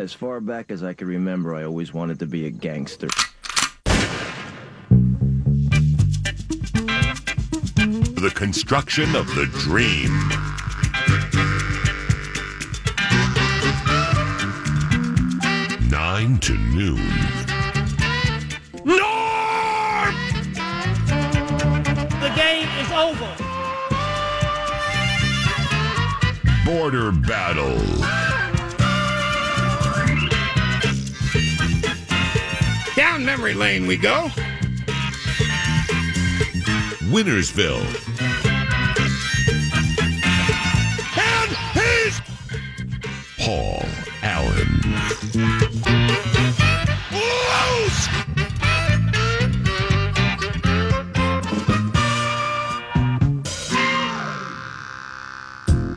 As far back as I can remember, I always wanted to be a gangster. The construction of the dream. Nine to noon. Norm! The game is over. Border battle. Down memory lane we go. Winnersville. And he's Paul Allen. loose!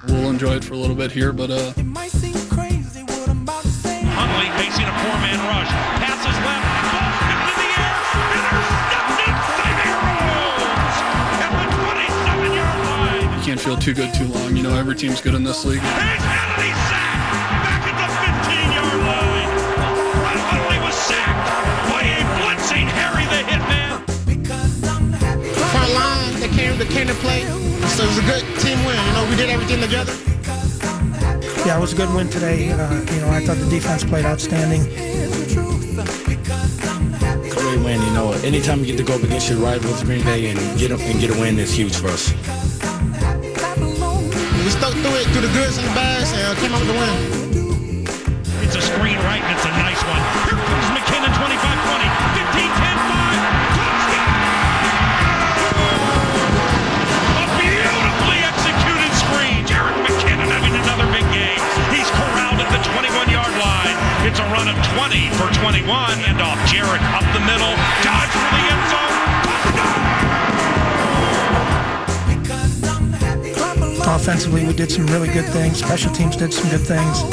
We'll enjoy it for a little bit here, but uh, might seem crazy what I'm about to say. Hundley facing a four-man rush. Feel too good too long. You know, every team's good in this league. Here's Hundley sacked. Back at the 15-yard line. Brett Hundley was sacked by a blitzing Harry the Hitman. Because I'm front line that came that came to play. So it was a good team win. You know, we did everything together. Yeah, it was a good win today. Uh, you know, I thought the defense played outstanding. Great win, you know. Anytime you get to go up against your rivals, Green Bay, and get a, and get a win is huge for us. The goods and the bads, and uh, came out with the win. It's a screen right, and it's a nice one. Here comes McKinnon, 25-20, 15-10, 5. Touchdown! A beautifully executed screen. Jerick McKinnon having another big game. He's corralled at the 21-yard line. It's a run of 20 for 21. And off Jerick up the middle. Dodge for the end zone. Offensively, we did some really good things. Special teams did some good things.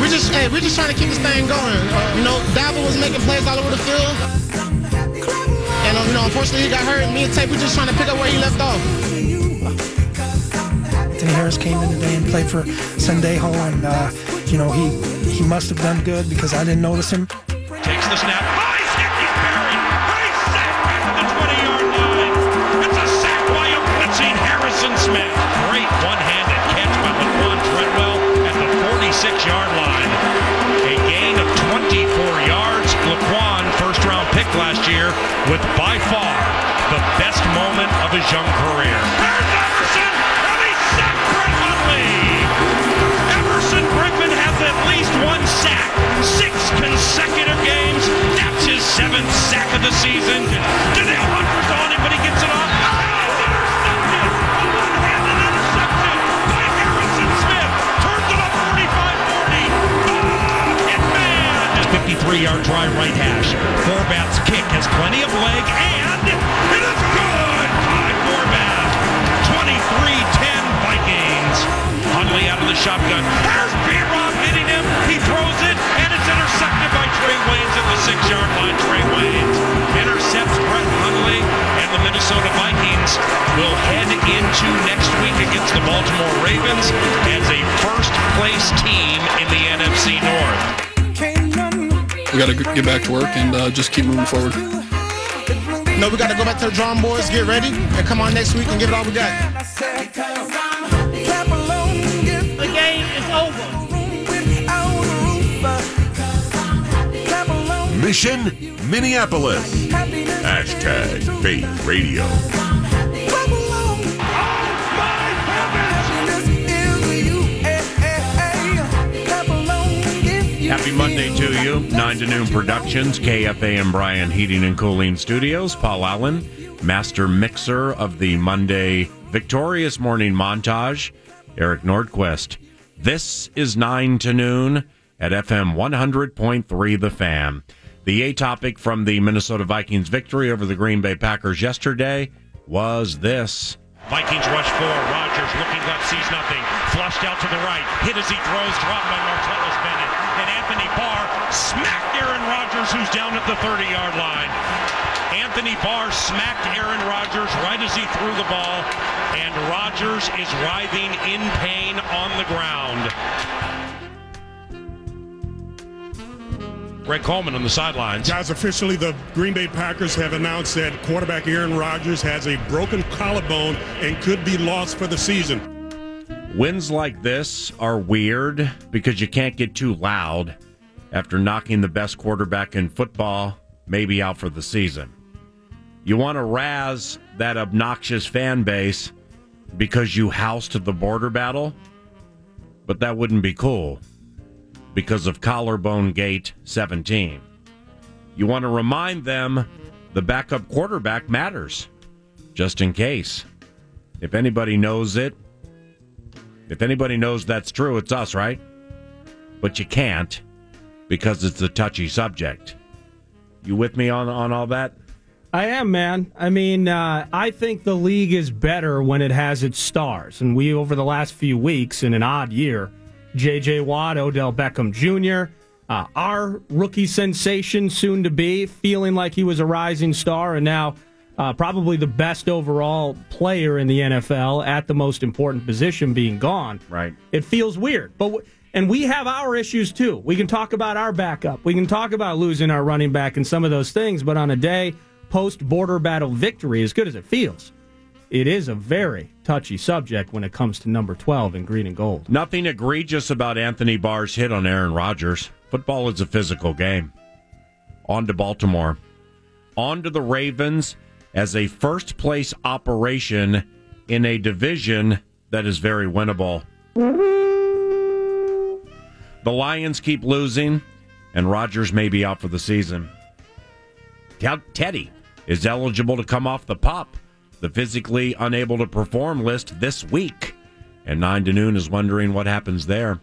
We're just, hey, we're just trying to keep this thing going. Uh, you know, Dabble was making plays all over the field, and uh, you know, unfortunately, he got hurt. Me and Tate, we're just trying to pick up where he left off. Anthony Harris came in today and played for Sendejo, and uh, you know he he must have done good because I didn't notice him. Takes the snap. Harrison Smith. Great one-handed catch by Laquan Treadwell at the 46-yard line. A gain of 24 yards. Laquan, first-round pick last year, with by far the best moment of his young career. He sacked. Everson Griffen has at least one sack, six consecutive games. That's his seventh sack of the season. Danielle Hunter's on him, but he gets it off. Oh, 53-yard try right hash. Forbath's kick has plenty of leg, and it is good! Ty Forbat. 23-10 Vikings. Hundley out of the shotgun. There's B-Rob hitting him. He throws it, and it's intercepted by Trae Waynes at the six-yard line. Trae Waynes intercepts Brett Hundley, and the Minnesota Vikings will head into next week against the Baltimore Ravens as a first-place team in the NFC North. We got to get back to work and uh, just keep moving forward. No, we got to go back to the drawing boards, get ready, and come on next week and give it all we got. The game is over. Mission Minneapolis. Hashtag Faith Radio. Happy Monday to you. 9 to noon productions, KFA and Bryant Heating and Cooling Studios. Paul Allen, master mixer of the Monday Victorious Morning Montage. Eric Nordquist. This is 9 to noon at FM 100.3 The Fan. The A topic from the Minnesota Vikings victory over the Green Bay Packers yesterday was this. Vikings rush four. Rodgers looking left, sees nothing. Flushed out to the right. Hit as he throws. Dropped by Martellus Bennett. And Anthony Barr smacked Aaron Rodgers, who's down at the 30 yard line. Anthony Barr smacked Aaron Rodgers right as he threw the ball. And Rodgers is writhing in pain on the ground. Greg Coleman on the sidelines. Guys, officially, the Green Bay Packers have announced that quarterback Aaron Rodgers has a broken collarbone and could be lost for the season. Wins like this are weird because you can't get too loud after knocking the best quarterback in football maybe out for the season. You want to razz that obnoxious fan base because you housed the border battle, but that wouldn't be cool because of Collarbone Gate 17. You want to remind them the backup quarterback matters, just in case. If anybody knows it, if anybody knows that's true, it's us, right? But you can't because it's a touchy subject. You with me on, on all that? I am, man. I mean, uh, I think the league is better when it has its stars. And we, over the last few weeks, in an odd year, J.J. Watt, Odell Beckham Jr., uh, our rookie sensation, soon to be, feeling like he was a rising star, and now uh, probably the best overall player in the NFL at the most important position being gone. Right. It feels weird, but w- and we have our issues too. We can talk about our backup. We can talk about losing our running back and some of those things. But on a day post border battle victory, as good as it feels, it is a very touchy subject when it comes to number twelve in green and gold. Nothing egregious about Anthony Barr's hit on Aaron Rodgers. Football is a physical game. On to Baltimore. On to the Ravens as a first place operation in a division that is very winnable. The Lions keep losing, and Rodgers may be out for the season. Teddy is eligible to come off the pop, the physically unable to perform list this week. And 9 to noon is wondering what happens there.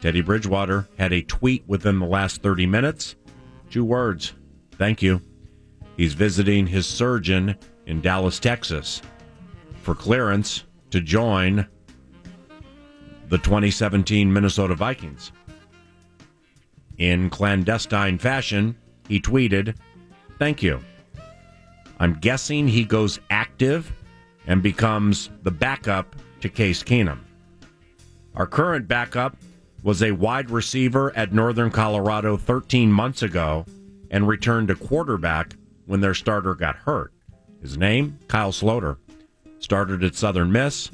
Teddy Bridgewater had a tweet within the last 30 minutes. Two words thank you. He's visiting his surgeon in Dallas, Texas for clearance to join the 2017 Minnesota Vikings. In clandestine fashion, he tweeted, Thank you. I'm guessing he goes active and becomes the backup to Case Keenum. Our current backup was a wide receiver at Northern Colorado 13 months ago and returned to quarterback when their starter got hurt. His name, Kyle Sloter. Started at Southern Miss,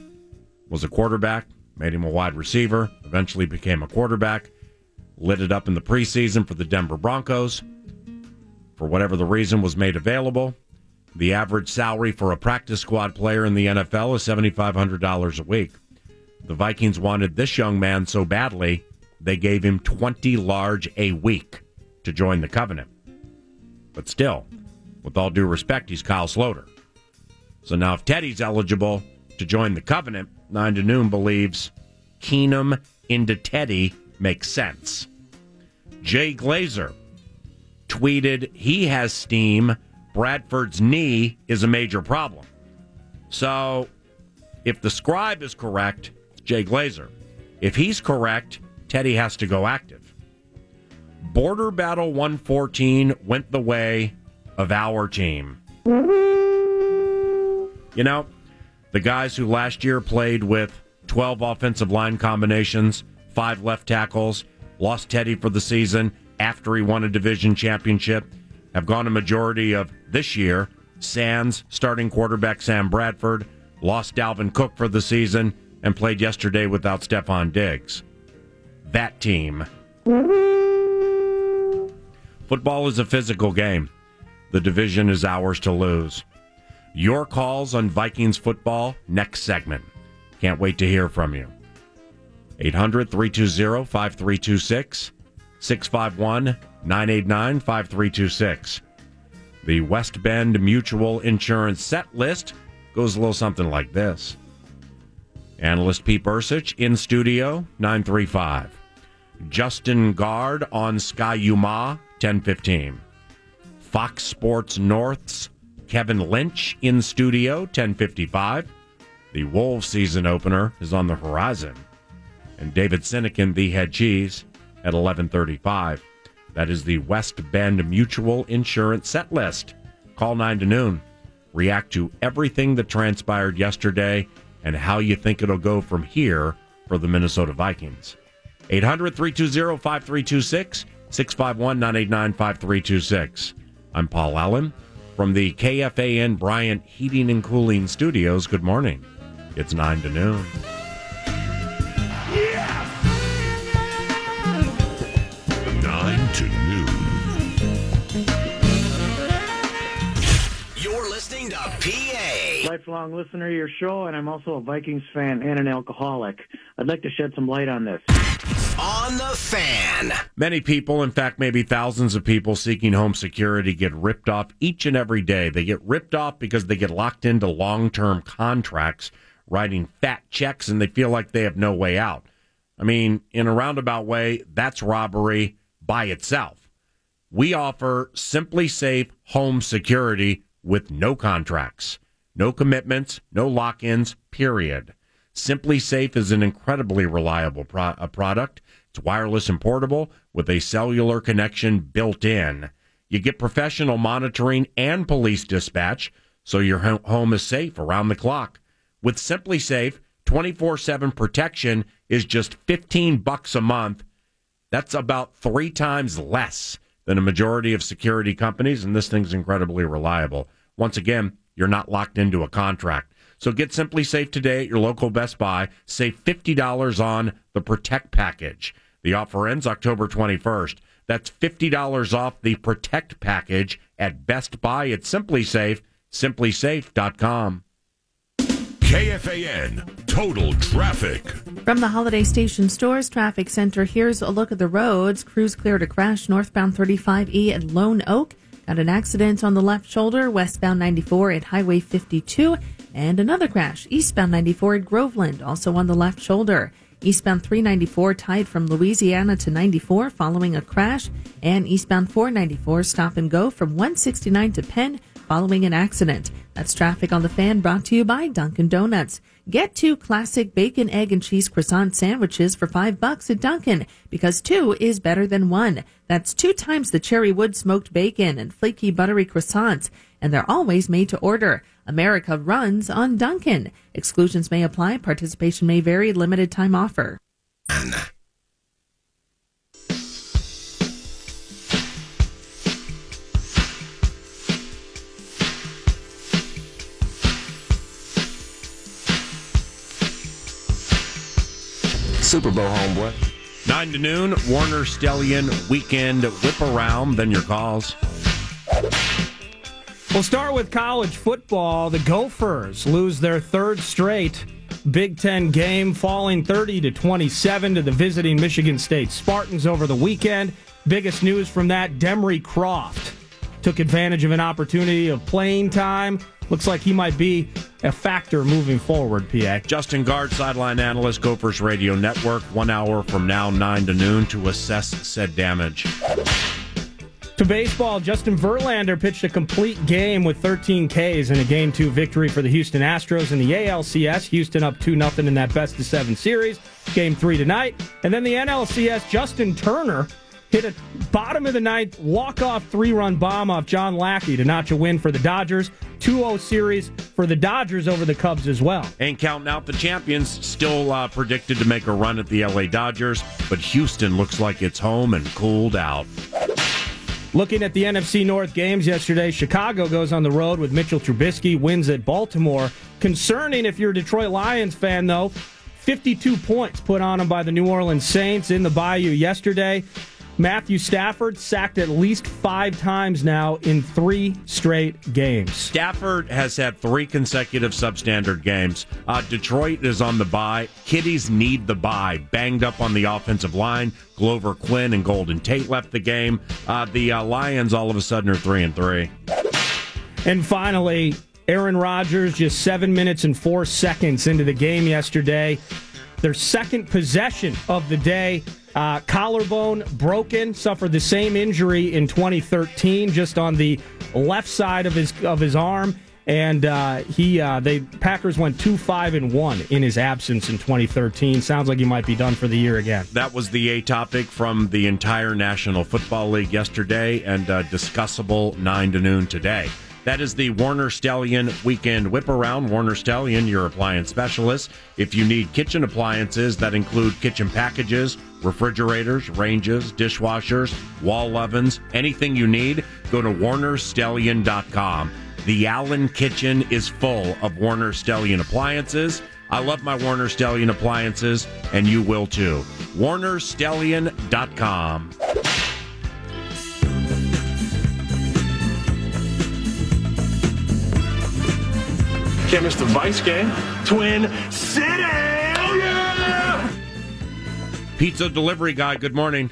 was a quarterback, made him a wide receiver, eventually became a quarterback, lit it up in the preseason for the Denver Broncos. For whatever the reason, was made available. The average salary for a practice squad player in the NFL is $7,500 a week. The Vikings wanted this young man so badly, they gave him 20 large a week to join the covenant. But still, with all due respect, he's Kyle Sloter. So now, if Teddy's eligible to join the covenant, 9 to noon believes Keenum into Teddy makes sense. Jay Glazer tweeted he has steam. Bradford's knee is a major problem. So, if the scribe is correct, Jay Glazer. If he's correct, Teddy has to go active. Border Battle 114 went the way of our team. You know, the guys who last year played with 12 offensive line combinations, five left tackles, lost Teddy for the season after he won a division championship, have gone a majority of this year. Sands, starting quarterback Sam Bradford, lost Dalvin Cook for the season and played yesterday without Stefon Diggs. That team. Football is a physical game. The division is ours to lose. Your calls on Vikings football next segment. Can't wait to hear from you. 800 320 5326 651 989 5326. The West Bend Mutual Insurance set list goes a little something like this. Analyst Pete Bercich in studio 935. Justin Gaard on Sky Yuma 1015. Fox Sports North's Kevin Lynch in studio 1055. The Wolves season opener is on the horizon. And David Sinekin, the head cheese, at 1135. That is the West Bend Mutual Insurance set list. Call 9 to noon. React to everything that transpired yesterday and how you think it'll go from here for the Minnesota Vikings. 800 320 5326 651 989 5326. I'm Paul Allen from the KFAN Bryant Heating and Cooling Studios. Good morning. It's 9 to noon. To noon. You're listening to PA. Lifelong listener to your show, and I'm also a Vikings fan and an alcoholic. I'd like to shed some light on this. On the fan. Many people, in fact, maybe thousands of people seeking home security get ripped off each and every day. They get ripped off because they get locked into long term contracts, writing fat checks, and they feel like they have no way out. I mean, in a roundabout way, that's robbery by itself. We offer SimpliSafe home security with no contracts, no commitments, no lock ins, period. SimpliSafe is an incredibly reliable pro- uh, product. It's wireless and portable with a cellular connection built in. You get professional monitoring and police dispatch, so your home is safe around the clock. With SimpliSafe, 24/7 protection is just 15 bucks a month. That's about 3 times less than a majority of security companies and this thing's incredibly reliable. Once again, you're not locked into a contract. So get SimpliSafe today at your local Best Buy. Save $50 on the Protect package. The offer ends October 21st. That's $50 off the Protect package at Best Buy at Simply Safe, simplisafe.com. KFAN Total Traffic. From the Holiday Station Stores Traffic Center, here's a look at the roads. Crews cleared a crash northbound 35E at Lone Oak. Got an accident on the left shoulder, westbound 94 at Highway 52. And another crash, eastbound 94 at Groveland, also on the left shoulder. Eastbound 394 tied from Louisiana to 94 following a crash. And eastbound 494 stop and go from 169 to Penn following an accident. That's traffic on the fan brought to you by Dunkin' Donuts. Get two classic bacon, egg, and cheese croissant sandwiches for five bucks at Dunkin' because two is better than one. That's two times the cherry wood smoked bacon and flaky buttery croissants, and they're always made to order. America runs on Dunkin'. Exclusions may apply. Participation may vary. Limited time offer. Super Bowl homeboy. 9 to noon, Warner Stellian weekend whip around, then your calls. We'll start with college football. The Gophers lose their third straight Big Ten game, falling 30 to 27 to the visiting Michigan State Spartans over the weekend. Biggest news from that Demry Croft took advantage of an opportunity of playing time. Looks like he might be a factor moving forward, PA. Justin Gaard, sideline analyst, Gophers Radio Network, one hour from now, 9 to noon, to assess said damage. To baseball, Justin Verlander pitched a complete game with 13 Ks in a Game 2 victory for the Houston Astros in the ALCS. Houston up 2 0 in that best of seven series. Game 3 tonight. And then the NLCS, Justin Turner hit a bottom of the ninth walk-off three-run bomb off John Lackey to notch a win for the Dodgers. 2-0 series for the Dodgers over the Cubs as well. And counting out the champions, still uh, predicted to make a run at the LA Dodgers, but Houston looks like it's home and cooled out. Looking at the NFC North games yesterday, Chicago goes on the road with Mitchell Trubisky, wins at Baltimore. Concerning if you're a Detroit Lions fan, though, 52 points put on them by the New Orleans Saints in the Bayou yesterday. Matthew Stafford sacked at least five times now in three straight games. Stafford has had three consecutive substandard games. Uh, Detroit is on the bye. Kitties need the bye. Banged up on the offensive line. Glover Quin and Golden Tate left the game. Uh, the uh, Lions all of a sudden are three and three. And finally, Aaron Rodgers just seven minutes and four seconds into the game yesterday. Their second possession of the day. Uh, collarbone broken, suffered the same injury in 2013, just on the left side of his of his arm, and uh, he uh, they Packers went two five and one in his absence in 2013. Sounds like he might be done for the year again. That was the A topic from the entire National Football League yesterday, and uh, discussable nine to noon today. That is the Warner Stellian Weekend Whip Around. Warner Stellian, your appliance specialist. If you need kitchen appliances that include kitchen packages, refrigerators, ranges, dishwashers, wall ovens, anything you need, go to warnerstellion.com. The Allen kitchen is full of Warner Stellian appliances. I love my Warner Stellian appliances, and you will too. warnerstellion.com. Can't miss the Vice game. Twin City! Pizza delivery guy, good morning.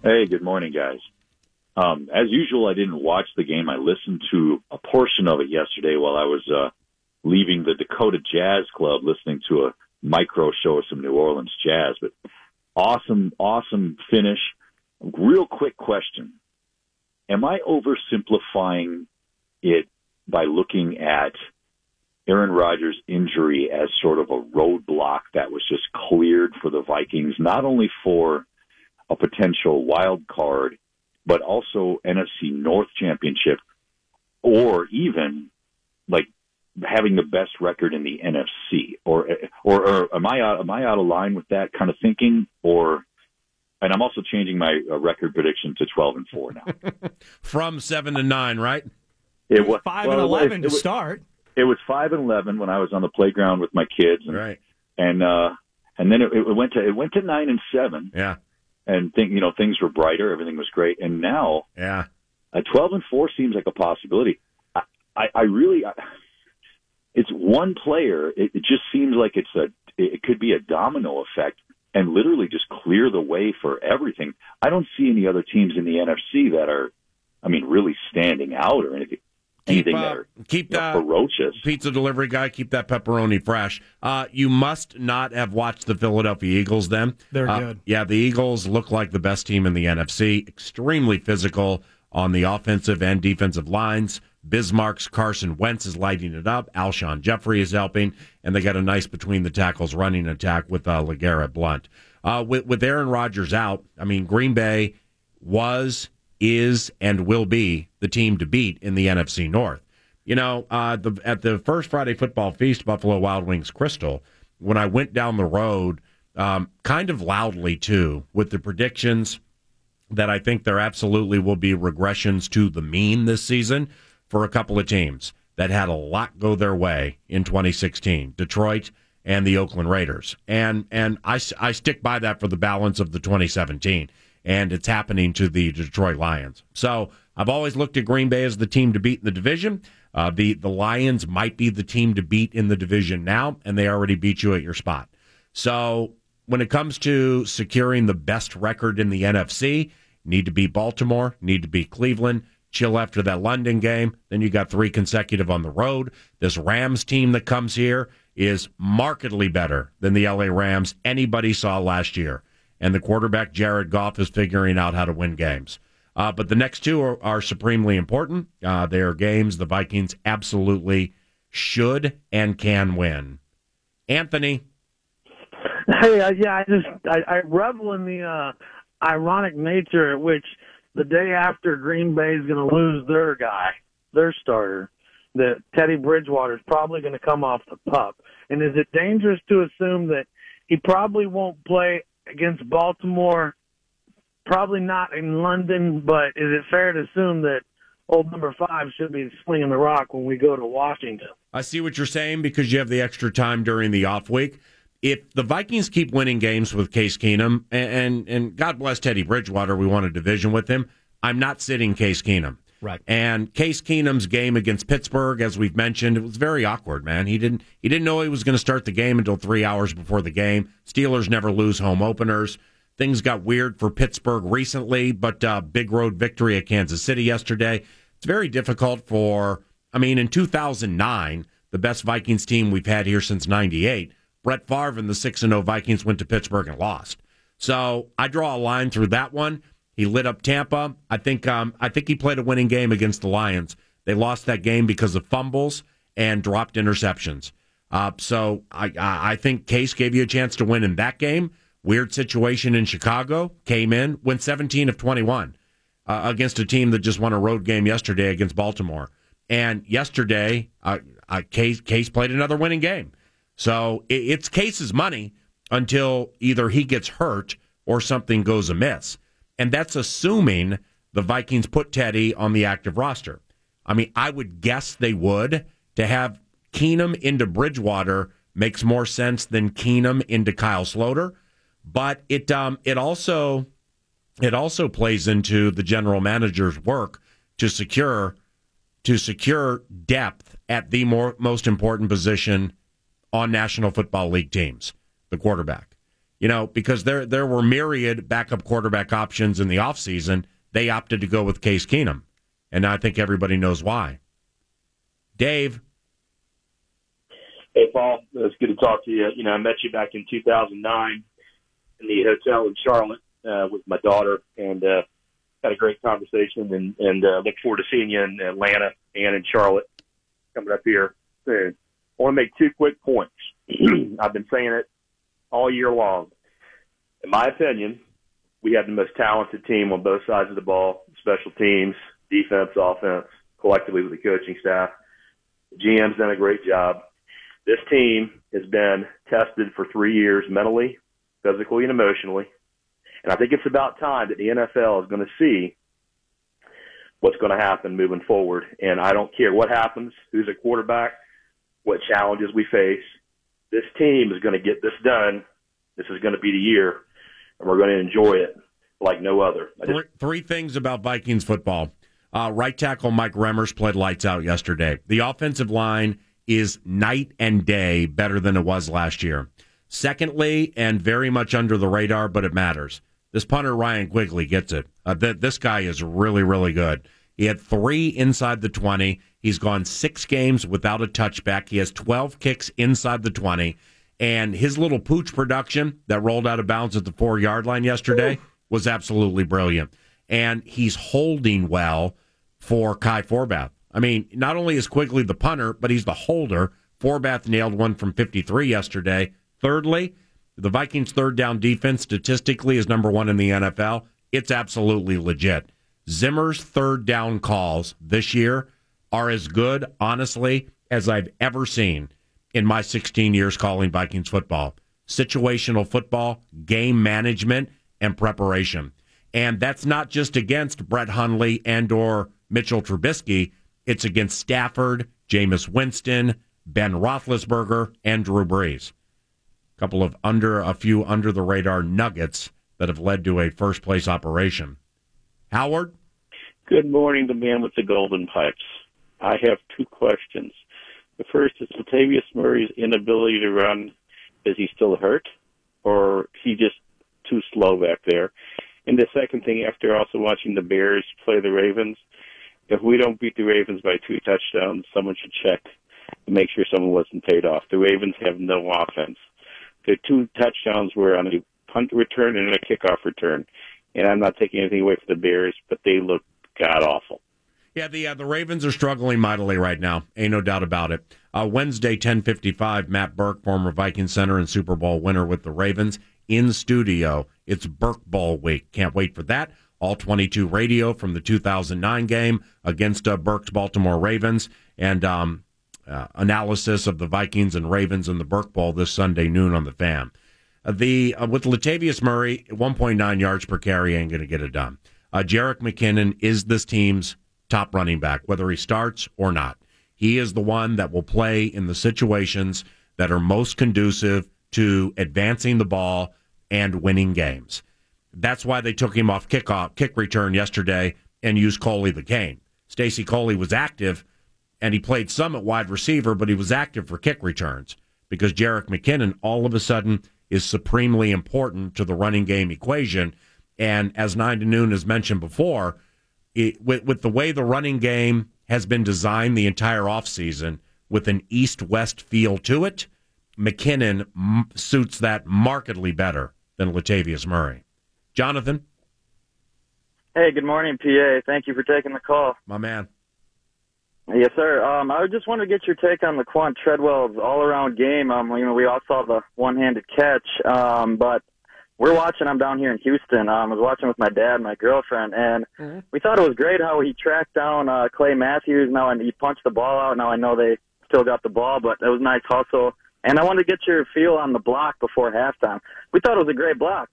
Hey, good morning, guys. Um, as usual, I didn't watch the game. I listened to a portion of it yesterday while I was uh, leaving the Dakota Jazz Club, listening to a micro show of some New Orleans jazz. But awesome, awesome finish. Real quick question: Am I oversimplifying it by looking at Aaron Rodgers' injury as sort of a roadblock that was just cleared for the Vikings, not only for a potential wild card, but also NFC North championship, or even like having the best record in the NFC, or or, or am I out, am I out of line with that kind of thinking, or? And I'm also changing my uh, record prediction to 12 and four now. From seven to nine, right? It was Five well, and it was- eleven it to was- start. It was five and eleven when I was on the playground with my kids, and right. and uh, and then it, it went to it went to nine and seven, Yeah. and think you know things were brighter, everything was great, and now Yeah. a twelve and four seems like a possibility. I I, I really, I, it's one player. It, it just seems like it's a it could be a domino effect and literally just clear the way for everything. I don't see any other teams in the NFC that are, I mean, really standing out or anything. Anything uh, keep that ferocious. pizza delivery guy. Keep that pepperoni fresh. Uh, you must not have watched the Philadelphia Eagles. Then They're Uh, good. Yeah, the Eagles look like the best team in the NFC. Extremely physical on the offensive and defensive lines. Bismarck's Carson Wentz is lighting it up. Alshon Jeffery is helping, and they got a nice between the tackles running attack with uh, LeGarrette Blount. Uh, with with Aaron Rodgers out, I mean Green Bay was, is, and will be the team to beat in the NFC North. You know, uh, the, at the first Friday football feast, Buffalo Wild Wings Crystal, when I went down the road, um, kind of loudly too, with the predictions that I think there absolutely will be regressions to the mean this season for a couple of teams that had a lot go their way in 2016 Detroit and the Oakland Raiders. And, and I, I stick by that for the balance of the 2017. And it's happening to the Detroit Lions. So I've always looked at Green Bay as the team to beat in the division. Uh, the, the Lions might be the team to beat in the division now, and they already beat you at your spot. So when it comes to securing the best record in the NFC, need to beat Baltimore, need to beat Cleveland, chill after that London game. Then you got three consecutive on the road. This Rams team that comes here is markedly better than the LA Rams anybody saw last year. And the quarterback, Jared Goff, is figuring out how to win games. Uh, but the next two are, are supremely important. Uh, they are games the Vikings absolutely should and can win. Anthony, Hey, uh, yeah, I just I, I revel in the uh, ironic nature at which the day after Green Bay is going to lose their guy, their starter, that Teddy Bridgewater is probably going to come off the pup. And is it dangerous to assume that he probably won't play against Baltimore? Probably not in London, but is it fair to assume that old number five should be slinging the rock when we go to Washington? I see what you're saying because you have the extra time during the off week. If the Vikings keep winning games with Case Keenum, and, and and God bless Teddy Bridgewater, we won a division with him. I'm not sitting Case Keenum. Right. And Case Keenum's game against Pittsburgh, as we've mentioned, it was very awkward, man. He didn't he didn't know he was going to start the game until three hours before the game. Steelers never lose home openers. Things got weird for Pittsburgh recently, but uh, big road victory at Kansas City yesterday. It's very difficult for. I mean, in 2009, the best Vikings team we've had here since '98, Brett Favre and the six and zero Vikings went to Pittsburgh and lost. So I draw a line through that one. He lit up Tampa. I think um, I think he played a winning game against the Lions. They lost that game because of fumbles and dropped interceptions. Uh, so I, I think Case gave you a chance to win in that game. Weird situation in Chicago. Came in, went 17 of 21 uh, against a team that just won a road game yesterday against Baltimore. And yesterday, uh, uh, Case Case played another winning game. So it, it's Case's money until either he gets hurt or something goes amiss. And that's assuming the Vikings put Teddy on the active roster. I mean, I would guess they would. To have Keenum into Bridgewater makes more sense than Keenum into Kyle Sloter. But it um, it also it also plays into the general manager's work to secure to secure depth at the more, most important position on National Football League teams, the quarterback. You know, because there there were myriad backup quarterback options in the offseason. They opted to go with Case Keenum. And I think everybody knows why. Dave. Hey, Paul. It's good to talk to you. You know, I met you back in 2009 in the hotel in Charlotte uh, with my daughter, and uh, had a great conversation. And, and uh, look forward to seeing you in Atlanta and in Charlotte coming up here soon. I want to make two quick points. I've been saying it all year long. In my opinion, we have the most talented team on both sides of the ball, special teams, defense, offense, collectively with the coaching staff. The GM's done a great job. This team has been tested for three years mentally, physically, and emotionally. And I think it's about time that the NFL is going to see what's going to happen moving forward. And I don't care what happens, who's a quarterback, what challenges we face. This team is going to get this done. This is going to be the year, and we're going to enjoy it like no other. Just, three, three, things about Vikings football. Uh, right tackle Mike Remmers played lights out yesterday. The offensive line is night and day better than it was last year. Secondly, and very much under the radar, but it matters. This punter Ryan Quigley gets it. Uh, th- this guy is really, really good. He had three inside the 20. He's gone six games without a touchback. He has 12 kicks inside the 20. And his little pooch production that rolled out of bounds at the four yard line yesterday was absolutely brilliant. And he's holding well for Kai Forbath. I mean, not only is Quigley the punter, but he's the holder. Forbath nailed one from 53 yesterday. Thirdly, the Vikings' third down defense statistically is number one in the NFL. It's absolutely legit. Zimmer's third down calls this year are as good, honestly, as I've ever seen in my 16 years calling Vikings football. Situational football, game management, and preparation. And that's not just against Brett Hundley and or Mitchell Trubisky. It's against Stafford, Jameis Winston, Ben Roethlisberger, and Drew Brees A couple of under a few under the radar nuggets that have led to a first place operation. Howard? Good morning, the man with the golden pipes. I have two questions. The first is Latavius Murray's inability to run. Is he still hurt, or he just too slow back there? And the second thing, after also watching the Bears play the Ravens, if we don't beat the Ravens by two touchdowns, someone should check and make sure someone wasn't paid off. The Ravens have no offense. The two touchdowns were on a punt return and a kickoff return. And I'm not taking anything away from the Bears, but they look god awful. Yeah, the uh, the Ravens are struggling mightily right now. Ain't no doubt about it. Uh, Wednesday, ten fifty five. Matt Birk, former Viking center and Super Bowl winner with the Ravens, in studio. It's Burke Bowl week. Can't wait for that. All 22 radio from the 2009 game against uh, Birk's Baltimore Ravens, and um, uh, analysis of the Vikings and Ravens in the Burke Bowl this Sunday noon on the Fam. Uh, the uh, with Latavius Murray, 1.9 yards per carry ain't going to get it done. Uh, Jerick McKinnon is this team's top running back, whether he starts or not. He is the one that will play in the situations that are most conducive to advancing the ball and winning games. That's why they took him off kickoff kick return yesterday and used Coley the Cane. Stacy Coley was active, and he played some at wide receiver, but he was active for kick returns because Jerick McKinnon all of a sudden is supremely important to the running game equation. And as nine to noon has mentioned before, it, with, with the way the running game has been designed the entire offseason with an east west feel to it, McKinnon m- suits that markedly better than Latavius Murray. Jonathan? Hey, good morning, PA. Thank you for taking the call. My man. Yes, sir. Um, I just wanted to get your take on the Laquan Treadwell's all-around game. Um, you know, we all saw the one-handed catch, um, but we're watching. I'm down here in Houston. Um, I was watching with my dad and my girlfriend, and Mm-hmm. we thought it was great how he tracked down uh, Clay Matthews. Now, and he punched the ball out. Now I know they still got the ball, but it was nice hustle. And I wanted to get your feel on the block before halftime. We thought it was a great block.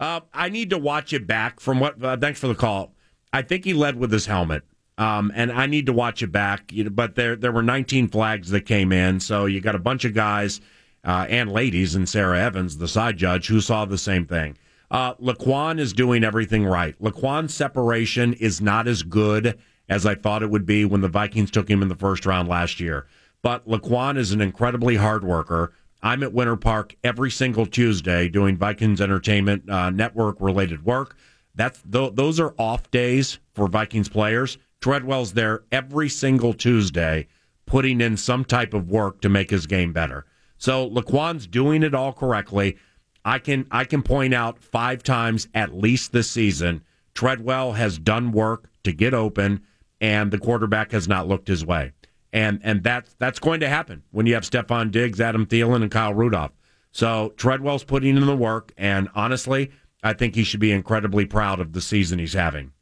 Uh, I need to watch it back from what. Uh, thanks for the call. I think he led with his helmet, um, and I need to watch it back. You know, but there there were 19 flags that came in, so you got a bunch of guys uh, and ladies, and Sarah Evans, the side judge, who saw the same thing. Uh, Laquan is doing everything right. Laquan's separation is not as good as I thought it would be when the Vikings took him in the first round last year. But Laquan is an incredibly hard worker. I'm at Winter Park every single Tuesday doing Vikings Entertainment uh, Network related work. That's th- those are off days for Vikings players. Treadwell's there every single Tuesday, putting in some type of work to make his game better. So Laquan's doing it all correctly. I can I can point out five times at least this season. Treadwell has done work to get open, and the quarterback has not looked his way. And and that's that's going to happen when you have Stefon Diggs, Adam Thielen, and Kyle Rudolph. So Treadwell's putting in the work, and honestly, I think he should be incredibly proud of the season he's having.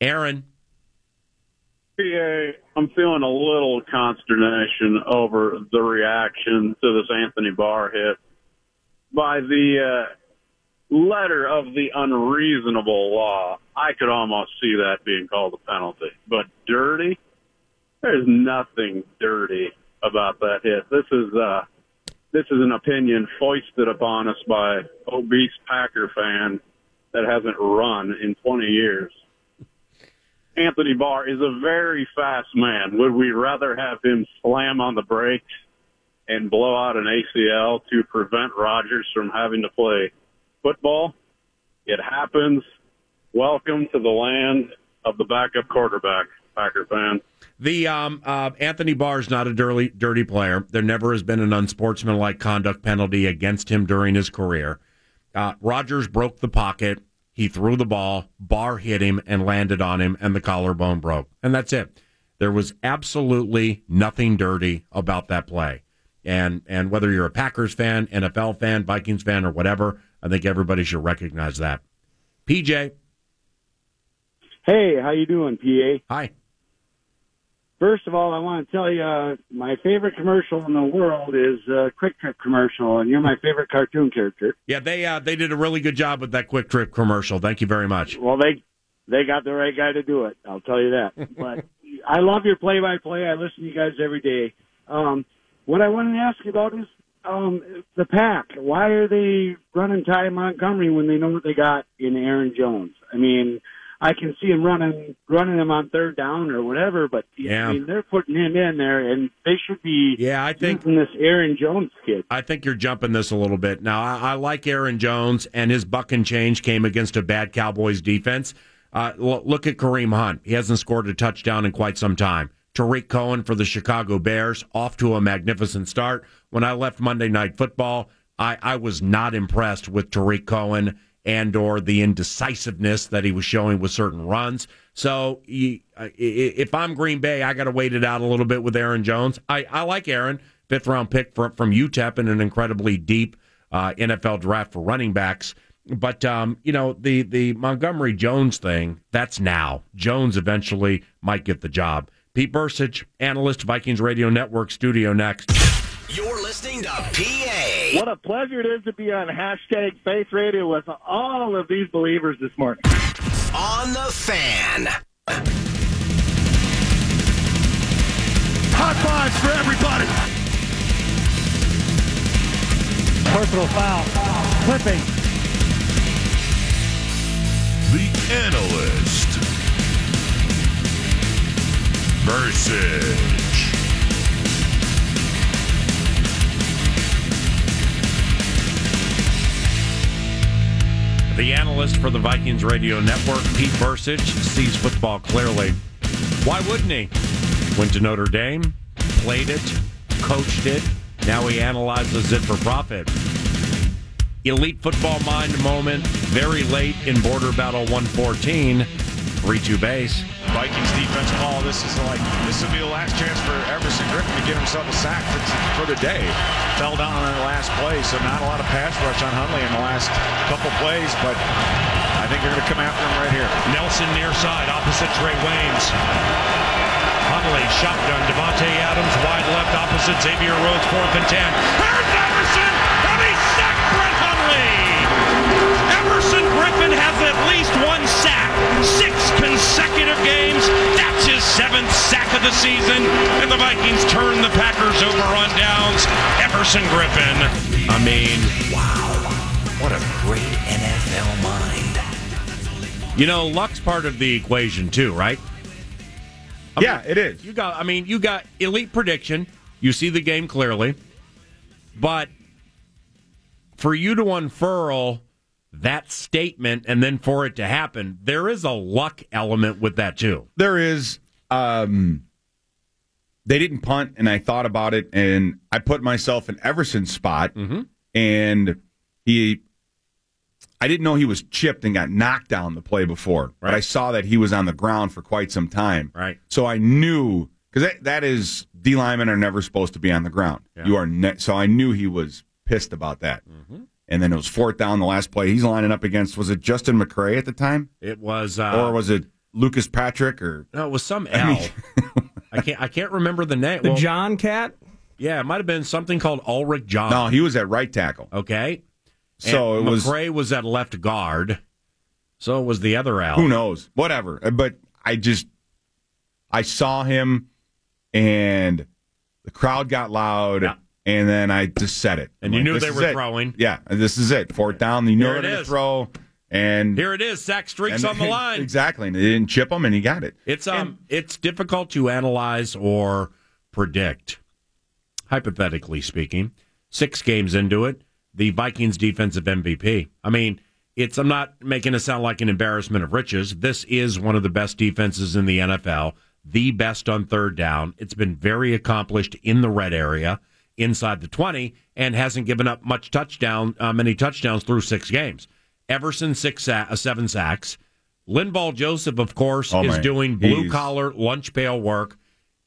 Aaron. PA, I'm feeling a little consternation over the reaction to this Anthony Barr hit by the uh, letter of the unreasonable law. I could almost see that being called a penalty. But dirty? There's nothing dirty about that hit. This is uh this is an opinion foisted upon us by obese Packer fan that hasn't run in 20 years. Anthony Barr is a very fast man. Would we rather have him slam on the brakes and blow out an ACL to prevent Rodgers from having to play football? It happens. Welcome to the land of the backup quarterback, Packer fan. The um, uh, Anthony Barr is not a dirty, dirty player. There never has been an unsportsmanlike conduct penalty against him during his career. Uh, Rodgers broke the pocket. He threw the ball. Barr hit him and landed on him, and the collarbone broke. And that's it. There was absolutely nothing dirty about that play. And and whether you're a Packers fan, NFL fan, Vikings fan, or whatever, I think everybody should recognize that. PJ. Hey, how you doing, PA? Hi. First of all, I want to tell you uh, my favorite commercial in the world is uh, QuikTrip commercial, and you're my favorite cartoon character. Yeah, they uh, they did a really good job with that QuikTrip commercial. Thank you very much. Well, they they got the right guy to do it. I'll tell you that. but I love your play-by-play. I listen to you guys every day. Um, what I wanted to ask you about is um, the pack. Why are they running Ty Montgomery when they know what they got in Aaron Jones? I mean, I can see him running running him on third down or whatever, but Yeah. I mean they're putting him in there, and they should be yeah, I think this Aaron Jones kid. I think you're jumping this a little bit. Now, I, I like Aaron Jones, and his buck and change came against a bad Cowboys defense. Uh, look at Kareem Hunt. He hasn't scored a touchdown in quite some time. Tarik Cohen for the Chicago Bears, off to a magnificent start. When I left Monday Night Football, I, I was not impressed with Tarik Cohen and or the indecisiveness that he was showing with certain runs. So he, if I'm Green Bay, I got to wait it out a little bit with Aaron Jones. I, I like Aaron, fifth round pick from, from UTEP in an incredibly deep uh, NFL draft for running backs. But um, you know the the Montgomery Jones thing. That's now. Jones eventually might get the job. Pete Bercich, analyst, Vikings Radio Network, studio next. You're listening to PA. What a pleasure it is to be on hashtag Faith Radio with all of these believers this morning. On the fan. High fives for everybody. Personal foul. Clipping. The Analyst. Versus. The analyst for the Vikings Radio Network, Pete Bercich, sees football clearly. Why wouldn't he? Went to Notre Dame, played it, coached it. Now he analyzes it for profit. Elite football mind moment, very late in Border Battle 114, 3 2 base. Vikings defense call. This is like this will be the last chance for Everson Griffen to get himself a sack for, for the day. Fell down on the last play, so not a lot of pass rush on Hundley in the last couple plays, but I think they're going to come after him right here. Nelson near side, opposite Trae Waynes. Hundley, shotgun, Davante Adams, wide left, opposite Xavier Rhodes, fourth and ten. Here's Everson, and he sacked Brett Hundley. Everson at least one sack. Six consecutive games. That's his seventh sack of the season. And the Vikings turn the Packers over on downs. Everson Griffen. I mean, wow. What a great NFL mind. You know, luck's part of the equation too, right? I yeah, mean, it is. You got I mean, you got elite prediction. You see the game clearly. But for you to unfurl that statement and then for it to happen, there is a luck element with that too. There is. Um, they didn't punt, and I thought about it, and I put myself in Everson's spot, and he. I didn't know he was chipped and got knocked down the play before, but I saw that he was on the ground for quite some time. Right. So I knew because that, that is D linemen are never supposed to be on the ground. You are ne- so I knew he was pissed about that. And then it was fourth down the last play. He's lining up against was it Justin McCray at the time, It was, uh, or was it Lucas Patrick or no, it was some I L. mean- I can't, I can't remember the name. The Well, John Cat? yeah, it might have been something called Ulrick John. no? He was at right tackle. Okay. So And it was McCray was at left guard. So it was the other Al. who knows whatever. Uh, But I just I saw him and the crowd got loud. And then I just said it. And I'm you knew they were it." throwing. Yeah, this is it. Fourth down. You know Here they're going to throw. And Here it is. Sack streaks on the line. Exactly. And they didn't chip him, and he got it. It's um, it's difficult to analyze or predict. Hypothetically speaking, six games into it, the Vikings defensive MVP. I mean, it's I'm not making it sound like an embarrassment of riches. This is one of the best defenses in the NFL, the best on third down. It's been very accomplished in the red area, inside the 20, and hasn't given up much touchdown, uh, many touchdowns through six games. Everson six sa- uh, seven sacks. Linval Joseph, of course, Oh, is man. doing blue collar lunch pail work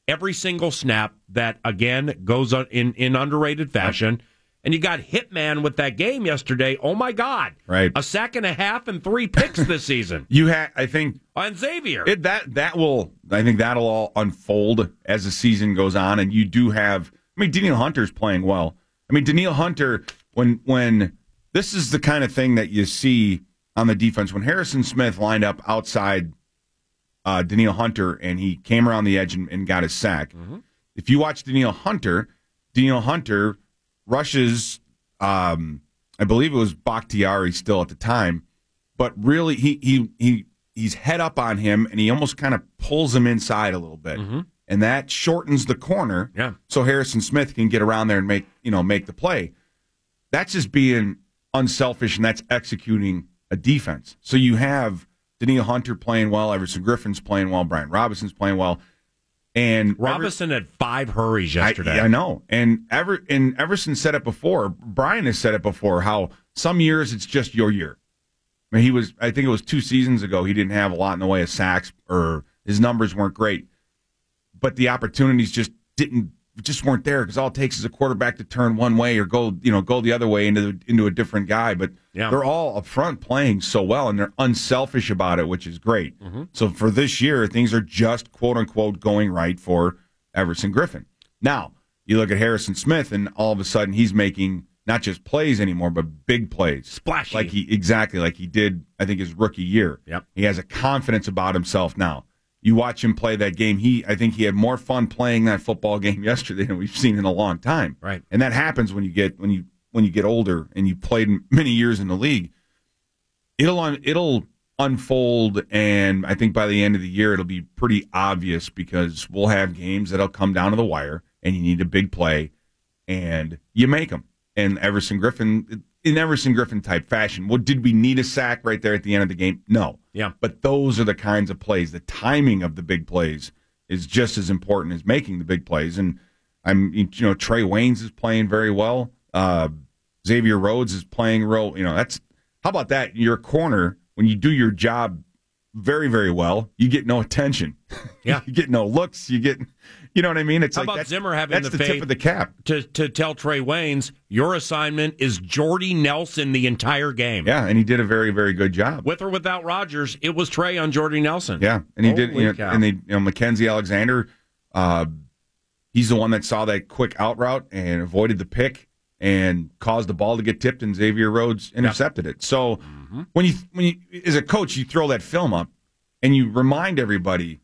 every single snap. That again goes in in underrated fashion. And you got Hitman with that game yesterday. Oh my God! Right. a sack and a half and three picks this season You had, I think, on Xavier. It, that that will, I think that'll all unfold as the season goes on, and you do have. I mean, Daniel Hunter's playing well. I mean, Daniel Hunter, when when this is the kind of thing that you see on the defense when Harrison Smith lined up outside uh, Daniel Hunter and he came around the edge and, and got his sack. If you watch Daniel Hunter, Daniel Hunter rushes. Um, I believe it was Bakhtiari still at the time, but really he he he he's head up on him and he almost kind of pulls him inside a little bit, and that shortens the corner. Yeah. So Harrison Smith can get around there and make you know make the play. That's just being unselfish and that's executing a defense. So you have Daniel Hunter playing well, Everson Griffen's playing well, Brian Robison's playing well, and Ever- Robison had five hurries yesterday. I, I know, and Ever and Everson said it before. Brian has said it before. How some years it's just your year. I mean, he was. I think it was two seasons ago. He didn't have a lot in the way of sacks, or his numbers weren't great, but the opportunities just didn't just weren't there because all it takes is a quarterback to turn one way or go you know go the other way into into a different guy. But Yeah. they're all up front playing so well, and they're unselfish about it, which is great. Mm-hmm. So for this year, things are just quote unquote going right for Everson Griffen. Now you look at Harrison Smith, and all of a sudden he's making not just plays anymore, but big plays, Splashy. like he exactly like he did. I think his rookie year. Yep. He has a confidence about himself now. You watch him play that game. He, I think, he had more fun playing that football game yesterday than we've seen in a long time. Right. And that happens when you get when you when you get older and you played many years in the league. It'll un, it'll unfold, and I think by the end of the year it'll be pretty obvious because we'll have games that'll come down to the wire, and you need a big play, and you make them. And Everson Griffen, in Everson Griffen type fashion, well, did we need a sack right there at the end of the game? No. Yeah. But those are the kinds of plays. The timing of the big plays is just as important as making the big plays. And I'm, you know, Trae Waynes is playing very well. Uh, Xavier Rhodes is playing real. You know, that's how about that? Your corner when you do your job very, very well, you get no attention. Yeah. you get no looks. You get, you know what I mean? It's How like about that's, Zimmer having that's the, the tip of the cap. to to tell Trae Waynes your assignment is Jordy Nelson the entire game. Yeah, and he did a very, very good job. With or without Rodgers, it was Trae on Jordy Nelson. Yeah, and he did. You know, and they, you know, Mackensie Alexander, uh, he's the one that saw that quick out route and avoided the pick and caused the ball to get tipped, and Xavier Rhodes intercepted it. So Mm-hmm. when you when you as a coach, you throw that film up and you remind everybody,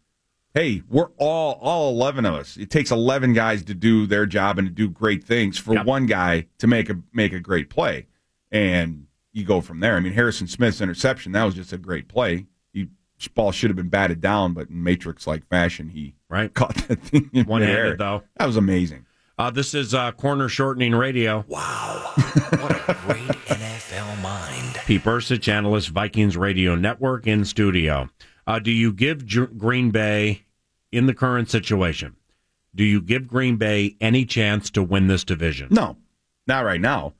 hey, we're all all eleven of us. It takes eleven guys to do their job and to do great things for one guy to make a make a great play, and you go from there. I mean, Harrison Smith's interception that was just a great play. He ball should have been batted down, but in Matrix like fashion, he right caught that thing in One midair. handed, though. That was amazing. Uh, this is uh, corner shortening radio. Wow. What a great NFL mind. Pete Bercich, analyst, Vikings Radio Network in studio. Uh, do you give J- Green Bay, in the current situation, do you give Green Bay any chance to win this division? No, not right now.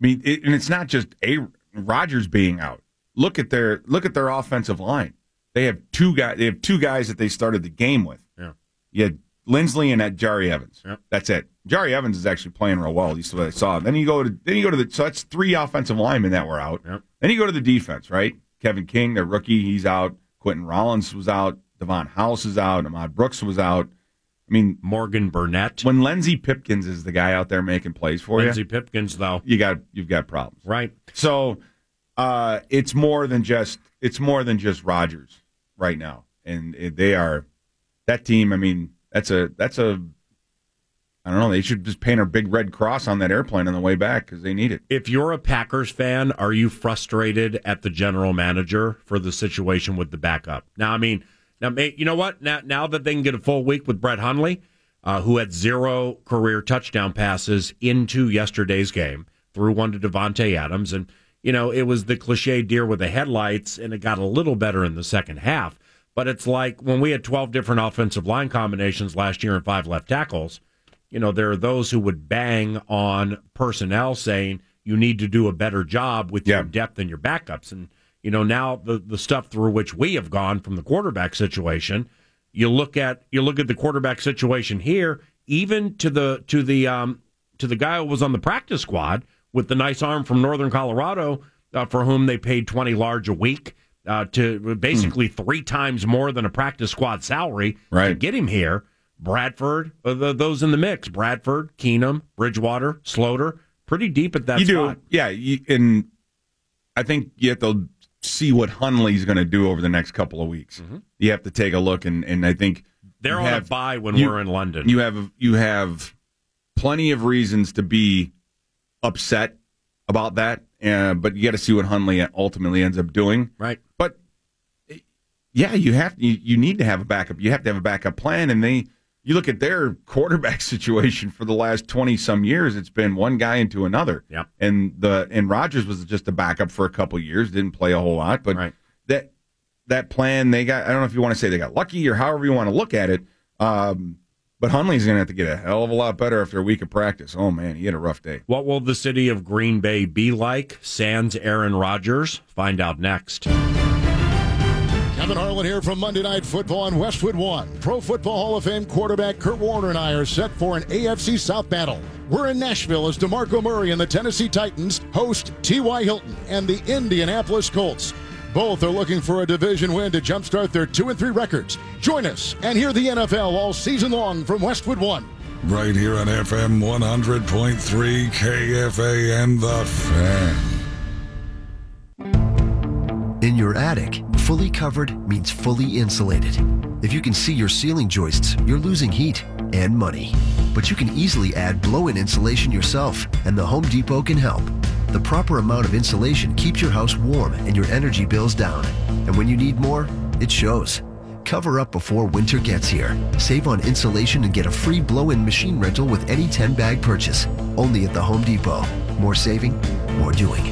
I mean, it, and it's not just a Rodgers being out. Look at their look at their offensive line. They have two guys. They have two guys that they started the game with. Yeah. You had Linsley and that Jahri Evans. That's it. Jahri Evans is actually playing real well. At least what I saw. Then you go to then you go to the so that's three offensive linemen that were out. Then you go to the defense, right? Kevin King, the rookie, he's out. Quinten Rollins was out. Davon House is out. Ahmad Brooks was out. I mean, Morgan Burnett. When Lenzy Pipkins is the guy out there making plays for Lenzy you, Lenzy Pipkins, though, you got you've got problems, right? So uh, it's more than just it's more than just Rodgers right now, and it, they are that team. I mean, that's a that's a I don't know. They should just paint a big red cross on that airplane on the way back because they need it. If you're a Packers fan, are you frustrated at the general manager for the situation with the backup? Now, I mean, now you know what? Now, now that they can get a full week with Brett Hundley, uh, who had zero career touchdown passes into yesterday's game, threw one to Davante Adams, and you know it was the cliche deer with the headlights, and it got a little better in the second half. But it's like when we had 12 different offensive line combinations last year and five left tackles you know, there are those who would bang on personnel saying you need to do a better job with your depth and your backups. And, you know, now the, the stuff through which we have gone from the quarterback situation, you look at you look at the quarterback situation here, even to the to the um to the guy who was on the practice squad with the nice arm from Northern Colorado, uh, for whom they paid twenty large a week. Uh, to basically three times more than a practice squad salary to get him here. Bradford, uh, the, those in the mix. Bradford, Keenum, Bridgewater, Sloter, pretty deep at that you spot. do, yeah. You, and I think you have to see what Hundley's going to do over the next couple of weeks. You have to take a look, and, and I think Mm-hmm. They're on a buy when you- we're in London. You have you have plenty of reasons to be upset about that, uh, but you got to see what Hundley ultimately ends up doing. Right. But yeah, you have you, you need to have a backup. You have to have a backup plan, and they you look at their quarterback situation for the last twenty some years. It's been one guy into another. Yep. And the and Rodgers was just a backup for a couple years. Didn't play a whole lot, but that that plan they got. I don't know if you want to say they got lucky or however you want to look at it. Um, but Hundley's going to have to get a hell of a lot better after a week of practice. Oh man, he had a rough day. What will the city of Green Bay be like? Sans Aaron Rodgers. Find out next. Kevin Harlan here from Monday Night Football on Westwood One. Pro Football Hall of Fame quarterback Kurt Warner and I are set for an AFC South battle. We're in Nashville as DeMarco Murray and the Tennessee Titans host T.Y. Hilton and the Indianapolis Colts. Both are looking for a division win to jumpstart their 2 and 3 records. Join us and hear the NFL all season long from Westwood One. Right here on FM 100.3 KFAN The Fan. In your attic, fully covered means fully insulated. If you can see your ceiling joists, you're losing heat and money. But you can easily add blow in insulation yourself, and the Home Depot can help. The proper amount of insulation keeps your house warm and your energy bills down. And when you need more, it shows. Cover up before winter gets here. Save on insulation and get a free blow in machine rental with any 10 bag purchase. Only at the Home Depot. More saving, more doing.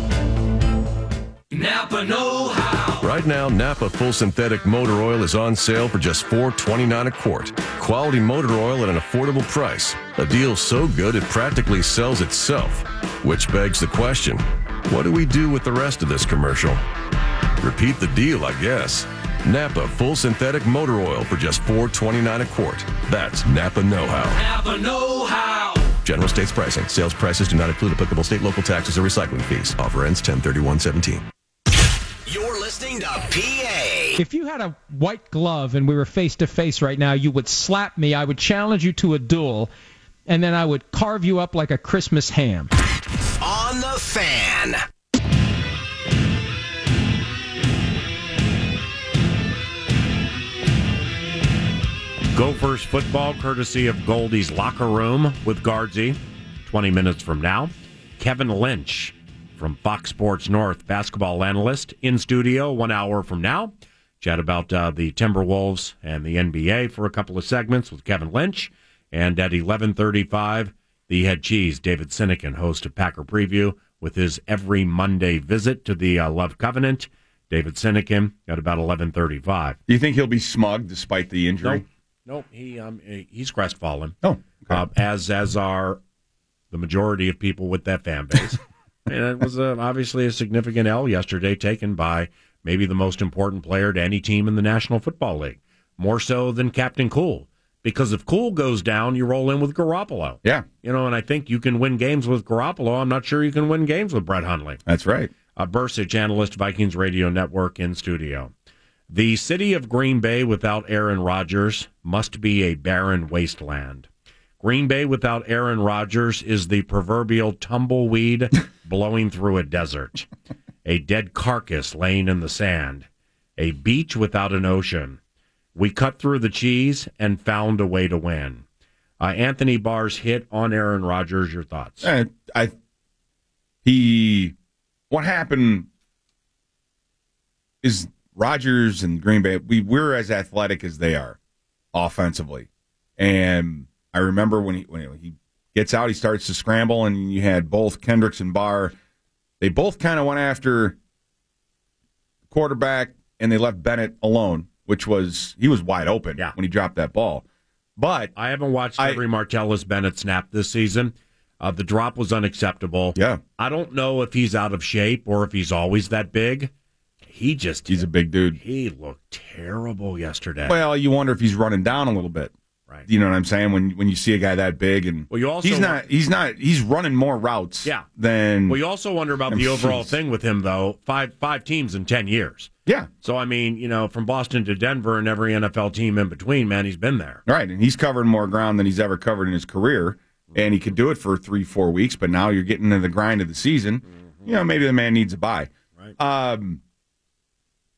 Napa Know How. Right now, Napa Full Synthetic Motor Oil is on sale for just $4.29 a quart. Quality motor oil at an affordable price. A deal so good it practically sells itself. Which begs the question what do we do with the rest of this commercial? Repeat the deal, I guess. Napa Full Synthetic Motor Oil for just $4.29 a quart. That's Napa Know How. Napa Know How. General states pricing. Sales prices do not include applicable state, local taxes, or recycling fees. Offer ends 103117. You're listening to PA. If you had a white glove and we were face to face right now, you would slap me. I would challenge you to a duel, and then I would carve you up like a Christmas ham. On the fan. Gophers football, courtesy of Goldie's Locker Room with Guardsy. 20 minutes from now. Kevin Lynch from Fox Sports North, basketball analyst, in studio one hour from now. Chat about uh, the Timberwolves and the NBA for a couple of segments with Kevin Lynch. And at 1135, the head cheese, David Sinekin, host of Packer Preview, with his every Monday visit to the uh, Love Covenant. David Sinekin at about 1135. Do you think he'll be smug despite the injury? Nope. Nope. He um he's crestfallen. Oh, uh, as as are the majority of people with that fan base. and it was uh, obviously a significant L yesterday, taken by maybe the most important player to any team in the National Football League, more so than Captain Cool. Because if Cool goes down, you roll in with Garoppolo. Yeah, you know, and I think you can win games with Garoppolo. I'm not sure you can win games with Brett Hundley. That's right. Uh, Bercich, analyst, Vikings Radio Network, in studio. The city of Green Bay without Aaron Rodgers must be a barren wasteland. Green Bay without Aaron Rodgers is the proverbial tumbleweed blowing through a desert, a dead carcass laying in the sand, a beach without an ocean. We cut through the cheese and found a way to win. Uh, Anthony Barr's hit on Aaron Rodgers. Your thoughts? Uh, I he what happened is Rodgers and Green Bay. We we're as athletic as they are offensively, and I remember when he when he gets out, he starts to scramble, and you had both Kendricks and Barr. They both kind of went after quarterback, and they left Bennett alone, which was he was wide open yeah. when he dropped that ball. But I haven't watched every Martellus Bennett snap this season. Uh, the drop was unacceptable. Yeah, I don't know if he's out of shape or if he's always that big. He just he's a big dude. He looked terrible yesterday. Well, you wonder if he's running down a little bit. Right. You know what I'm saying? When when you see a guy that big and well, you also he's not he's not he's running more routes. Yeah. Than well, you also wonder about the overall thing with him though. Five five teams in ten years. Yeah. So I mean, you know, from Boston to Denver and every NFL team in between, man, he's been there. Right, and he's covered more ground than he's ever covered in his career, and he could do it for three four weeks. But now you're getting into the grind of the season. Mm-hmm. You know, maybe the man needs a buy. Right. Um,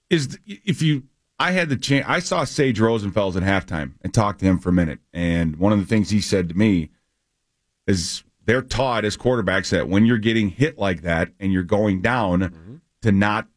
is if you I had the chance. I saw Sage Rosenfels at halftime and talked to him for a minute. And one of the things he said to me is they're taught as quarterbacks that when you're getting hit like that and you're going down, mm-hmm. to not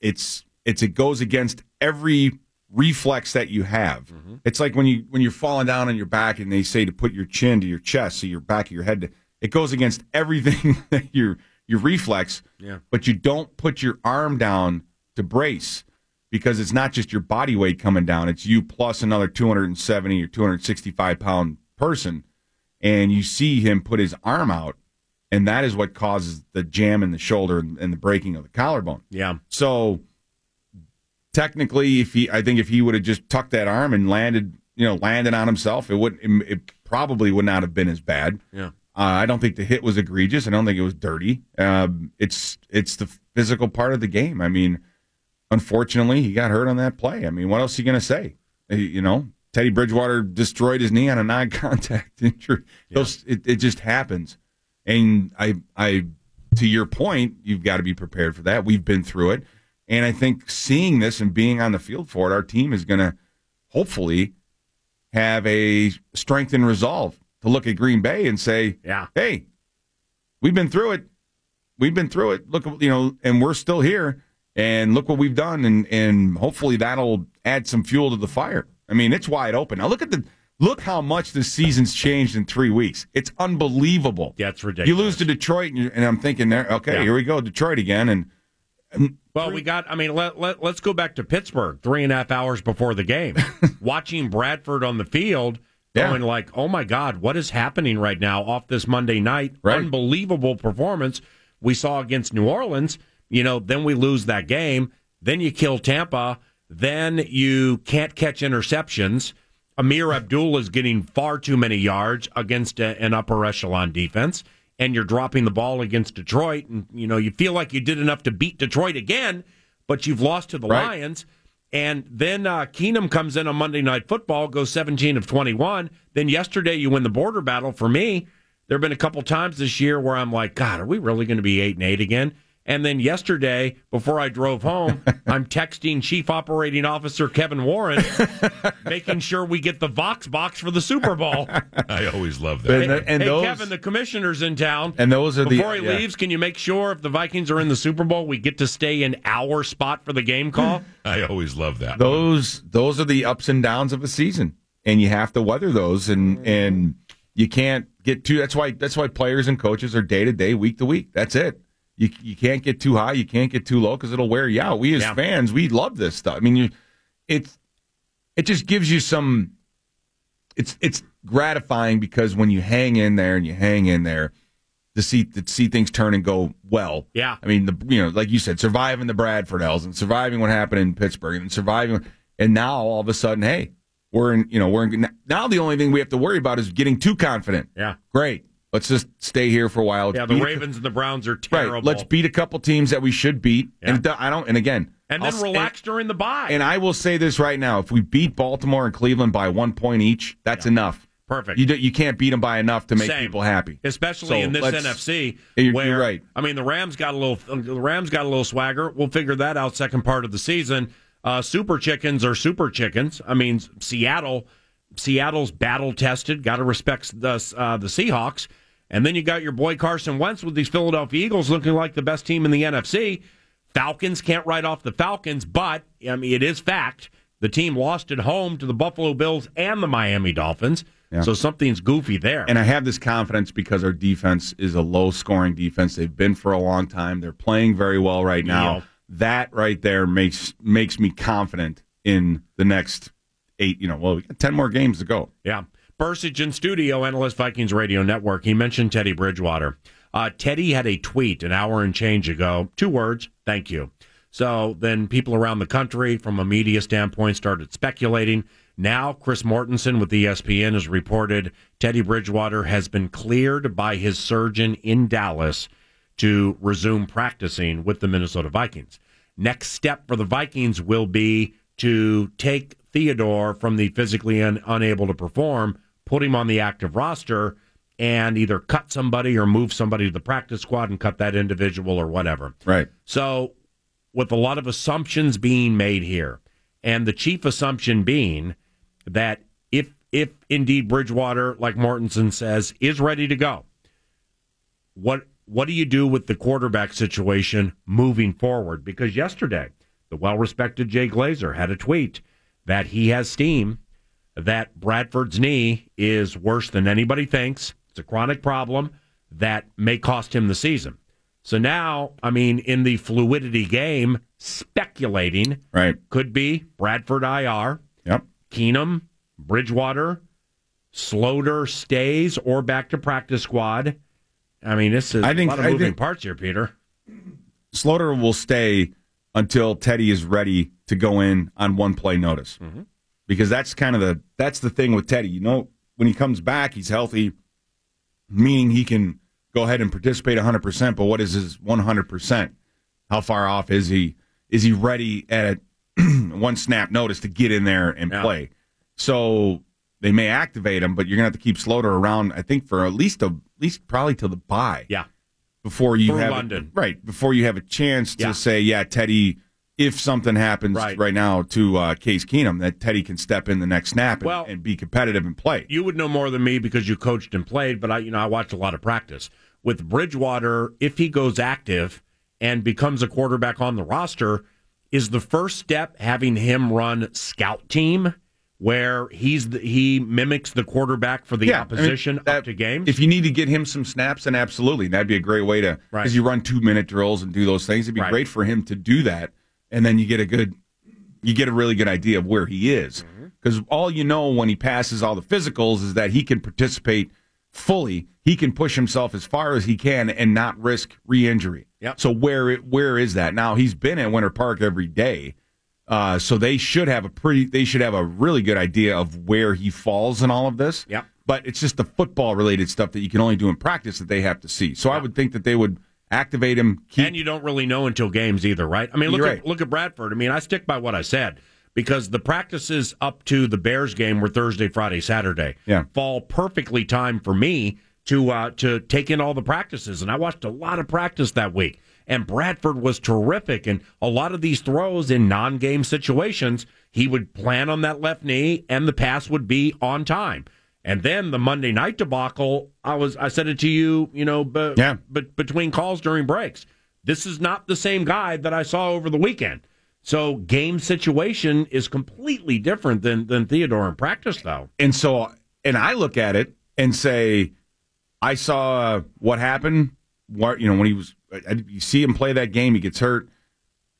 it's it's it goes against every reflex that you have. Mm-hmm. It's like when you when you're falling down on your back and they say to put your chin to your chest, so your back of your head. To, it goes against everything that your your reflex. Yeah. But you don't put your arm down to brace because it's not just your body weight coming down, it's you plus another 270 or 265 pound person. And you see him put his arm out, and that is what causes the jam in the shoulder and, the breaking of the collarbone. Yeah. So technically, if he, I think if he would have just tucked that arm and landed, you know, landed on himself, it would it, it probably would not have been as bad. Yeah. Uh, I don't think the hit was egregious. I don't think it was dirty. Um, it's it's the physical part of the game. I mean, unfortunately, he got hurt on that play. I mean, what else are you going to say? You know, Teddy Bridgewater destroyed his knee on a non-contact injury. Yeah. Those, it, it just happens. And I, I, to your point, you've got to be prepared for that. We've been through it, and I think seeing this and being on the field for it, our team is going to hopefully have a strength and resolve to look at Green Bay and say, "Yeah, hey, we've been through it. We've been through it. Look, you know, and we're still here." And look what we've done, and, and hopefully that'll add some fuel to the fire. I mean, it's wide open. Now look at the look how much the season's changed in three weeks. It's unbelievable. Yeah, it's ridiculous. You lose to Detroit, and, and I'm thinking, there, okay, yeah. here we go, Detroit again, and. and well, we got. I mean, let, let let's go back to Pittsburgh. Three and a half hours before the game, watching Bradford on the field, going like, "Oh my God, what is happening right now?" Off this Monday night, right. unbelievable performance we saw against New Orleans you know, then we lose that game. Then you kill Tampa. Then you can't catch interceptions. Amir Abdul is getting far too many yards against a, an upper echelon defense, and you're dropping the ball against Detroit. And, you know, you feel like you did enough to beat Detroit again, but you've lost to the right. Lions. And then uh, Keenum comes in on Monday Night Football, goes 17 of 21. Then yesterday you win the border battle. For me, there have been a couple times this year where I'm like, God, are we really going to be 8 and 8 again? And then yesterday, before I drove home, I'm texting Chief Operating Officer Kevin Warren, making sure we get the Vox box for the Super Bowl. I always love And, that. and hey, those Kevin, the commissioner's in town. and those are the Before he yeah. leaves, can you make sure if the Vikings are in the Super Bowl, we get to stay in our spot for the game call? I always love that. those those are the ups and downs of a season, and you have to weather those, and and you can't get too. That's why that's why players and coaches are day to day, week to week. That's it. You you can't get too high, you can't get too low because it'll wear you out. We as Yeah. fans, we love this stuff. I mean, you it's it just gives you some. It's it's gratifying because when you hang in there and you hang in there. To see to see things turn and go well, Yeah. I mean, the you know, like you said, surviving the Bradford L's and surviving what happened in Pittsburgh and surviving, and now all of a sudden, hey, we're in. You know, we're in. Now the only thing we have to worry about is getting too confident. Yeah. Great. Let's just stay here for a while. Yeah, the Beat a- Ravens and the Browns are terrible. Right. Let's beat a couple teams that we should beat, and it do- I don't. And again, and I'll then s- relax during the bye. And I will say this right now: if we beat Baltimore and Cleveland by one point each, that's enough. Perfect. You do, you can't beat them by enough to make Same. people happy, especially So in this NFC. You're, where, you're right. I mean, the Rams got a little. The Rams got a little swagger. We'll figure that out second part of the season. Uh, super chickens are super chickens. I mean, Seattle. Seattle's battle tested. Got to respect the uh, the Seahawks. And then you got your boy Carson Wentz with these Philadelphia Eagles looking like the best team in the NFC. Falcons can't write off the Falcons, but I mean it is fact the team lost at home to the Buffalo Bills and the Miami Dolphins. Yeah. So something's goofy there. And I have this confidence because our defense is a low scoring defense. They've been for a long time. They're playing very well right now. Yeah. That right there makes makes me confident in the next eight, you know, well, we got 10 more games to go. Yeah. Bercich in studio, analyst Vikings Radio Network. He mentioned Teddy Bridgewater. Uh, Teddy had a tweet an hour and change ago. Two words, thank you. So then people around the country, from a media standpoint, started speculating. Now, Chris Mortensen with ESPN has reported Teddy Bridgewater has been cleared by his surgeon in Dallas to resume practicing with the Minnesota Vikings. Next step for the Vikings will be to take Theodore from the physically un- unable to perform, put him on the active roster, and either cut somebody or move somebody to the practice squad and cut that individual or whatever. Right. So, with a lot of assumptions being made here, and the chief assumption being that if if indeed Bridgewater, like Mortensen says, is ready to go, what what do you do with the quarterback situation moving forward? Because yesterday, the well respected Jay Glazer had a tweet that he has steam, that Bradford's knee is worse than anybody thinks. It's a chronic problem that may cost him the season. So now, I mean, in the fluidity game, speculating right could be Bradford IR, yep, Keenum, Bridgewater, Sloter stays or back to practice squad. I mean, this is I think- a lot of moving think- parts here, Peter. Sloter will stay until Teddy is ready to go in on one play notice. Mm-hmm. Because that's kind of the that's the thing with Teddy. You know, when he comes back, he's healthy, meaning he can go ahead and participate 100%, but what is his 100%? How far off is he? Is he ready at one snap notice to get in there and Yeah. play? So they may activate him, but you're going to have to keep Sloter around I think for at least a at least probably till the bye Yeah. Before you have London. right before you have a chance to Yeah. say, yeah, Teddy. If something happens Right. right, now to uh, Case Keenum, that Teddy can step in the next snap and, Well- and be competitive and play. You would know more than me because you coached and played, but I, you know, I watched a lot of practice with Bridgewater. If he goes active and becomes a quarterback on the roster, is the first step having him run scout team where he's the, he mimics the quarterback for the Yeah, I mean, opposition that- up to games. If you need to get him some snaps, then absolutely, that'd be a great way to Right. you run two minute drills and do those things. It'd be Right. great for him to do that, and then you get a good, you get a really good idea of where he is. Mm-hmm. Because all you know when he passes all the physicals is that he can participate fully. He can push himself as far as he can and not risk re-injury. Yep. So where it, where is that now? He's been at Winter Park every day. Uh, so they should have a pretty, they should have a really good idea of where he falls in all of this. Yep. But it's just the football related stuff that you can only do in practice that they have to see. So I would think that they would activate him. Keep, and you don't really know until games either, right? I mean, look You're at right. look at Bradford. I mean, I stick by what I said because the practices up to the Bears game were Thursday, Friday, Saturday. Yeah. fall perfectly timed for me to uh, to take in all the practices, and I watched a lot of practice that week. And Bradford was terrific. And a lot of these throws in non game situations, he would plan on that left knee and the pass would be on time. And then the Monday night debacle, I was I said it to you, you know, but Yeah. but between calls during breaks. This is not the same guy that I saw over the weekend. So game situation is completely different than than Theodore in practice, though. And so, and I look at it and say, I saw what happened. What you know when he was, you see him play that game, he gets hurt.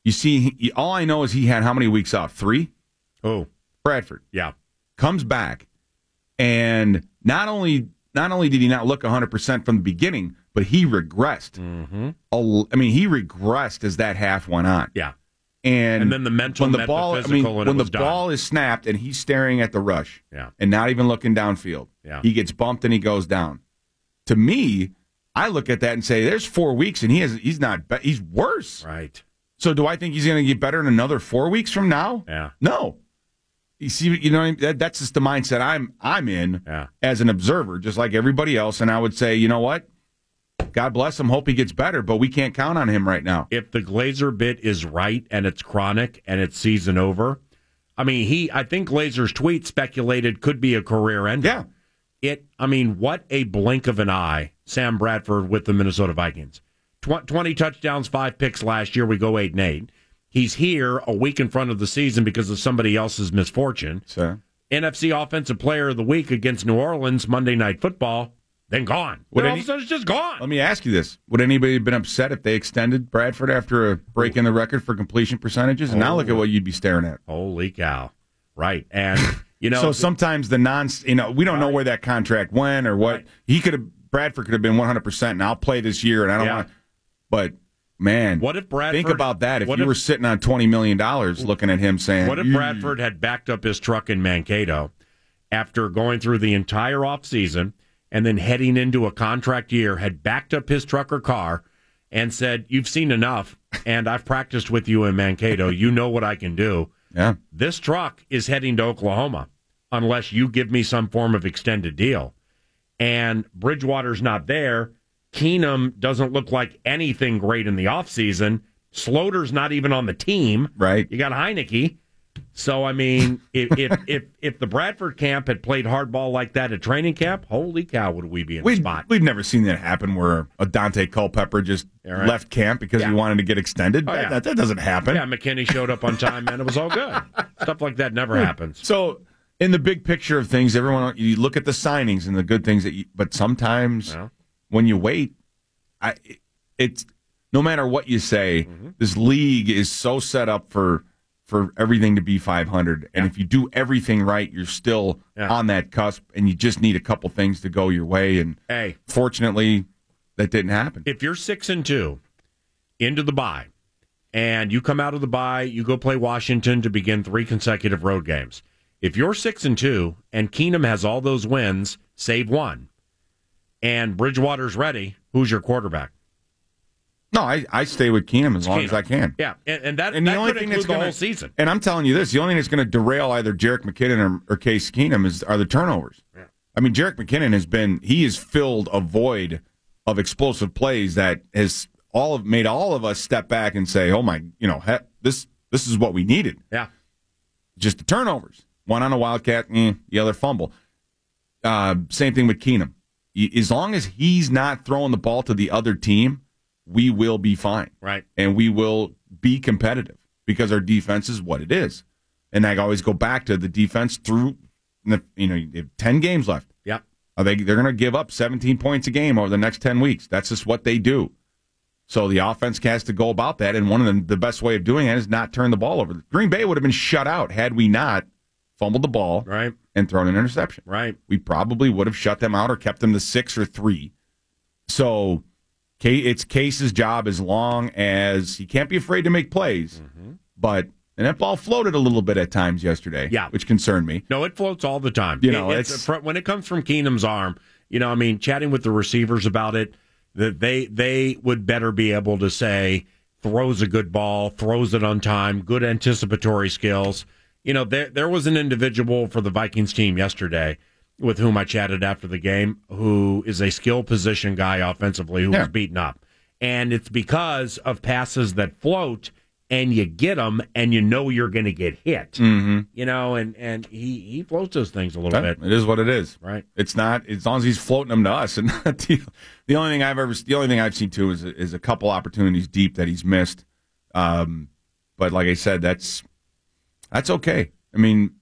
You see, he, all I know is he had how many weeks off? Three. Oh, Bradford yeah, comes back, and not only not only did he not look 100 percent from the beginning, but he regressed. Mm-hmm. I mean, he regressed as that half went on. Yeah. And, And then the mental when the met the ball, I mean, when the done. ball is snapped and he's staring at the rush, Yeah. and not even looking downfield, Yeah. he gets bumped and he goes down. To me, I look at that and say, "There's four weeks, and he has he's not he's worse." Right. So, do I think he's going to get better in another four weeks from now? Yeah. No. You see, you know that, that's just the mindset I'm I'm in Yeah. as an observer, just like everybody else. And I would say, you know what? God bless him. Hope he gets better, but we can't count on him right now. If the Glazer bit is right and it's chronic and it's season over, I mean, he, I think Glazer's tweet speculated could be a career ender. Yeah. It, I mean, what a blink of an eye, Sam Bradford with the Minnesota Vikings. Tw- 20 touchdowns, five picks last year. We go 8 and 8. He's here a week in front of the season because of somebody else's misfortune. So, NFC Offensive Player of the Week against New Orleans Monday Night Football, then gone. Would Then all any- of a sudden, it's just gone. let me ask you this: Would anybody have been upset if they extended Bradford after a break in the record for completion percentages? And now look at what you'd be staring at. Holy cow! Right, and you know, so sometimes the non, you know, we don't know where that contract went or what he could have. Bradford could have been 100, percent and I'll play this year, and I don't Yeah. want. But man, What if Bradford- Think about that. If you if- were sitting on 20 million dollars, looking at him saying, What if "Mm, Bradford had backed up his truck in Mankato after going through the entire offseason and then heading into a contract year, had backed up his truck or car and said, You've seen enough, and I've practiced with you in Mankato. You know what I can do. Yeah. This truck is heading to Oklahoma unless you give me some form of extended deal. And Bridgewater's not there. Keenum doesn't look like anything great in the offseason. Sloter's not even on the team. Right. You got Heinicke. So I mean, if if if, if the Bradford camp had played hardball like that at training camp, holy cow, would we be in We've, spot? we've never seen that happen where a Daunte Culpepper just right. left camp because Yeah. he wanted to get extended. Oh, that, yeah. that, that doesn't happen. Yeah, McKinney showed up on time, and it was all good. Stuff like that never hmm. happens. So, in the big picture of things, everyone you look at the signings and the good things that you, but sometimes when you wait, I it's no matter what you say, Mm-hmm. this league is so set up for for everything to be 500, and if you do everything right, you're still Yeah. on that cusp, and you just need a couple things to go your way. And Hey, fortunately, that didn't happen. if you're six and two into the bye, and you come out of the bye, you go play Washington to begin three consecutive road games. If you're six and two, and Keenum has all those wins, save one, and Bridgewater's ready, who's your quarterback? No, I, I stay with Keenum as long as I can. Yeah, and, and that, And the that only thing that's the gonna, whole season. And I'm telling you this: the only thing that's going to derail either Jerick McKinnon or, or Case Keenum is are the turnovers. Yeah. I mean, Jerick McKinnon has been he has filled a void of explosive plays that has all of made all of us step back and say, "Oh my, you know, he, this this is what we needed." Yeah. Just the turnovers. One on a wildcat, eh, the other fumble. Uh, same thing with Keenum. As long as he's not throwing the ball to the other team, we will be fine Right. and we will be competitive because our defense is what it is. And I always go back to the defense through, you know, you have ten games left. Yeah. Are they they're going to give up 17 points a game over the next 10 weeks. That's just what they do. So the offense has to go about that, and one of the, the best way of doing it is not turn the ball over. Green Bay would have been shut out had we not fumbled the ball right. and thrown an interception. Right. We probably would have shut them out or kept them to six or three. So it's Case's job as long as he can't be afraid to make plays. Mm-hmm. But and that ball floated a little bit at times yesterday, Yeah. which concerned me. No, it floats all the time. You know, it's, it's- when it comes from Keenum's arm. You know, I mean, chatting with the receivers about it, that they they would better be able to say throws a good ball, throws it on time, good anticipatory skills. You know, there there was an individual for the Vikings team yesterday with whom I chatted after the game, who is a skill position guy offensively who Yeah. was beaten up. and it's because of passes that float and you get them and you know you're going to get hit. Mm-hmm. You know, and and he he floats those things a little Yeah, bit. It is what it is. Right. It's not as long as he's floating them to us. And the, the only thing I've ever the only thing I've seen too is is a couple opportunities deep that he's missed. Um, but like I said, that's that's okay. I mean,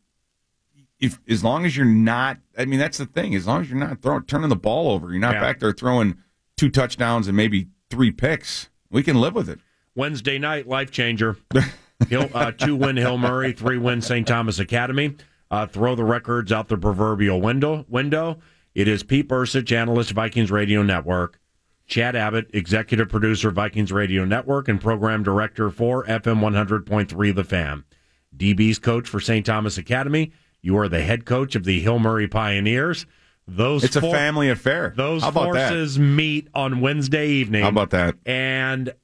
if as long as you're not, I mean, that's the thing. As long as you're not throwing turning the ball over, you're not Yeah. back there throwing two touchdowns and maybe three picks. We can live with it. Wednesday night, life changer. Hill, uh, two win Hill Murray, three win St. Thomas Academy. Uh, throw the records out the proverbial window. Window. It is Pete Bercich, analyst, Vikings Radio Network. Chad Abbott, executive producer, Vikings Radio Network, and program director for FM 100.3 The Fan. DB's coach for St. Thomas Academy. You are the head coach of the Hill Murray Pioneers. Those It's a family affair. Those about that? forces meet on Wednesday evening. How about that? And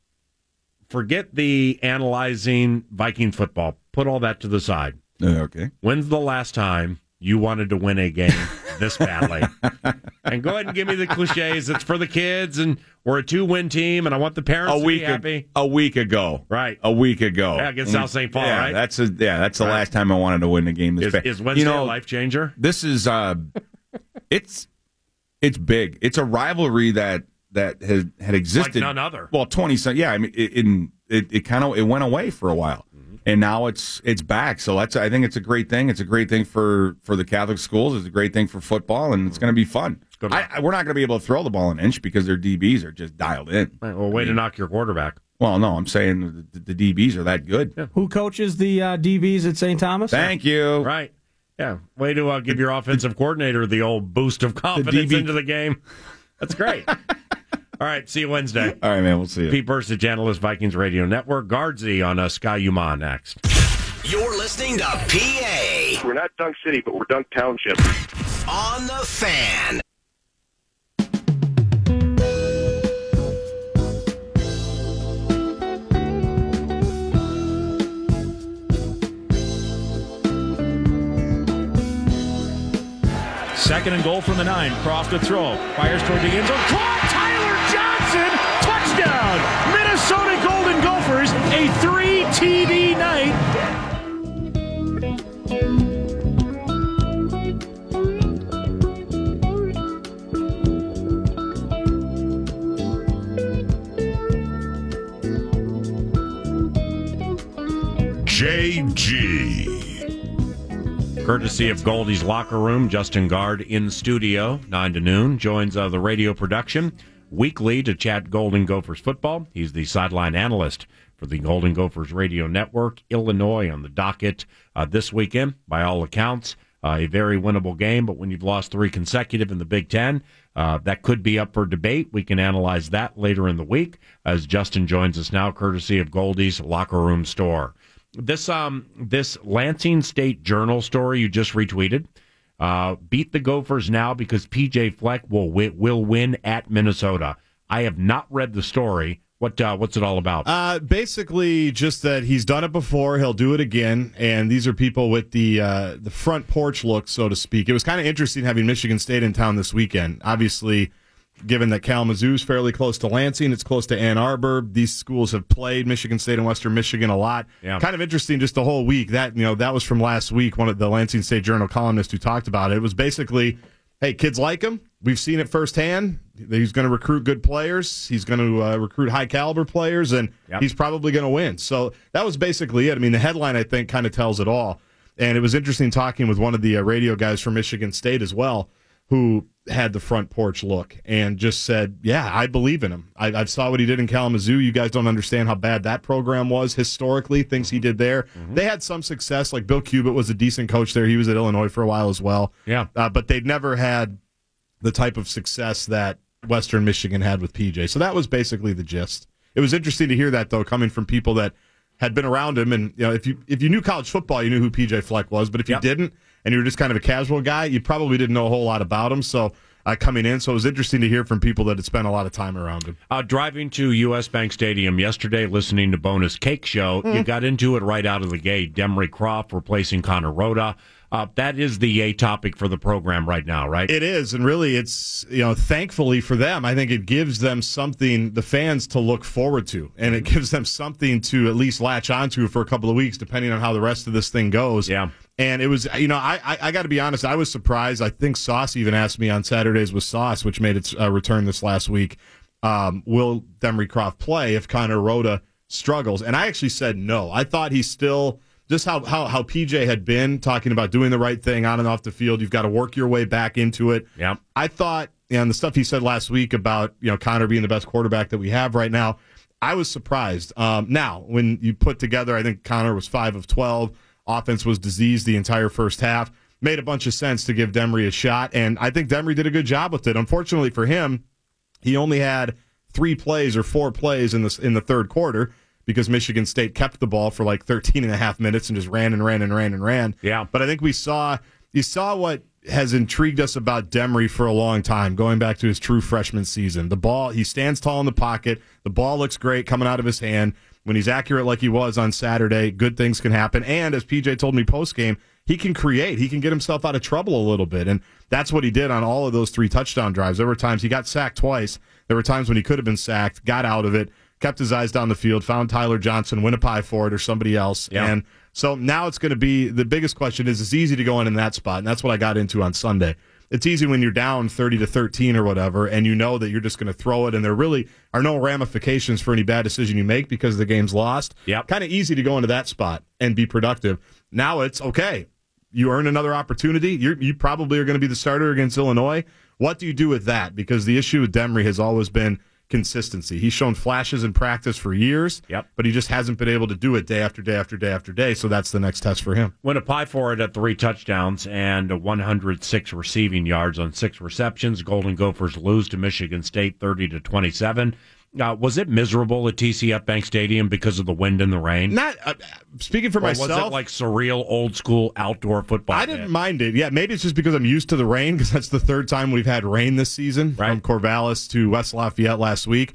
forget the analyzing Viking football. Put all that to the side. Uh, okay. When's the last time you wanted to win a game this badly? and go ahead and give me the cliches. It's for the kids, and we're a two-win team, and I want the parents a to week be happy. a week ago. Right. A week ago. Yeah, against South St. Paul, yeah, right? That's a, yeah, that's the Right. last time I wanted to win a game this Is, is Wednesday you know, a life changer? This is uh it's it's big. It's a rivalry that that has had existed none other. Well, 20 some yeah, I mean it in it, it kind of it went away for a while. And now it's it's back. So that's I think it's a great thing. It's a great thing for for the Catholic schools. It's a great thing for football and it's going to be fun. Good I, I- we're not going to be able to throw the ball an inch because their DBs are just dialed in. Right, well, way to knock your quarterback. Well, no, I'm saying the, the DBs are that good. Who coaches the uh, DBs at St. Thomas? Thank you. Right. Yeah. Way to uh, give your offensive coordinator the old boost of confidence DB into the game. That's great. All right. See you Wednesday. All right, man. We'll see you. Pete Bercich, analyst, Vikings Radio Network. Guardsy on uh, Sky Yuma next. You're listening to PA We're not Dunk City, but we're Dunk Township. on the fan. Second and goal from the nine. Croft to throw. Fires toward the end zone. Caught! Tyler Touchdown! Minnesota Golden Gophers, a three TD night. JG. Courtesy of Goldie's Locker Room, Justin Gaard in studio, 9 to noon, joins uh, the radio production weekly to chat Golden Gophers football. He's the sideline analyst for the Golden Gophers Radio Network. Illinois on the docket uh, this weekend, by all accounts. Uh, a very winnable game, but when you've lost three consecutive in the Big Ten, uh, that could be up for debate. We can analyze that later in the week as Justin joins us now, courtesy of Goldie's Locker Room Store. This um this Lansing State Journal story you just retweeted. Uh, beat the Gophers now because PJ Fleck will wi- will win at Minnesota. I have not read the story. What uh, what's it all about? Uh, basically, just that he's done it before. He'll do it again, and these are people with the uh, the front porch look, so to speak. It was kind of interesting having Michigan State in town this weekend. Obviously, given that Kalamazoo is fairly close to Lansing, it's close to Ann Arbor. These schools have played Michigan State and Western Michigan a lot. Yeah. Kind of interesting, just the whole week. That you know that was from last week. One of the Lansing State Journal columnists who talked about it. It was basically, hey, kids like him. We've seen it firsthand. He's going to recruit good players. He's going to uh, recruit high caliber players, and Yep. he's probably going to win. So that was basically it. I mean, the headline I think kind of tells it all. And it was interesting talking with one of the uh, radio guys from Michigan State as well, who had the front porch look and just said, "Yeah, I believe in him. I, I saw what he did in Kalamazoo. You guys don't understand how bad that program was historically. Things he did there. They had some success. Like Bill Cubit was a decent coach there. He was at Illinois for a while as well. Yeah. uh, but they'd never had the type of success that Western Michigan had with PJ. So that was basically the gist. It was interesting to hear that though, coming from people that had been around him. And you know, if you if you knew college football, you knew who PJ Fleck was. But if you didn't, and you were just kind of a casual guy, you probably didn't know a whole lot about him. So uh, coming in, so it was interesting to hear from people that had spent a lot of time around him. Uh, driving to U.S. Bank Stadium yesterday, listening to Bonus Cake Show, you got into it right out of the gate. Demry Croft replacing Connor Rhoda. Uh, that is the a topic for the program right now, right? It is, and really, it's you know, thankfully for them, I think it gives them something the fans to look forward to, and it gives them something to at least latch onto for a couple of weeks, depending on how the rest of this thing goes. Yeah. And it was, you know, I I, I got to be honest, I was surprised. I think Sauce even asked me on Saturdays with Sauce, which made its uh, return this last week. Um, will Demry Croft play if Conor Rhoda struggles? And I actually said no. I thought he still just how, how how PJ had been talking about doing the right thing on and off the field. You've got to work your way back into it. Yeah. I thought, and the stuff he said last week about you know Conor being the best quarterback that we have right now, I was surprised. Um, now, when you put together, I think Connor was five of twelve. Offense was diseased the entire first half. Made a bunch of sense to give Demry a shot, and I think Demry did a good job with it. Unfortunately for him, he only had three plays or four plays in the in the third quarter because Michigan State kept the ball for like 13 and a half minutes and just ran and ran and ran and ran. Yeah. But I think we saw you saw what has intrigued us about Demry for a long time, going back to his true freshman season. The ball, he stands tall in the pocket. The ball looks great coming out of his hand. When he's accurate like he was on Saturday, good things can happen. And as PJ told me post game, he can create. He can get himself out of trouble a little bit. And that's what he did on all of those three touchdown drives. There were times he got sacked twice. There were times when he could have been sacked, got out of it, kept his eyes down the field, found Tyler Johnson, win a pie for it, or somebody else. Yeah. And so now it's going to be the biggest question is it's easy to go in in that spot, and that's what I got into on Sunday. It's easy when you're down 30 to 13 or whatever, and you know that you're just going to throw it, and there really are no ramifications for any bad decision you make because the game's lost. Yeah, kind of easy to go into that spot and be productive. Now it's okay. You earn another opportunity. You're, you probably are going to be the starter against Illinois. What do you do with that? Because the issue with Demry has always been consistency. He's shown flashes in practice for years, yep. but he just hasn't been able to do it day after day after day after day. So that's the next test for him. Went a pie for it at three touchdowns and 106 receiving yards on six receptions. Golden Gophers lose to Michigan State 30 to 27. Uh, was it miserable at TCF Bank Stadium because of the wind and the rain? Not uh, speaking for or myself. Was it like surreal, old school outdoor football? I didn't mind it. Yeah, maybe it's just because I'm used to the rain because that's the third time we've had rain this season right. from Corvallis to West Lafayette last week.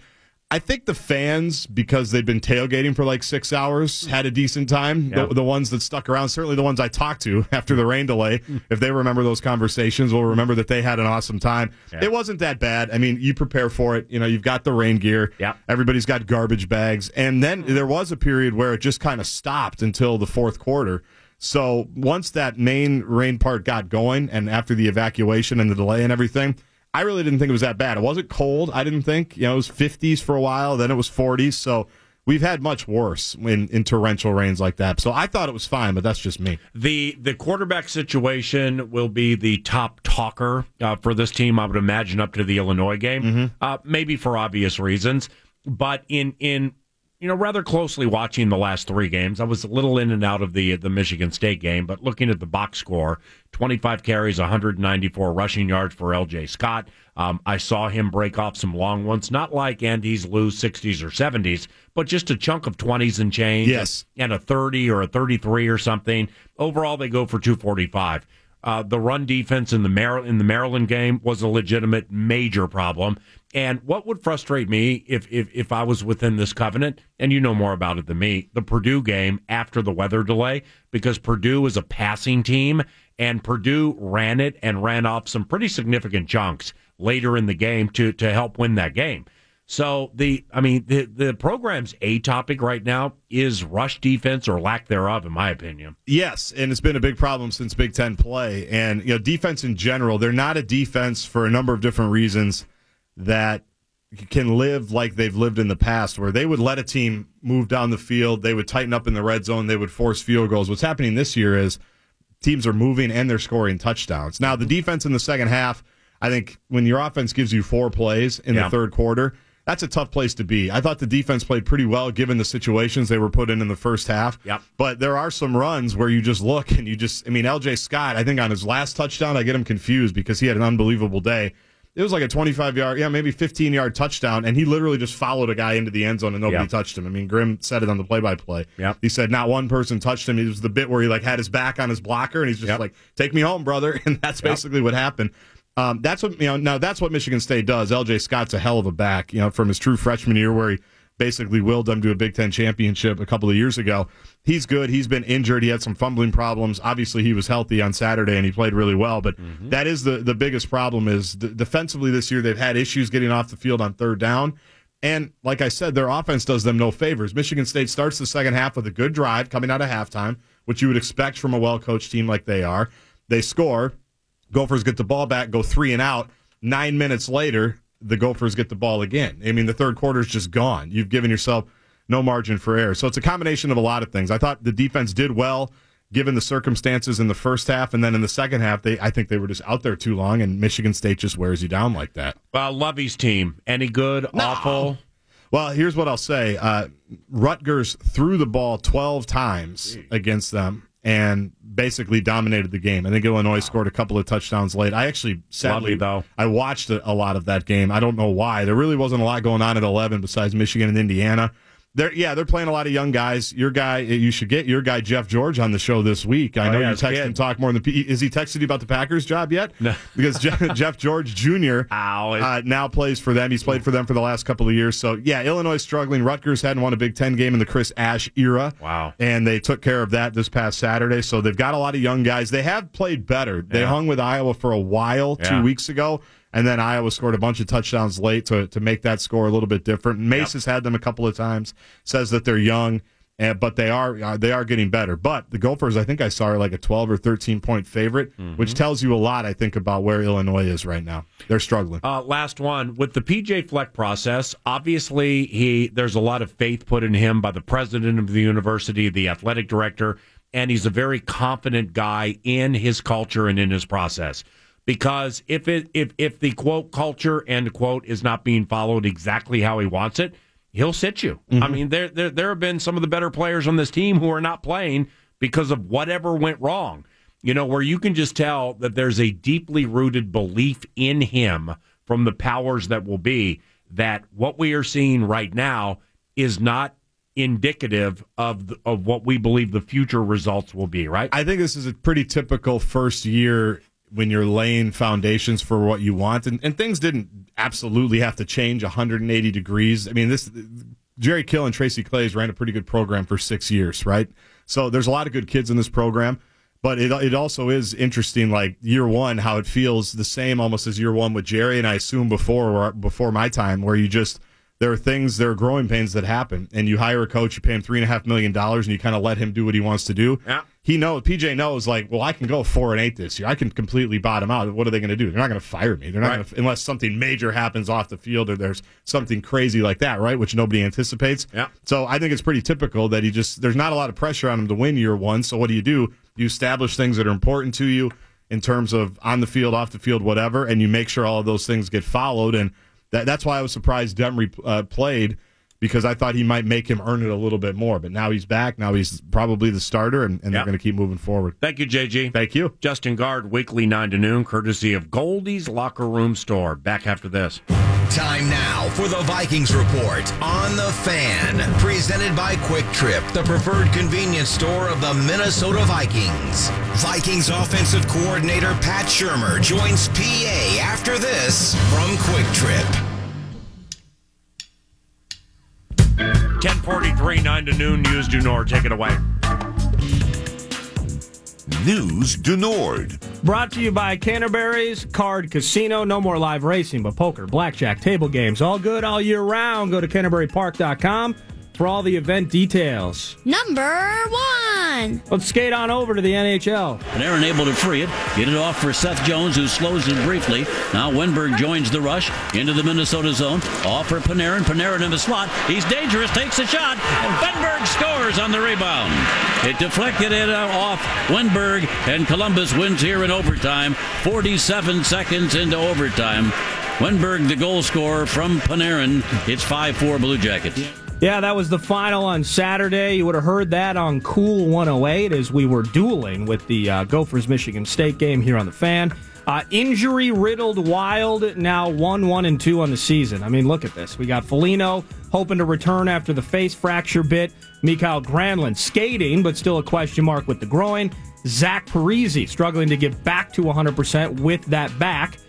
I think the fans, because they've been tailgating for like six hours, had a decent time. Yeah. The, the, ones that stuck around, certainly the ones I talked to after the rain delay, if they remember those conversations, will remember that they had an awesome time. Yeah. It wasn't that bad. I mean, you prepare for it. You know, you've got the rain gear. Yeah. Everybody's got garbage bags. And then there was a period where it just kind of stopped until the fourth quarter. So once that main rain part got going, and after the evacuation and the delay and everything, I really didn't think it was that bad. It wasn't cold. I didn't think. You know, it was 50s for a while. Then it was 40s. So we've had much worse in, in torrential rains like that. So I thought it was fine, but that's just me. The the quarterback situation will be the top talker uh, for this team. I would imagine up to the Illinois game, Mm-hmm. uh, maybe for obvious reasons. But in in you know rather closely watching the last three games, I was a little in and out of the the Michigan State game. But looking at the box score, 25 carries, 194 rushing yards for L.J. Scott. Um, I saw him break off some long ones, not like Andy's lose 60s or 70s, but just a chunk of 20s and change. Yes. And a 30 or a 33 or something. Overall, they go for 245. Uh, the run defense in the Mar- in the Maryland game was a legitimate major problem. And what would frustrate me if, if if I was within this covenant, and you know more about it than me, the Purdue game after the weather delay, because Purdue is a passing team, and Purdue ran it and ran off some pretty significant chunks later in the game to to help win that game. So the I mean the the program's a topic right now is rush defense or lack thereof, in my opinion. Yes, and it's been a big problem since Big Ten play. And you know, defense in general, they're not a defense for a number of different reasons that can live like they've lived in the past, where they would let a team move down the field, they would tighten up in the red zone, they would force field goals. What's happening this year is teams are moving and they're scoring touchdowns. Now, the defense in the second half, I think when your offense gives you four plays in Yeah. the third quarter, that's a tough place to be. I thought the defense played pretty well given the situations they were put in in the first half. Yep. But there are some runs where you just look and you just, I mean, LJ Scott, I think on his last touchdown, I get him confused because he had an unbelievable day. It was like a 25 yard, yeah, maybe 15 yard touchdown, and he literally just followed a guy into the end zone and nobody Yep. touched him. I mean, Grimm said it on the play by play. He said not one person touched him. It was the bit where he like had his back on his blocker and he's just Yep. like, take me home, brother. And that's basically what happened. Um, that's what you know. Now that's what Michigan State does. L.J. Scott's a hell of a back. You know, from his true freshman year, where he basically willed them to a Big Ten championship a couple of years ago. He's good. He's been injured. He had some fumbling problems. Obviously, he was healthy on Saturday and he played really well. But that is the the biggest problem is d- defensively this year they've had issues getting off the field on third down. And like I said, their offense does them no favors. Michigan State starts the second half with a good drive coming out of halftime, which you would expect from a well coached team like they are. They score. Gophers get the ball back, go three and out. Nine minutes later, the Gophers get the ball again. I mean, the third quarter is just gone. You've given yourself no margin for error. So it's a combination of a lot of things. I thought the defense did well given the circumstances in the first half, and then in the second half, they I think they were just out there too long, and Michigan State just wears you down like that. Well, Lovie's team, any good, awful? Well, here's what I'll say: uh, Rutgers threw the ball 12 times against them and basically dominated the game. I think Illinois scored a couple of touchdowns late. I actually, sadly, Lovely, though. I watched a, a lot of that game. I don't know why. There really wasn't a lot going on at 11 besides Michigan and Indiana. They're, yeah, they're playing a lot of young guys. Your guy, you should get your guy Jeff George on the show this week. I Oh, know yeah, you text kid. and talk more than the. is he texted you about the Packers job yet? No, because Jeff, Jeff George Jr. Uh, now plays for them. He's played for them for the last couple of years. So yeah, Illinois struggling. Rutgers hadn't won a Big Ten game in the Chris Ash era. Wow, and they took care of that this past Saturday. So they've got a lot of young guys. They have played better. They Yeah. hung with Iowa for a while two weeks ago. And then Iowa scored a bunch of touchdowns late to, to make that score a little bit different. Mace has had them a couple of times. Says that they're young, uh, but they are uh, they are getting better. But the Gophers, I think I saw are like a twelve or thirteen point favorite, Mm-hmm. which tells you a lot. I think about where Illinois is right now. They're struggling. Uh, last one with the PJ Fleck process. Obviously, he there's a lot of faith put in him by the president of the university, the athletic director, and he's a very confident guy in his culture and in his process. Because if it if if the quote culture end quote is not being followed exactly how he wants it, he'll sit you. I mm-hmm. mean, there there there have been some of the better players on this team who are not playing because of whatever went wrong. You know, where you can just tell that there's a deeply rooted belief in him from the powers that will be that what we are seeing right now is not indicative of the, of what we believe the future results will be, right? I think this is a pretty typical first year when you're laying foundations for what you want, and, and things didn't absolutely have to change 180 degrees. I mean, this Jerry Kill and Tracy Claeys ran a pretty good program for six years, right? So there's a lot of good kids in this program. But it it also is interesting, like year one, how it feels the same almost as year one with Jerry, and I assume before before my time, where you just there are things, there are growing pains that happen, and you hire a coach, you pay him three and a half million dollars, and you kind of let him do what he wants to do. Yeah. He knows, PJ knows, like, well, I can go four and eight this year. I can completely bottom out. What are they going to do? They're not going to fire me. They're not Right. going to, unless something major happens off the field or there's something crazy like that, right? Which nobody anticipates. Yeah. So I think it's pretty typical that he just, there's not a lot of pressure on him to win year one. So what do you do? You establish things that are important to you in terms of on the field, off the field, whatever, and you make sure all of those things get followed. And that, that's why I was surprised Demry uh, played because I thought he might make him earn it a little bit more. But now he's back. Now he's probably the starter, and, and Yeah. they're going to keep moving forward. Thank you, JG. Thank you. Justin Guard, weekly 9 to noon, courtesy of Goldie's Locker Room Store. Back after this. Time now for the Vikings Report on the Fan. Presented by QuikTrip, the preferred convenience store of the Minnesota Vikings. Vikings offensive coordinator Pat Shurmur joins PA after this from QuikTrip. 1043, 9 to noon, News Nord. Take it away. News du Nord. Brought to you by Canterbury's Card Casino. No more live racing, but poker, blackjack, table games, all good all year round. Go to CanterburyPark.com for all the event details. Number one. Let's skate on over to the NHL. Panarin able to free it, get it off for Seth Jones, who slows it briefly. Now Wennberg joins the rush into the Minnesota zone. Off for Panarin. Panarin in the slot. He's dangerous, takes a shot, and Wennberg scores on the rebound. It deflected it off Wennberg, and Columbus wins here in overtime. 47 seconds into overtime. Wennberg, the goal scorer from Panarin. It's 5 4 Blue Jackets. Yeah, that was the final on Saturday. You would have heard that on Cool 108 as we were dueling with the uh, Gophers Michigan State game here on the fan. Uh, injury riddled Wild, now 1 1 and 2 on the season. I mean, look at this. We got Foligno hoping to return after the face fracture bit. Mikael Granlund skating, but still a question mark with the groin. Zach Parise struggling to get back to 100% with that back.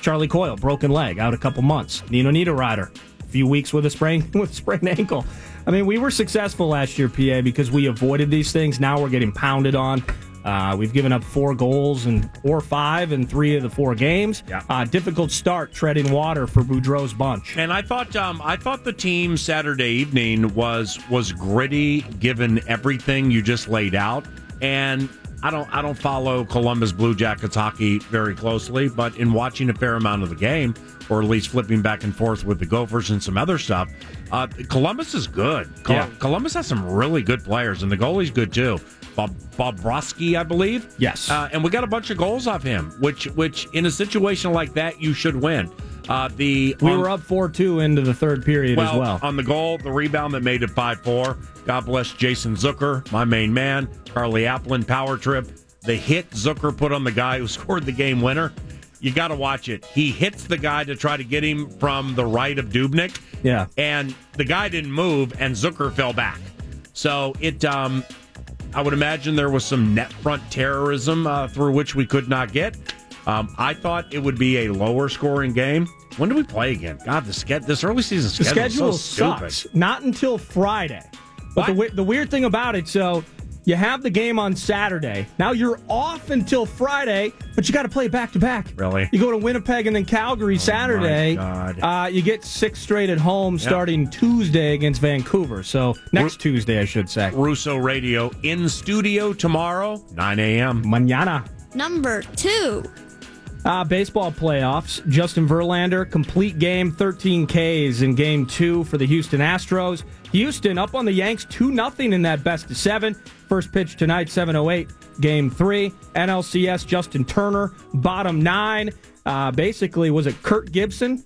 Charlie Coyle, broken leg, out a couple months. Nino Niederreiter, a few weeks with a sprain with a sprained ankle. I mean, we were successful last year, PA, because we avoided these things. Now we're getting pounded on. Uh, we've given up four goals and or five in three of the four games. Yeah. Uh, difficult start treading water for Boudreau's bunch. And I thought um, I thought the team Saturday evening was was gritty, given everything you just laid out. And I don't I don't follow Columbus Blue Jackets hockey very closely, but in watching a fair amount of the game, or at least flipping back and forth with the Gophers and some other stuff, uh, Columbus is good. Col- Yeah. Columbus has some really good players, and the goalie's good too. Bob Bobrovsky, I believe. Yes. Uh, and we got a bunch of goals off him, which which in a situation like that you should win. Uh, the We on- were up four two into the third period well, as well. on the goal, the rebound that made it 5 4. God bless Jason Zucker, my main man. Carly Applin, power trip. The hit Zucker put on the guy who scored the game winner. You got to watch it. He hits the guy to try to get him from the right of Dubnyk. Yeah. And the guy didn't move, and Zucker fell back. So it, um, I would imagine there was some net front terrorism uh, through which we could not get. Um, I thought it would be a lower scoring game. When do we play again? God, the ske- this early season The schedule, schedule is so stupid. sucks. Not until Friday. But the, the weird thing about it, so you have the game on Saturday. Now you're off until Friday, but you got to play back to back. Really? You go to Winnipeg and then Calgary Saturday. God. Uh, you get six straight at home starting Tuesday against Vancouver. So next Tuesday, I should say. Russo Radio in studio tomorrow, 9 a.m. Manana. Number two. Uh, baseball playoffs. Justin Verlander, complete game, 13 Ks in game two for the Houston Astros. Houston up on the Yanks 2 0 in that best of seven. First pitch tonight, 7.08, game three. NLCS, Justin Turner, bottom nine. Uh, basically, was it Kirk Gibson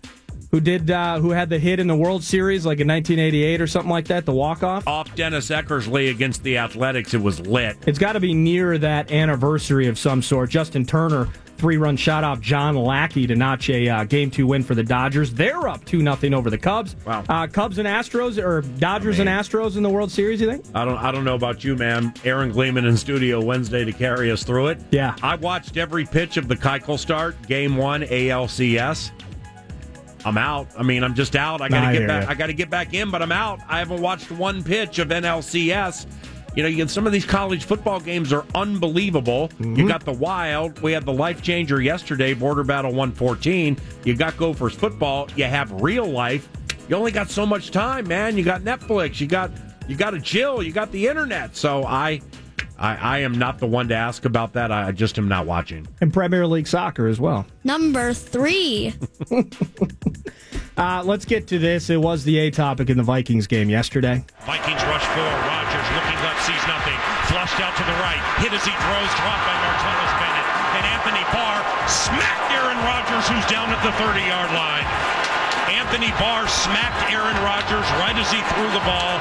who did uh, who had the hit in the World Series like in 1988 or something like that, the walk off? Off Dennis Eckersley against the Athletics, it was lit. It's got to be near that anniversary of some sort. Justin Turner, three run shot off John Lackey to notch a uh, game two win for the Dodgers. They're up 2 0 over the Cubs. Wow. Uh, Cubs and Astros, or Dodgers and Astros in the World Series, you think? I don't I don't know about you, man. Aaron Gleeman in studio Wednesday to carry us through it. Yeah. I watched every pitch of the Keuchel start, game one ALCS. I'm out. I mean, I'm just out. I gotta get back. I gotta get back in, but I'm out. I haven't watched one pitch of NLCS. You know, you some of these college football games are unbelievable. Mm-hmm. You got the Wild. We had the life changer yesterday, Border Battle 114. You got Gophers football. You have real life. You only got so much time, man. You got Netflix. You got you got a chill. You got the internet. So I, I, I am not the one to ask about that. I just am not watching. And Premier League soccer as well. Number three. Uh, let's get to this. It was the A topic in the Vikings game yesterday. Vikings rush four. Rodgers looking left, sees nothing. Flushed out to the right. Hit as he throws. Dropped by Martellus Bennett. And Anthony Barr smacked Aaron Rodgers, who's down at the 30 yard line. Anthony Barr smacked Aaron Rodgers right as he threw the ball.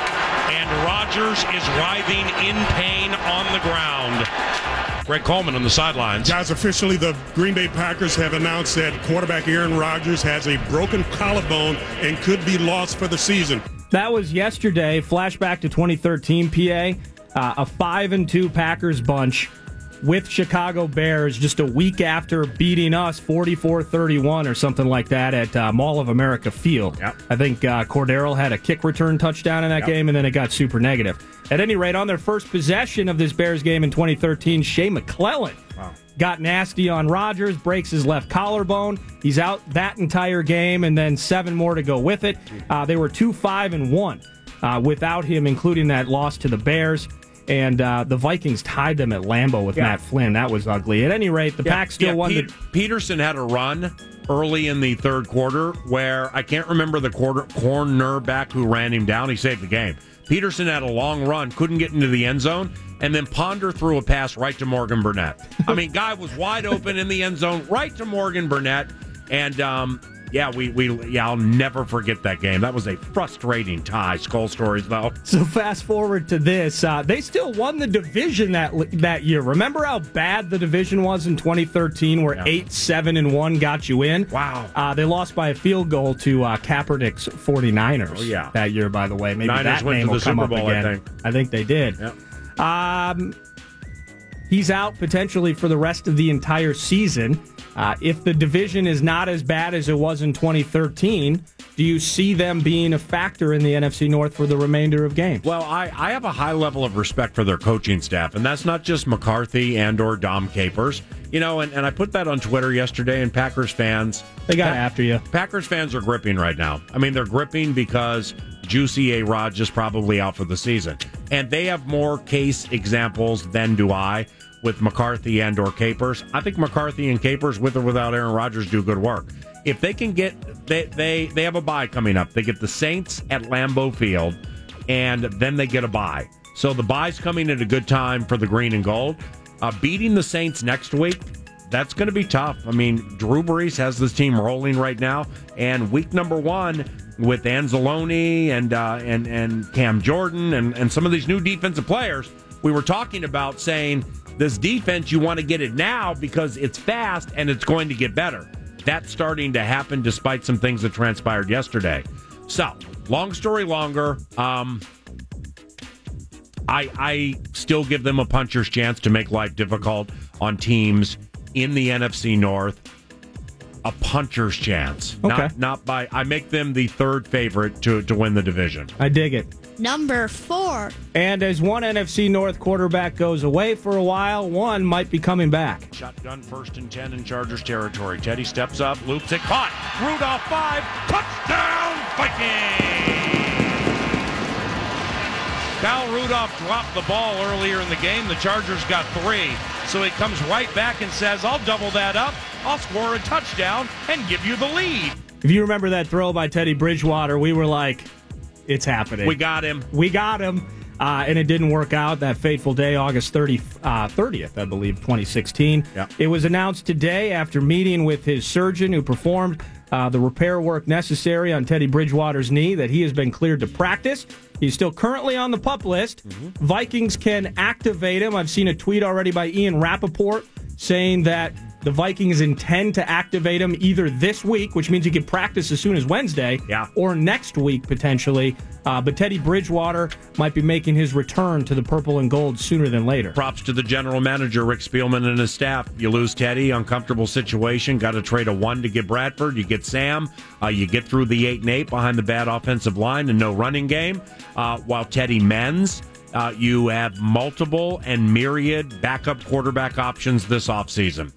And Rodgers is writhing in pain on the ground. Greg Coleman on the sidelines. Guys, officially, the Green Bay Packers have announced that quarterback Aaron Rodgers has a broken collarbone and could be lost for the season. That was yesterday. Flashback to 2013 PA. Uh, a 5 and 2 Packers bunch with Chicago Bears just a week after beating us 44 31 or something like that at uh, Mall of America Field. I think uh, Cordero had a kick return touchdown in that Yep. game, and then it got super negative. At any rate, on their first possession of this Bears game in 2013, Shea McClellin got nasty on Rodgers, breaks his left collarbone. He's out that entire game, and then seven more to go with it. Uh, they were two, five, and one uh, without him, including that loss to the Bears. And uh, the Vikings tied them at Lambeau with Yeah. Matt Flynn. That was ugly. At any rate, the Pack still yeah, won. Pete- the, Peterson had a run early in the third quarter where I can't remember the quarter cornerback who ran him down. He saved the game. Peterson had a long run, couldn't get into the end zone, and then Ponder threw a pass right to Morgan Burnett. I mean, guy was wide open in the end zone, right to Morgan Burnett, and um, yeah, we we yeah, I'll never forget that game. That was a frustrating tie. Skull stories though. So fast forward to this, uh, they still won the division that that year. Remember how bad the division was in 2013, where eight, seven, and one got you in. Wow. Uh, they lost by a field goal to uh, Kaepernick's 49ers. Oh, yeah. that year, by the way. Maybe Niners that name will come Super up Bowl, I again. think. think they did. Um, he's out potentially for the rest of the entire season. Uh, if the division is not as bad as it was in 2013, do you see them being a factor in the NFC North for the remainder of games? Well, I, I have a high level of respect for their coaching staff, and that's not just McCarthy and or Dom Capers. You know, and, and I put that on Twitter yesterday, and Packers fans they got after you. Packers fans are gripping right now. I mean, they're gripping because Juicy A Rod is probably out for the season, and they have more case examples than do I with McCarthy and or Capers. I think McCarthy and Capers, with or without Aaron Rodgers, do good work. If they can get they they they have a bye coming up. They get the Saints at Lambeau Field, and then they get a bye. So the bye's coming at a good time for the green and gold. Uh, beating the Saints next week, that's going to be tough. I mean, Drew Brees has this team rolling right now, and week number one with Anzalone and uh, and and Cam Jordan and and some of these new defensive players, we were talking about saying this defense you want to get it now because it's fast and it's going to get better. That's starting to happen despite some things that transpired yesterday. So, long story longer, um, I, I still give them a puncher's chance to make life difficult on teams in the NFC North. A puncher's chance. Okay. Not, not by, I make them the third favorite to, to win the division. I dig it. Number four. And as one NFC North quarterback goes away for a while, one might be coming back. Shotgun first and 10 in Chargers territory. Teddy steps up, loops it, caught. Rudolph five, touchdown Vikings! Kyle Rudolph dropped the ball earlier in the game. The Chargers got three. So he comes right back and says, I'll double that up. I'll score a touchdown and give you the lead. If you remember that throw by Teddy Bridgewater, we were like, it's happening. We got him. We got him. Uh, and it didn't work out that fateful day, August 30, uh, 30th, I believe, 2016. Yeah. It was announced today after meeting with his surgeon who performed uh, the repair work necessary on Teddy Bridgewater's knee that he has been cleared to practice. He's still currently on the pup list. Mm-hmm. Vikings can activate him. I've seen a tweet already by Ian Rapoport saying that the Vikings intend to activate him either this week, which means he could practice as soon as Wednesday, yeah. or next week potentially. Uh, but Teddy Bridgewater might be making his return to the purple and gold sooner than later. Props to the general manager, Rick Spielman, and his staff. You lose Teddy, uncomfortable situation. Got to trade a one to get Bradford. You get Sam. Uh, you get through the eight and eight behind the bad offensive line and no running game. Uh, while Teddy mends, uh, you have multiple and myriad backup quarterback options this offseason.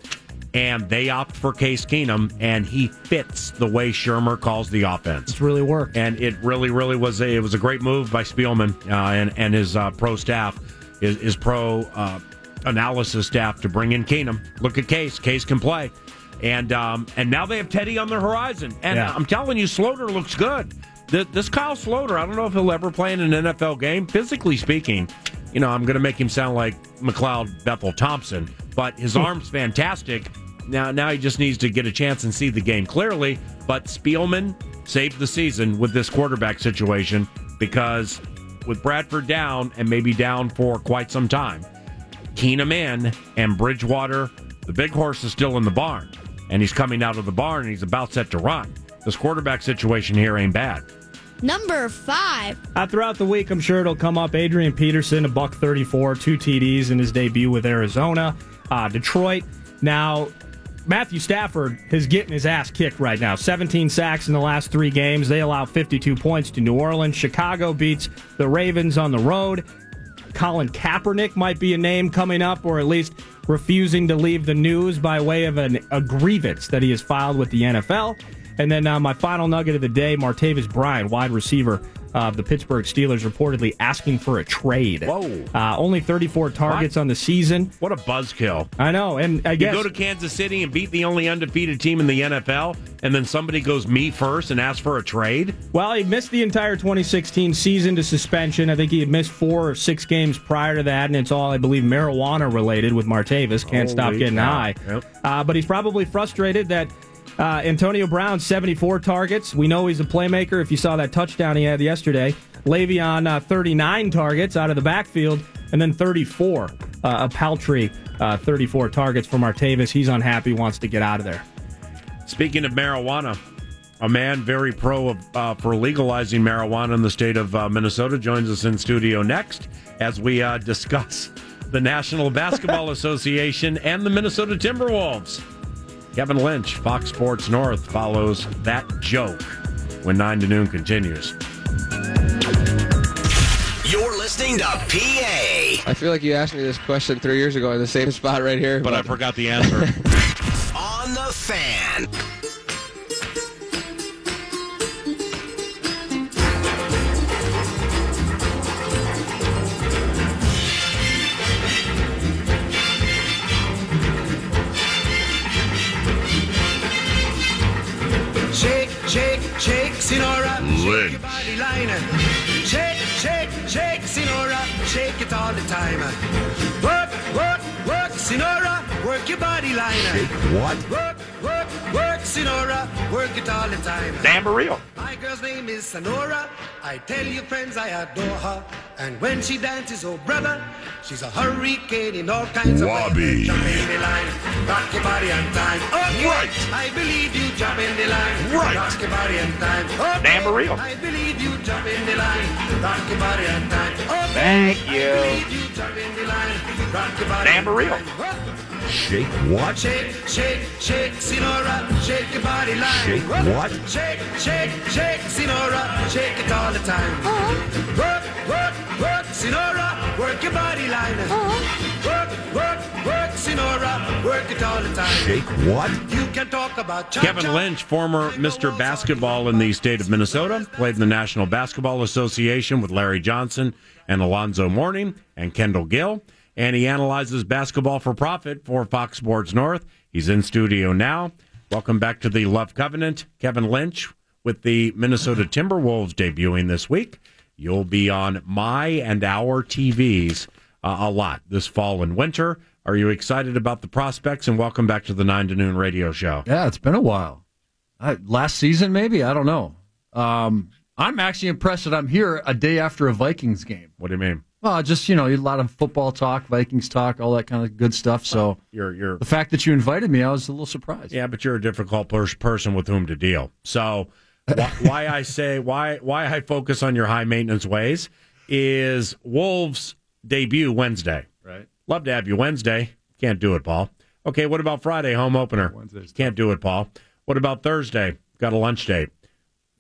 And they opt for Case Keenum, and he fits the way Shurmur calls the offense. It's really worked, and it really, really was a it was a great move by Spielman uh, and and his uh, pro staff, his, his pro uh, analysis staff to bring in Keenum. Look at Case, Case can play, and um, and now they have Teddy on the horizon. And Yeah. I'm telling you, Sloter looks good. Th- This Kyle Sloter, I don't know if he'll ever play in an NFL game. Physically speaking, you know, I'm going to make him sound like McLeod Bethel Thompson, but his arm's fantastic. Now, now he just needs to get a chance and see the game clearly. But Spielman saved the season with this quarterback situation because with Bradford down and maybe down for quite some time, Keenum in and Bridgewater, the big horse is still in the barn, and he's coming out of the barn and he's about set to run. This quarterback situation here ain't bad. Number five. Uh, throughout the week, I'm sure it'll come up. Adrian Peterson, a buck 34, two TDs in his debut with Arizona. Uh, Detroit. Now, Matthew Stafford is getting his ass kicked right now. 17 sacks in the last three games. They allow 52 points to New Orleans. Chicago beats the Ravens on the road. Colin Kaepernick might be a name coming up, or at least refusing to leave the news by way of an, a grievance that he has filed with the NFL. And then uh, my final nugget of the day Martavis Bryant, wide receiver of the Pittsburgh Steelers, reportedly asking for a trade. Whoa. Uh, only 34 targets on the season. What a buzzkill. I know. And I You guess. go to Kansas City and beat the only undefeated team in the NFL, and then somebody goes me first and asks for a trade? Well, he missed the entire 2016 season to suspension. I think he had missed four or six games prior to that, and it's all, I believe, marijuana related with Martavis. Can't stop getting cow. high. Yep. Uh, but he's probably frustrated that uh, Antonio Brown, 74 targets. We know he's a playmaker if you saw that touchdown he had yesterday. Le'Veon, uh, 39 targets out of the backfield, and then 34. Uh, a paltry uh, 34 targets for Martavis. He's unhappy, wants to get out of there. Speaking of marijuana, a man very pro of, uh, for legalizing marijuana in the state of uh, Minnesota joins us in studio next as we discuss the National Basketball Association and the Minnesota Timberwolves. Kevin Lynch, Fox Sports North, follows that joke. when 9 to noon continues. You're listening to PA I feel like you asked me this question three years ago in the same spot right here. But I forgot the answer. on the fan. Shake, Sinora. Shake your body line. Shake, shake, shake, Sinora. Shake it all the time. Work, work, work, Sinora. Work your body line. Shake what? Work, work, work, Sonora. Work it all the time. Dan Barrio. My girl's name is Sonora. I tell you, friends, I adore her. And when she dances, oh brother, she's a hurricane in all kinds of Wabi. ways. Jump in the line, rock your body on time. Okay, Right. I believe you. Jump in the line, Right. rock your body on time. Okay, Dan Barrio. I believe you. Jump in the line, rock your body on time. Okay, Thank I you. believe you. Jump in the line, rock your body Dan on Barrio. time. Huh? Shake what? Shake, shake, shake, Sinora, shake your body line. Shake what? Shake, shake, shake, Sinora, shake it all the time. Uh-huh. Work, work, work, Sinora, work your body line. Uh-huh. Work, work, work, Sinora, work it all the time. Shake what? You can talk about cha Kevin Lynch, former Mr. Basketball in the state of Minnesota, played in the National Basketball Association with Larry Johnson and Alonzo Mourning and Kendall Gill. And he analyzes basketball for profit for Fox Sports North. He's in studio now. Welcome back to the Love Covenant. Kevin Lynch with the Minnesota Timberwolves debuting this week. You'll be on my and our TVs uh, a lot this fall and winter. Are you excited about the prospects? And welcome back to the 9 to noon radio show. Yeah, it's been a while. I, last season, maybe I don't know. Um, I'm actually impressed that I'm here a day after a Vikings game. What do you mean? Well, just you know, a lot of football talk, Vikings talk, all that kind of good stuff. So You're you're the fact that you invited me, I was a little surprised. Yeah, but you're a difficult pers- person with whom to deal. So why, why I say why why I focus on your high maintenance ways is Wolves debut Wednesday. Right. Love to have you Wednesday. Can't do it, Paul. Okay, what about Friday home opener? Wednesday's Can't do it, Paul. What about Thursday? Got a lunch date.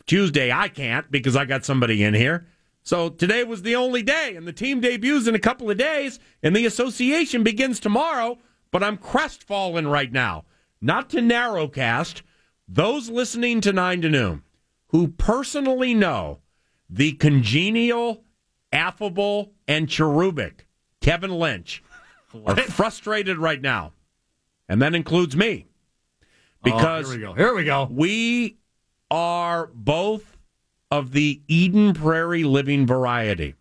Tuesday I can't because I got somebody in here. So today was the only day, and the team debuts in a couple of days, and the association begins tomorrow. But I'm crestfallen right now. Not to narrowcast those listening to nine to noon who personally know the congenial, affable, and cherubic Kevin Lynch are frustrated right now, and that includes me because Oh, here we go. Here we go. we are both of the Eden Prairie living variety.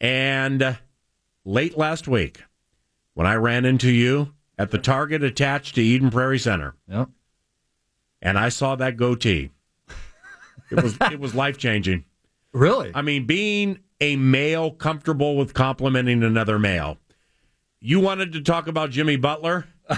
And uh, late last week, when I ran into you at the Target attached to Eden Prairie Center, Yep. and I saw that goatee, it was it was life changing. Really? I mean, being a male comfortable with complimenting another male. You wanted to talk about Jimmy Butler.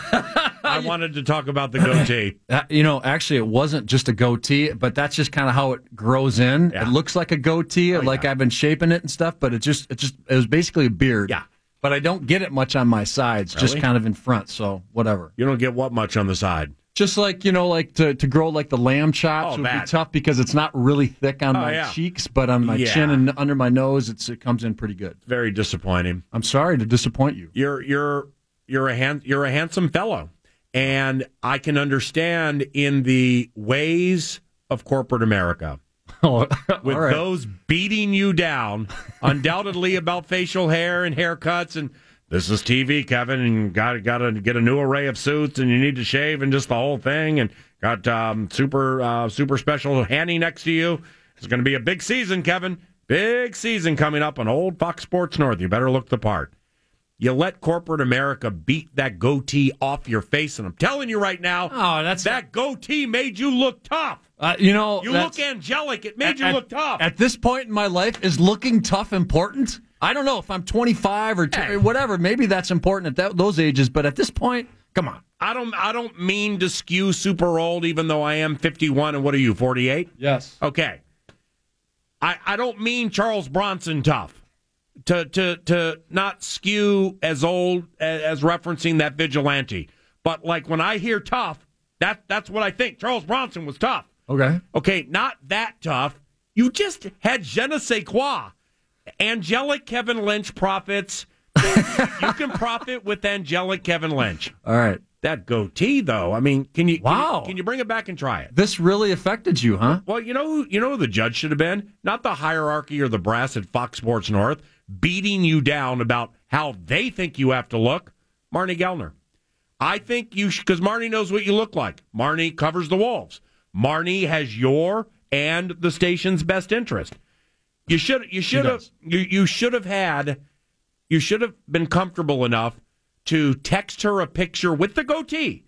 I wanted to talk about the goatee. Uh, you know, actually, it wasn't just a goatee, but that's just kind of how it grows in. It looks like a goatee, like I've been shaping it and stuff, but it just, it just, it was basically a beard. Yeah. But I don't get it much on my sides, just kind of in front. So whatever. You don't get what much on the side. Just like you know, like to, to grow like the lamb chops Oh, would bad. be tough because it's not really thick on Oh, my yeah. cheeks, but on my Yeah. chin and under my nose, it's it comes in pretty good. Very disappointing. I'm sorry to disappoint you. You're you're you're a hand, you're a handsome fellow, and I can understand in the ways of corporate America. Oh, with right. those beating you down, undoubtedly about facial hair and haircuts, and this is TV, Kevin, and got got to get a new array of suits, and you need to shave, and just the whole thing, and got um, super uh, super special Hanny next to you. It's going to be a big season, Kevin. Big season coming up on Old Fox Sports North. You better look the part. You let corporate America beat that goatee off your face, and I'm telling you right now, oh, that's that goatee made you look tough. Uh, you know, You look angelic. It made at, you look tough. At this point in my life, is looking tough important? I don't know if I'm 25 or, or whatever. Maybe that's important at that, those ages, but at this point, come on. I don't. I don't mean to skew super old, even though I am 51. And what are you, 48? Yes. Okay. I I don't mean Charles Bronson tough. To to to not skew as old as, as referencing that vigilante, but like when I hear tough, that that's what I think. Charles Bronson was tough. Okay. Okay, not that tough. You just had je ne sais quoi. Angelic Kevin Lynch profits. you can profit with angelic Kevin Lynch. All right. That goatee, though. I mean, can you? Wow. Can you, can you bring it back and try it? This really affected you, huh? Well, you know, who, you know who the judge should have been. Not the hierarchy or the brass at Fox Sports North beating you down about how they think you have to look. Marnie Gellner. I think you should, because Marnie knows what you look like. Marnie covers the wolves. Marnie has your and the station's best interest. You should you should have you, you should have had you should have been comfortable enough to text her a picture with the goatee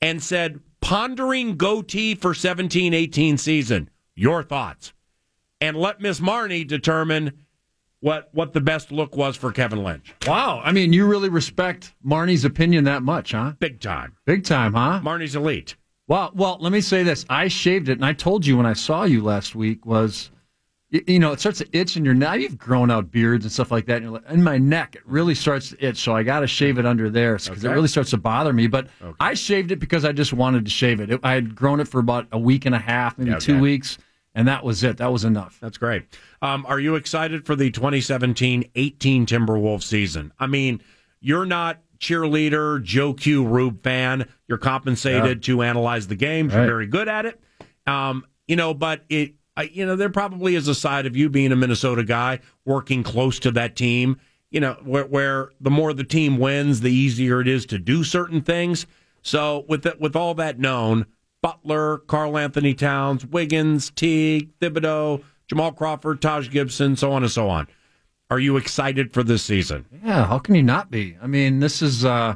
and said pondering goatee for 17-18 season. Your thoughts. And let Miss Marnie determine what what the best look was for Kevin Lynch. Wow. I mean, you really respect Marnie's opinion that much, huh? Big time. Big time, huh? Marnie's elite. Well, well, let me say this. I shaved it, and I told you when I saw you last week was, you know, it starts to itch in your neck. You've grown out beards and stuff like that. And you're like, in my neck, it really starts to itch. So I got to shave it under there because it really starts to bother me. But I shaved it because I just wanted to shave it. it. I had grown it for about a week and a half, maybe Yeah, two okay. weeks, and that was it. That was enough. That's great. Um, are you excited for the 2017-18 Timberwolves season? I mean, you're not cheerleader Joe Q Rube fan. You're compensated to analyze the games. You're very good at it. Um, you know, but it, I, you know, there probably is a side of you being a Minnesota guy working close to that team. You know, where, where the more the team wins, the easier it is to do certain things. So with that, with all that known, Butler, Carl Anthony Towns, Wiggins, Teague, Thibodeau, Jamal Crawford, Taj Gibson, so on and so on. Are you excited for this season? Yeah, how can you not be? I mean, this is uh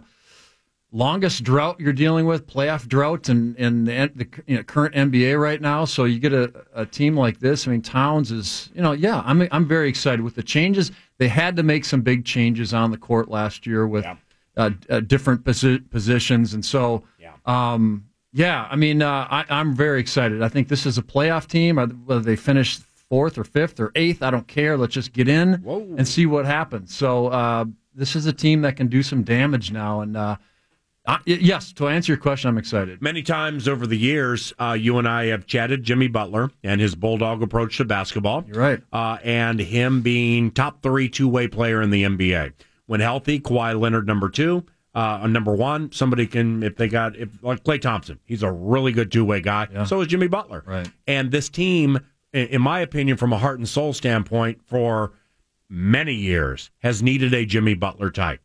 longest drought you're dealing with, playoff drought in in the, the you know, current NBA right now. So you get a, a team like this. I mean, Towns is you know yeah, I'm I'm very excited with the changes. They had to make some big changes on the court last year with uh, uh, different posi- positions, and so yeah. Um, yeah, I mean, uh, I, I'm very excited. I think this is a playoff team. Whether they finish fourth or fifth or eighth, I don't care. Let's just get in and see what happens. So uh, this is a team that can do some damage now. And uh, y- yes, to answer your question, I'm excited. Many times over the years, uh, you and I have chatted Jimmy Butler and his bulldog approach to basketball. You're right. Uh, and him being top three two way player in the NBA. When healthy, Kawhi Leonard number two. Uh, number one, somebody can if they got if like Klay Thompson, he's a really good two way guy. So is Jimmy Butler. Right. And this team, in, in my opinion, from a heart and soul standpoint, for many years has needed a Jimmy Butler type.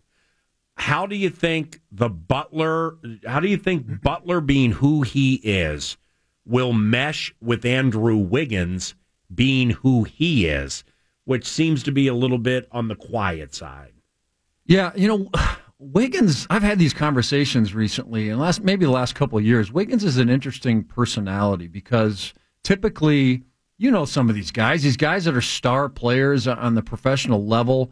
How do you think the Butler? How do you think Butler being who he is will mesh with Andrew Wiggins being who he is, which seems to be a little bit on the quiet side? Yeah, you know, Wiggins. I've had these conversations recently, and last maybe the last couple of years. Wiggins is an interesting personality because typically, you know, some of these guys, these guys that are star players on the professional level.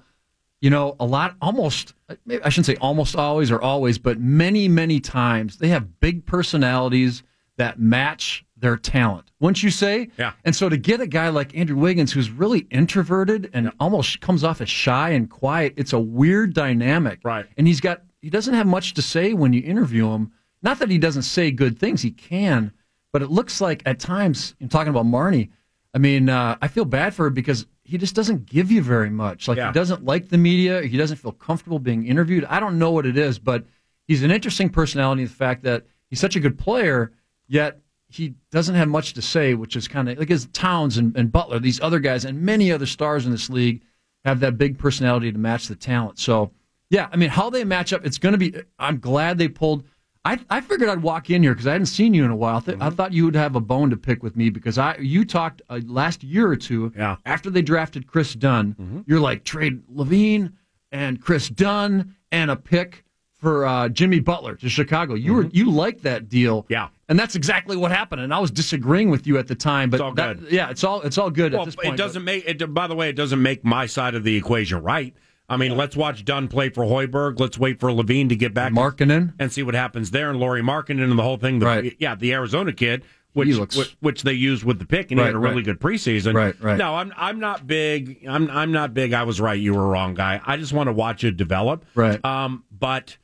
You know, a lot, almost, I shouldn't say almost always or always, but many, many times they have big personalities that match their talent. Wouldn't you say? Yeah. And so to get a guy like Andrew Wiggins, who's really introverted and almost comes off as shy and quiet, it's a weird dynamic. Right. And he's got he doesn't have much to say when you interview him. Not that he doesn't say good things, he can, but it looks like at times, in talking about Marnie, I mean, uh, I feel bad for him because he just doesn't give you very much. Like Yeah. he doesn't like the media, he doesn't feel comfortable being interviewed. I don't know what it is, but he's an interesting personality. in The fact that he's such a good player, yet he doesn't have much to say, which is kind of like his Towns and, and Butler, these other guys, and many other stars in this league have that big personality to match the talent. So, yeah, I mean, how they match up, it's going to be. I'm glad they pulled. I, I figured I'd walk in here because I hadn't seen you in a while. I, th- I thought you would have a bone to pick with me because I you talked uh, last year or two Yeah. after they drafted Kris Dunn. You're like trade LaVine and Kris Dunn and a pick for uh, Jimmy Butler to Chicago. You were you liked that deal, Yeah. And that's exactly what happened. And I was disagreeing with you at the time, but all that- yeah, it's all it's all good Well, at this point. it doesn't make it. By the way, it doesn't make my side of the equation right. I mean, let's watch Dunn play for Hoiberg. Let's wait for LaVine to get back Markkanen. and see what happens there, and Lauri Markkanen and the whole thing. The, Right. Yeah, the Arizona kid, which looks- which, they used with the pick, and he had a really right. good preseason. Right, right. No, I'm I'm not big. I'm I'm not big. I was right. You were wrong, guy. I just want to watch it develop. Right. Um, but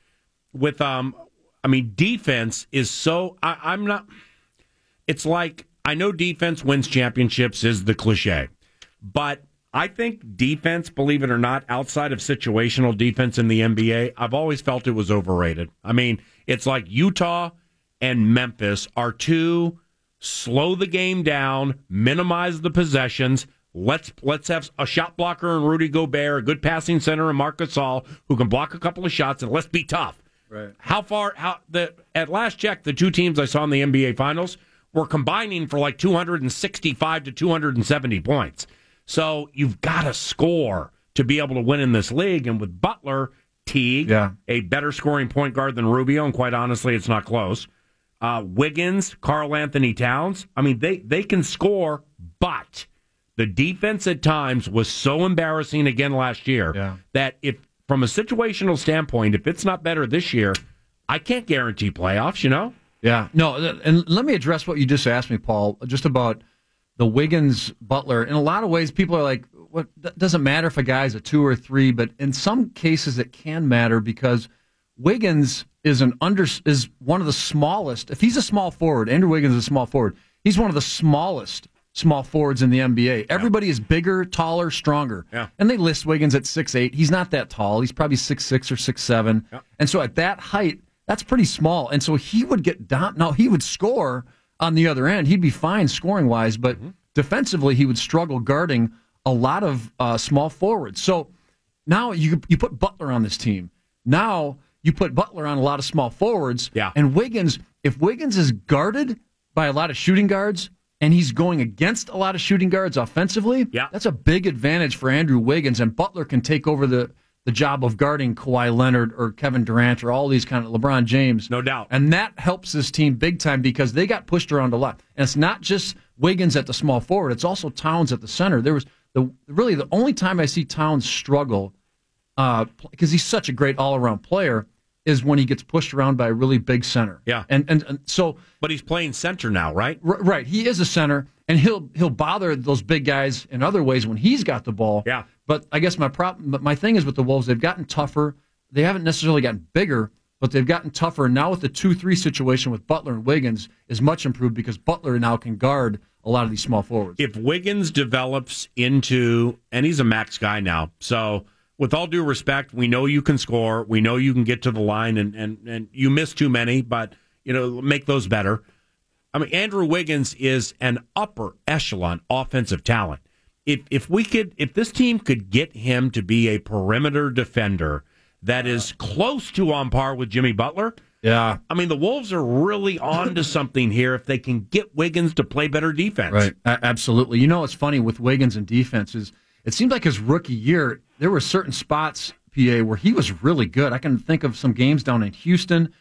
with um, I mean, defense is so. I, I'm not. It's like I know defense wins championships is the cliche, but I think defense, believe it or not, outside of situational defense in the NBA, I've always felt it was overrated. I mean, it's like Utah and Memphis are two slow the game down, minimize the possessions. Let's let's have a shot blocker and Rudy Gobert, a good passing center and Marc Gasol who can block a couple of shots, and let's be tough. Right. How far? How the at last check, the two teams I saw in the NBA Finals were combining for like 265 to 270 points. So you've got to score to be able to win in this league. And with Butler, Teague, Yeah. a better scoring point guard than Rubio, and quite honestly, it's not close. Uh, Wiggins, Karl-Anthony Towns. I mean, they they can score, but the defense at times was so embarrassing again last year that if from a situational standpoint, if it's not better this year, I can't guarantee playoffs. You know. Yeah. No, and let me address what you just asked me, Paul, just about the Wiggins Butler. In a lot of ways, people are like, what doesn't matter if a guy's a two or three, but in some cases it can matter because Wiggins is an under is one of the smallest. If he's a small forward, Andrew Wiggins is a small forward. He's one of the smallest small forwards in the NBA. Everybody is bigger, taller, stronger. Yeah. And they list Wiggins at six eight. He's not that tall. He's probably six six or six seven. And so at that height, that's pretty small. And so he would get down. Now he would score on the other end. He'd be fine scoring wise, but defensively he would struggle guarding a lot of uh, small forwards. So now you you put Butler on this team. Now you put Butler on a lot of small forwards. Yeah. And Wiggins, if Wiggins is guarded by a lot of shooting guards and he's going against a lot of shooting guards offensively, yeah. that's a big advantage for Andrew Wiggins. And Butler can take over the, the job of guarding Kawhi Leonard or Kevin Durant or all these kind of LeBron James. No doubt. And that helps this team big time because they got pushed around a lot. And it's not just Wiggins at the small forward, it's also Towns at the center. There was the really the only time I see Towns struggle uh, because he's such a great all around player is when he gets pushed around by a really big center. Yeah. And and, and so But he's playing center now, right? R- right. He is a center, and he'll he'll bother those big guys in other ways when he's got the ball. Yeah. But I guess my problem, but my thing is with the Wolves, they've gotten tougher. They haven't necessarily gotten bigger, but they've gotten tougher. And now with the two-three situation with Butler and Wiggins is much improved because Butler now can guard a lot of these small forwards. If Wiggins develops into, and he's a max guy now, so with all due respect, we know you can score, we know you can get to the line, and and and you miss too many, but you know make those better. I mean, Andrew Wiggins is an upper echelon offensive talent. If if we could, if this team could get him to be a perimeter defender that is close to on par with Jimmy Butler. Yeah. I mean, the Wolves are really on to something here if they can get Wiggins to play better defense. Right. Absolutely. You know it's funny with Wiggins and defenses. it seemed like his rookie year there were certain spots PA where he was really good. I can think of some games down in Houston,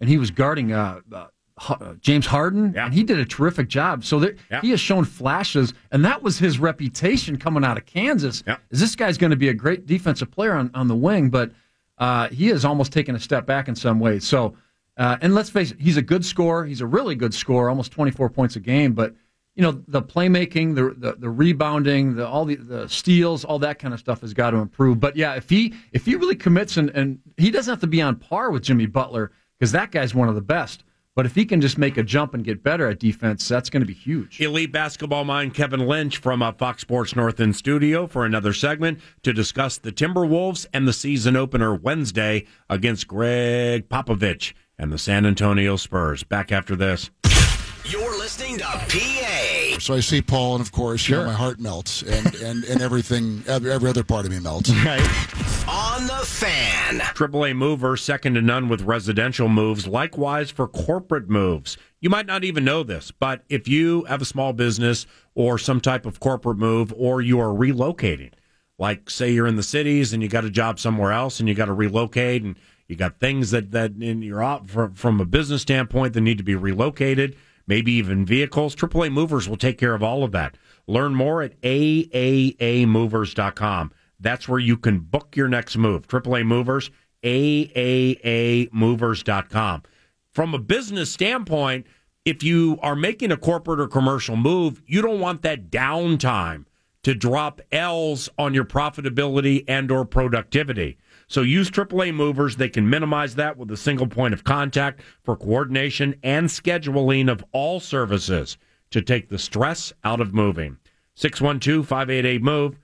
and he was guarding uh, uh, uh, James Harden, and he did a terrific job. So there, Yeah. he has shown flashes, and that was his reputation coming out of Kansas. Is this guy's going to be a great defensive player on, on the wing? But uh, he has almost taken a step back in some ways. So, uh, and let's face it, he's a good scorer. He's a really good scorer, almost 24 points a game. But you know, the playmaking, the the, the rebounding, the all the, the steals, all that kind of stuff has got to improve. But yeah, if he if he really commits and and he doesn't have to be on par with Jimmy Butler because that guy's one of the best. But if he can just make a jump and get better at defense, that's going to be huge. Elite basketball mind Kevin Lynch from uh, Fox Sports North in studio for another segment to discuss the Timberwolves and the season opener Wednesday against Gregg Popovich and the San Antonio Spurs. Back after this. You're listening to PA. So I see Paul, and of course, you know, my heart melts, and, and, and everything, every, every other part of me melts. Right. On the fan. AAA mover, second to none with residential moves, likewise for corporate moves. You might not even know this, but if you have a small business or some type of corporate move, or you are relocating, like say you're in the cities and you got a job somewhere else and you got to relocate and you got things that, that in your op from, from a business standpoint that need to be relocated, maybe even vehicles, AAA movers will take care of all of that. Learn more at aaamovers.com. That's where you can book your next move. AAA Movers, aaamovers.com. From a business standpoint, if you are making a corporate or commercial move, you don't want that downtime to drop L's on your profitability and or productivity. So use AAA movers. They can minimize that with a single point of contact for coordination and scheduling of all services. to take the stress out of moving. 612 588 MOVE,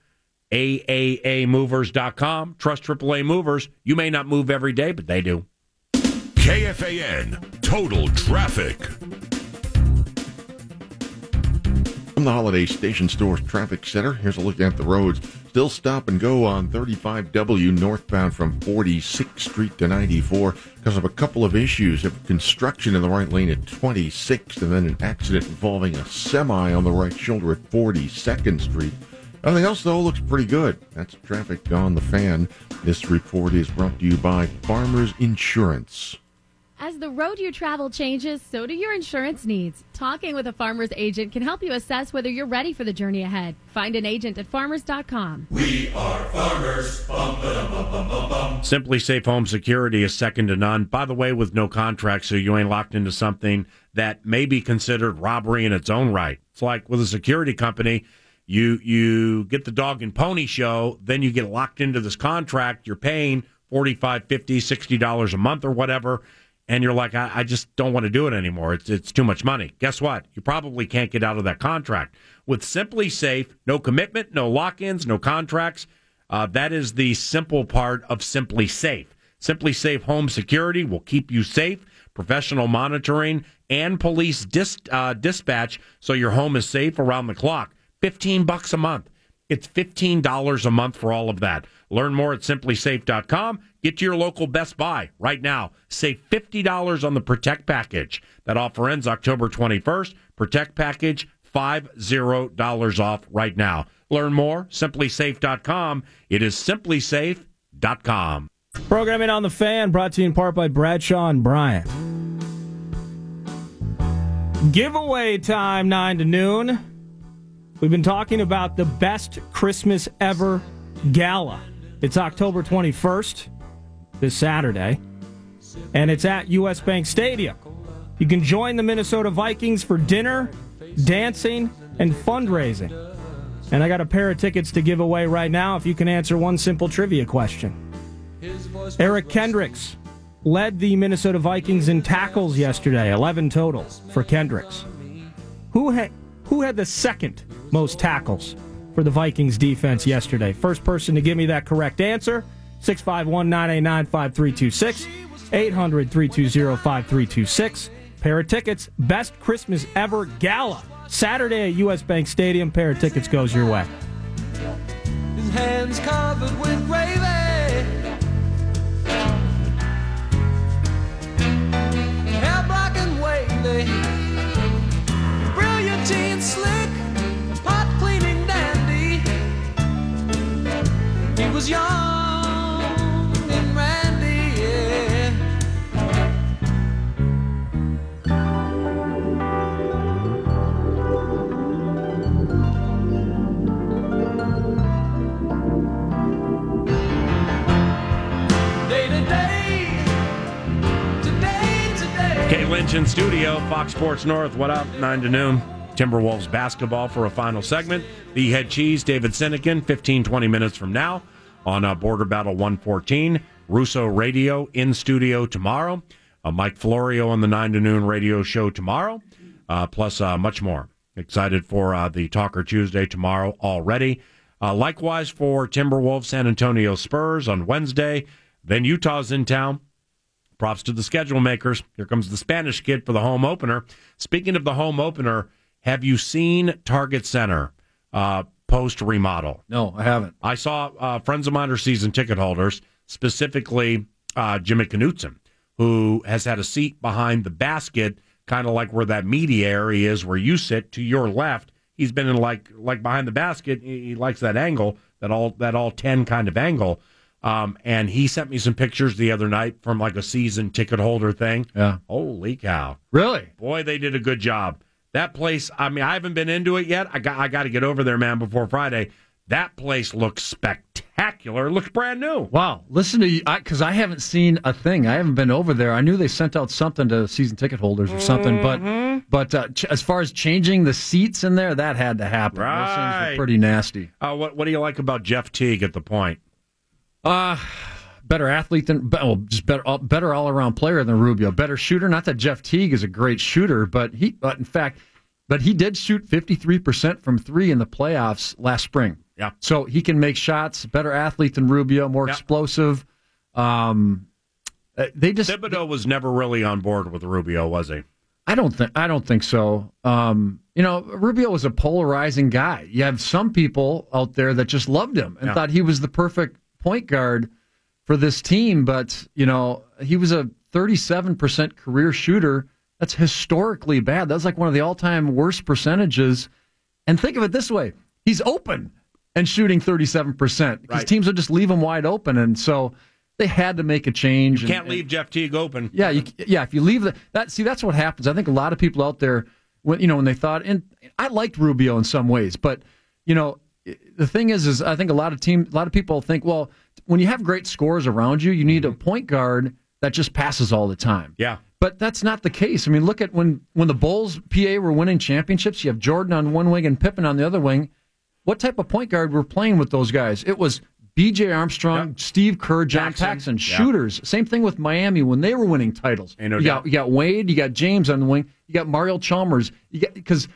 AAAmovers.com. Trust AAA Movers. You may not move every day, but they do. KFAN Total Traffic. From the Holiday Station Stores Traffic Center, here's a look at the roads. Still stop and go on 35W northbound from 46th Street to 94 because of a couple of issues of construction in the right lane at 26th and then an accident involving a semi on the right shoulder at 42nd Street. Everything else, though, looks pretty good. That's traffic on the fan. This report is brought to you by Farmers Insurance. As the road you travel changes, so do your insurance needs. Talking with a farmer's agent can help you assess whether you're ready for the journey ahead. Find an agent at farmers.com. We are farmers. Bum, ba-dum, bum, bum, bum, bum. SimpliSafe Home Security is second to none. By the way, with no contract, so you ain't locked into something that may be considered robbery in its own right. It's like with a security company, you you get the dog and pony show, then you get locked into this contract. You're paying 45 50 60 dollars a month or whatever and you're like, I, I, just don't want to do it anymore. It's it's too much money. Guess what? You probably can't get out of that contract. With SimpliSafe, no commitment, no lock-ins, no contracts. Uh, that is the simple part of SimpliSafe. Simply Safe Home Security will keep you safe. Professional monitoring and police dis, uh, dispatch, so your home is safe around the clock. Fifteen bucks a month. It's $15 a month for all of that. Learn more at simplisafe.com. Get to your local Best Buy right now. Save $50 on the Protect Package. That offer ends October 21st. Protect Package, $50 off right now. Learn more, simplisafe.com. It is simplisafe.com. Programming on the fan brought to you in part by Bradshaw and Bryant. Giveaway time, 9 to noon. We've been talking about the best Christmas ever gala. It's October 21st, this Saturday, and it's at US Bank Stadium. You can join the Minnesota Vikings for dinner, dancing, and fundraising. And I got a pair of tickets to give away right now if you can answer one simple trivia question. Eric Kendricks led the Minnesota Vikings in tackles yesterday, 11 total for Kendricks. Who had who had the second most tackles for the Vikings defense yesterday? First person to give me that correct answer, 651 989 5326, 800 320 5326. Pair of tickets, best Christmas ever gala. Saturday at US Bank Stadium. Pair of tickets goes your way. Fox Sports North. What up? 9 to noon. Timberwolves basketball for a final segment. The head cheese, David Sinekin, 15, 20 minutes from now on uh, Border Battle 114. Russo Radio in studio tomorrow. Uh, Mike Florio on the 9 to noon radio show tomorrow, uh, plus uh, much more. Excited for uh, the Talker Tuesday tomorrow already. Uh, likewise for Timberwolves San Antonio Spurs on Wednesday. Then Utah's in town. Props to the schedule makers. Here comes the Spanish kid for the home opener. Speaking of the home opener, have you seen Target Center uh, post remodel? No, I haven't. I saw uh, friends of mine are season ticket holders, specifically uh, Jimmy Knutson, who has had a seat behind the basket, kind of like where that media area is, where you sit to your left. He's been in like like behind the basket. He, he likes that angle, that all that all ten kind of angle. Um, and he sent me some pictures the other night from like a season ticket holder thing. Yeah. Holy cow! Really? Boy, they did a good job. That place. I mean, I haven't been into it yet. I got I got to get over there, man, before Friday. That place looks spectacular. It looks brand new. Wow. Listen to you, because I, haven't seen a thing. I haven't been over there. I knew they sent out something to season ticket holders or something, but Mm-hmm. but uh, ch- as far as changing the seats in there, that had to happen. Those things Right. were pretty nasty. Uh, what What do you like about Jeff Teague at the point? Uh better athlete than well, just better all, better all around player than Rubio. Better shooter. Not that Jeff Teague is a great shooter, but he. But in fact, but he did shoot 53% from three in the playoffs last spring. Yeah. So he can make shots, better athlete than Rubio, more Yeah. explosive. Um, uh, they just Thibodeau was never really on board with Rubio, was he? I don't think I don't think so. Um, you know, Rubio was a polarizing guy. You have some people out there that just loved him and Yeah. thought he was the perfect point guard for this team, but you know, he was a 37% career shooter. That's historically bad. That's like one of the all-time worst percentages. And think of it this way: he's open and shooting 37% because Right. teams would just leave him wide open, and so they had to make a change. You can't leave Jeff Teague open. yeah, you, yeah. If you leave the, that, see, that's what happens. I think a lot of people out there, when you know, when they thought, and I liked Rubio in some ways, but you know, the thing is, is I think a lot of team, a lot of people think, well, when you have great scores around you, you need a point guard that just passes all the time. Yeah. But that's not the case. I mean, look at when when the Bulls PA were winning championships. You have Jordan on one wing and Pippen on the other wing. What type of point guard were playing with those guys? It was B.J. Armstrong, Steve Kerr, John Paxson. Paxson, shooters. Same thing with Miami when they were winning titles. No you got you got Wade, you got James on the wing, you got Mario Chalmers. You got because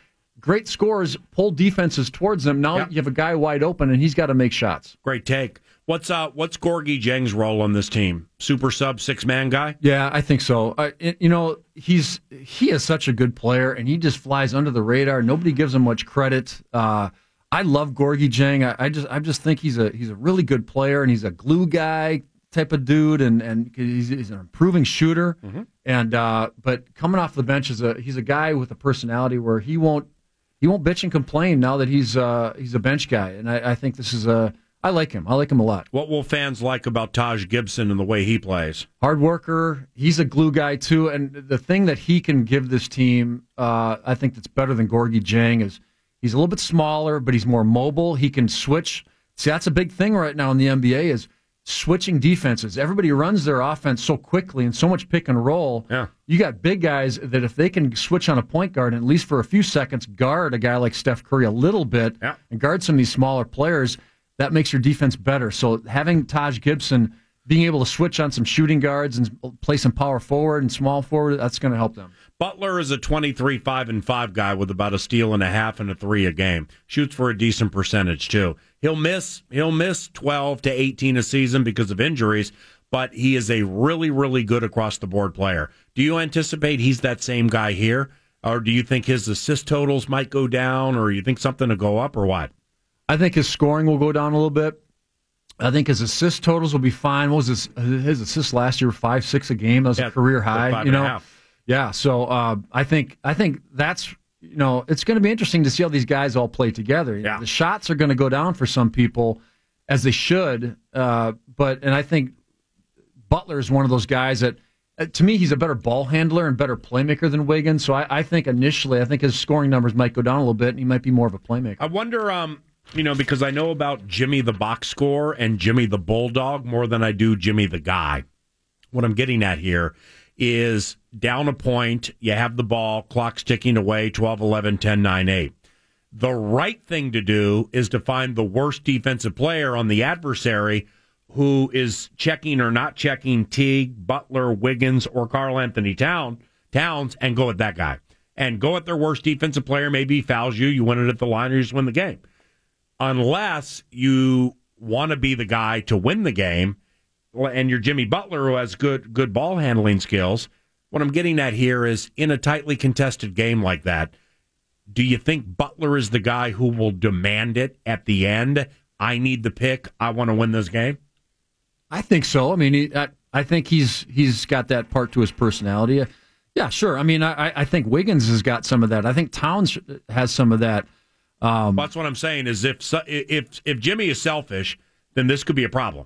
great scores pull defenses towards them. Now Yeah. you have a guy wide open and he's got to make shots. Great take. What's uh what's Gorgui Dieng's role on this team? Super sub six man guy? Yeah, I think so. It- you know, he's he is such a good player, and he just flies under the radar. Nobody gives him much credit. Uh, I love Gorgui Dieng. I, I just I just think he's a he's a really good player, and he's a glue guy type of dude, and and he's, he's an improving shooter. And uh, but coming off the bench is a he's a guy with a personality where he won't he won't bitch and complain now that he's uh, he's a bench guy, and I, I think this is a I like him. I like him a lot. What will fans like about Taj Gibson and the way he plays? hard worker. He's a glue guy too, and the thing that he can give this team, uh, I think that's better than Gorgui Dieng is he's a little bit smaller, but he's more mobile. He can switch. See, that's a big thing right now in the NBA is switching defenses. Everybody runs their offense so quickly and so much pick and roll. Yeah. You got big guys that if they can switch on a point guard and at least for a few seconds guard a guy like Steph Curry a little bit Yeah. and guard some of these smaller players, that makes your defense better. So having Taj Gibson being able to switch on some shooting guards and play some power forward and small forward, that's going to help them. Butler is a 23 5 and 5 guy with about a steal and a half and a 3 a game. Shoots for a decent percentage too. He'll miss he'll miss 12 to 18 a season because of injuries, but he is a really really good across the board player. Do you anticipate he's that same guy here or do you think his assist totals might go down or you think something will go up or what? I think his scoring will go down a little bit. I think his assist totals will be fine. What was his his assists last year? Five, six a game. That was Yeah, a career five high. and you a know, half. Yeah. So uh, I think I think that's you know it's going to be interesting to see how these guys all play together. Yeah. The shots are going to go down for some people, as they should. Uh, but and I think Butler is one of those guys that. uh, To me, he's a better ball handler and better playmaker than Wiggins. So I, I think initially, I think his scoring numbers might go down a little bit, and he might be more of a playmaker. I wonder, um, you know, because I know about Jimmy the box score and Jimmy the bulldog more than I do Jimmy the guy. What I'm getting at here is down a point, you have the ball, clock's ticking away, 12, 11, 10, 9, 8. The right thing to do is to find the worst defensive player on the adversary who is checking or not checking Teague, Butler, Wiggins, or Karl-Anthony Town, Towns and go at that guy. And go at their worst defensive player. Maybe he fouls you, you win it at the line, or you just win the game. Unless you want to be the guy to win the game, and you're Jimmy Butler who has good good ball handling skills. What I'm getting at here is in a tightly contested game like that, do you think Butler is the guy who will demand it at the end? I need the pick. I want to win this game. I think so. I mean, he, I, I think he's he's got that part to his personality. Yeah, sure. I mean, I, I think Wiggins has got some of that. I think Towns has some of that. Um, That's what I'm saying. Is if if if Jimmy is selfish, then this could be a problem.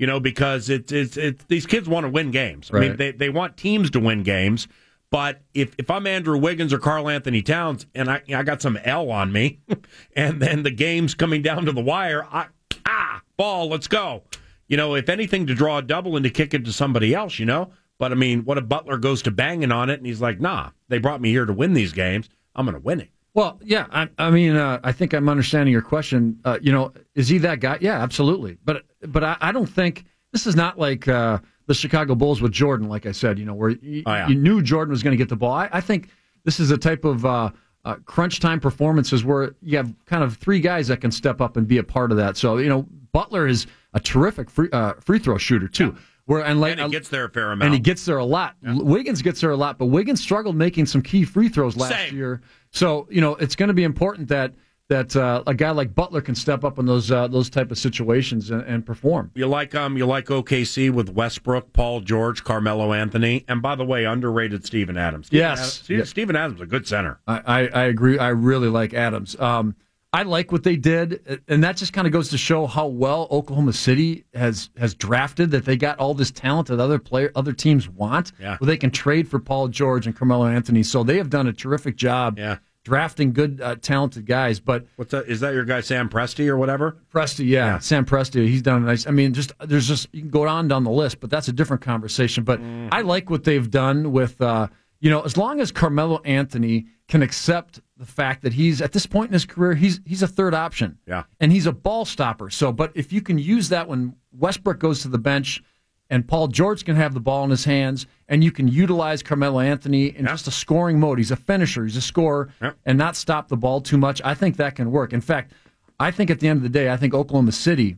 You know, because it's it's it's these kids want to win games. I mean, they they want teams to win games. But if if I'm Andrew Wiggins or Karl-Anthony Towns, and I I got some L on me, and then the game's coming down to the wire, I ah ball, let's go. You know, if anything, to draw a double and to kick it to somebody else. You know, but I mean, what if Butler goes to banging on it and he's like, Nah, they brought me here to win these games. I'm going to win it. well, yeah. I, I mean, uh, I think I'm understanding your question. Uh, you know, is he that guy? Yeah, absolutely. But but I, I don't think this is not like uh, the Chicago Bulls with Jordan. Like I said, you know, where you, Oh, yeah. you knew Jordan was going to get the ball. I, I think this is a type of uh, uh, crunch time performances where you have kind of three guys that can step up and be a part of that. So you know, Butler is a terrific free uh, free throw shooter too. Where and like And he gets there a fair amount. and he gets there a lot. Wiggins gets there a lot, but Wiggins struggled making some key free throws last Same. year. So you know it's going to be important that that uh, a guy like Butler can step up in those uh, those type of situations and, and perform. You like um you like OKC with Westbrook, Paul George, Carmelo Anthony, and by the way, underrated Steven Adams. Steven Yes. Adams, Steve-. Steven Adams is a good center. I, I, I agree. I really like Adams. Um, I like what they did, and that just kind of goes to show how well Oklahoma City has has drafted. That they got all this talent that other player other teams want. Yeah. Where they can trade for Paul George and Carmelo Anthony. So they have done a terrific job. Yeah. Drafting good, uh, talented guys, but What's that? Is that your guy Sam Presti or whatever? Presti, yeah, Sam Presti, he's done a nice. I mean, just there's just you can go on down the list, but that's a different conversation. But Mm. I like what they've done with, uh, you know, as long as Carmelo Anthony can accept the fact that he's at this point in his career, he's he's a third option, Yeah. and he's a ball stopper. So, but if you can use that when Westbrook goes to the bench. And Paul George can have the ball in his hands, and you can utilize Carmelo Anthony in just a scoring mode. He's a finisher, he's a scorer, and not stop the ball too much. I think that can work. In fact, I think at the end of the day, I think Oklahoma City,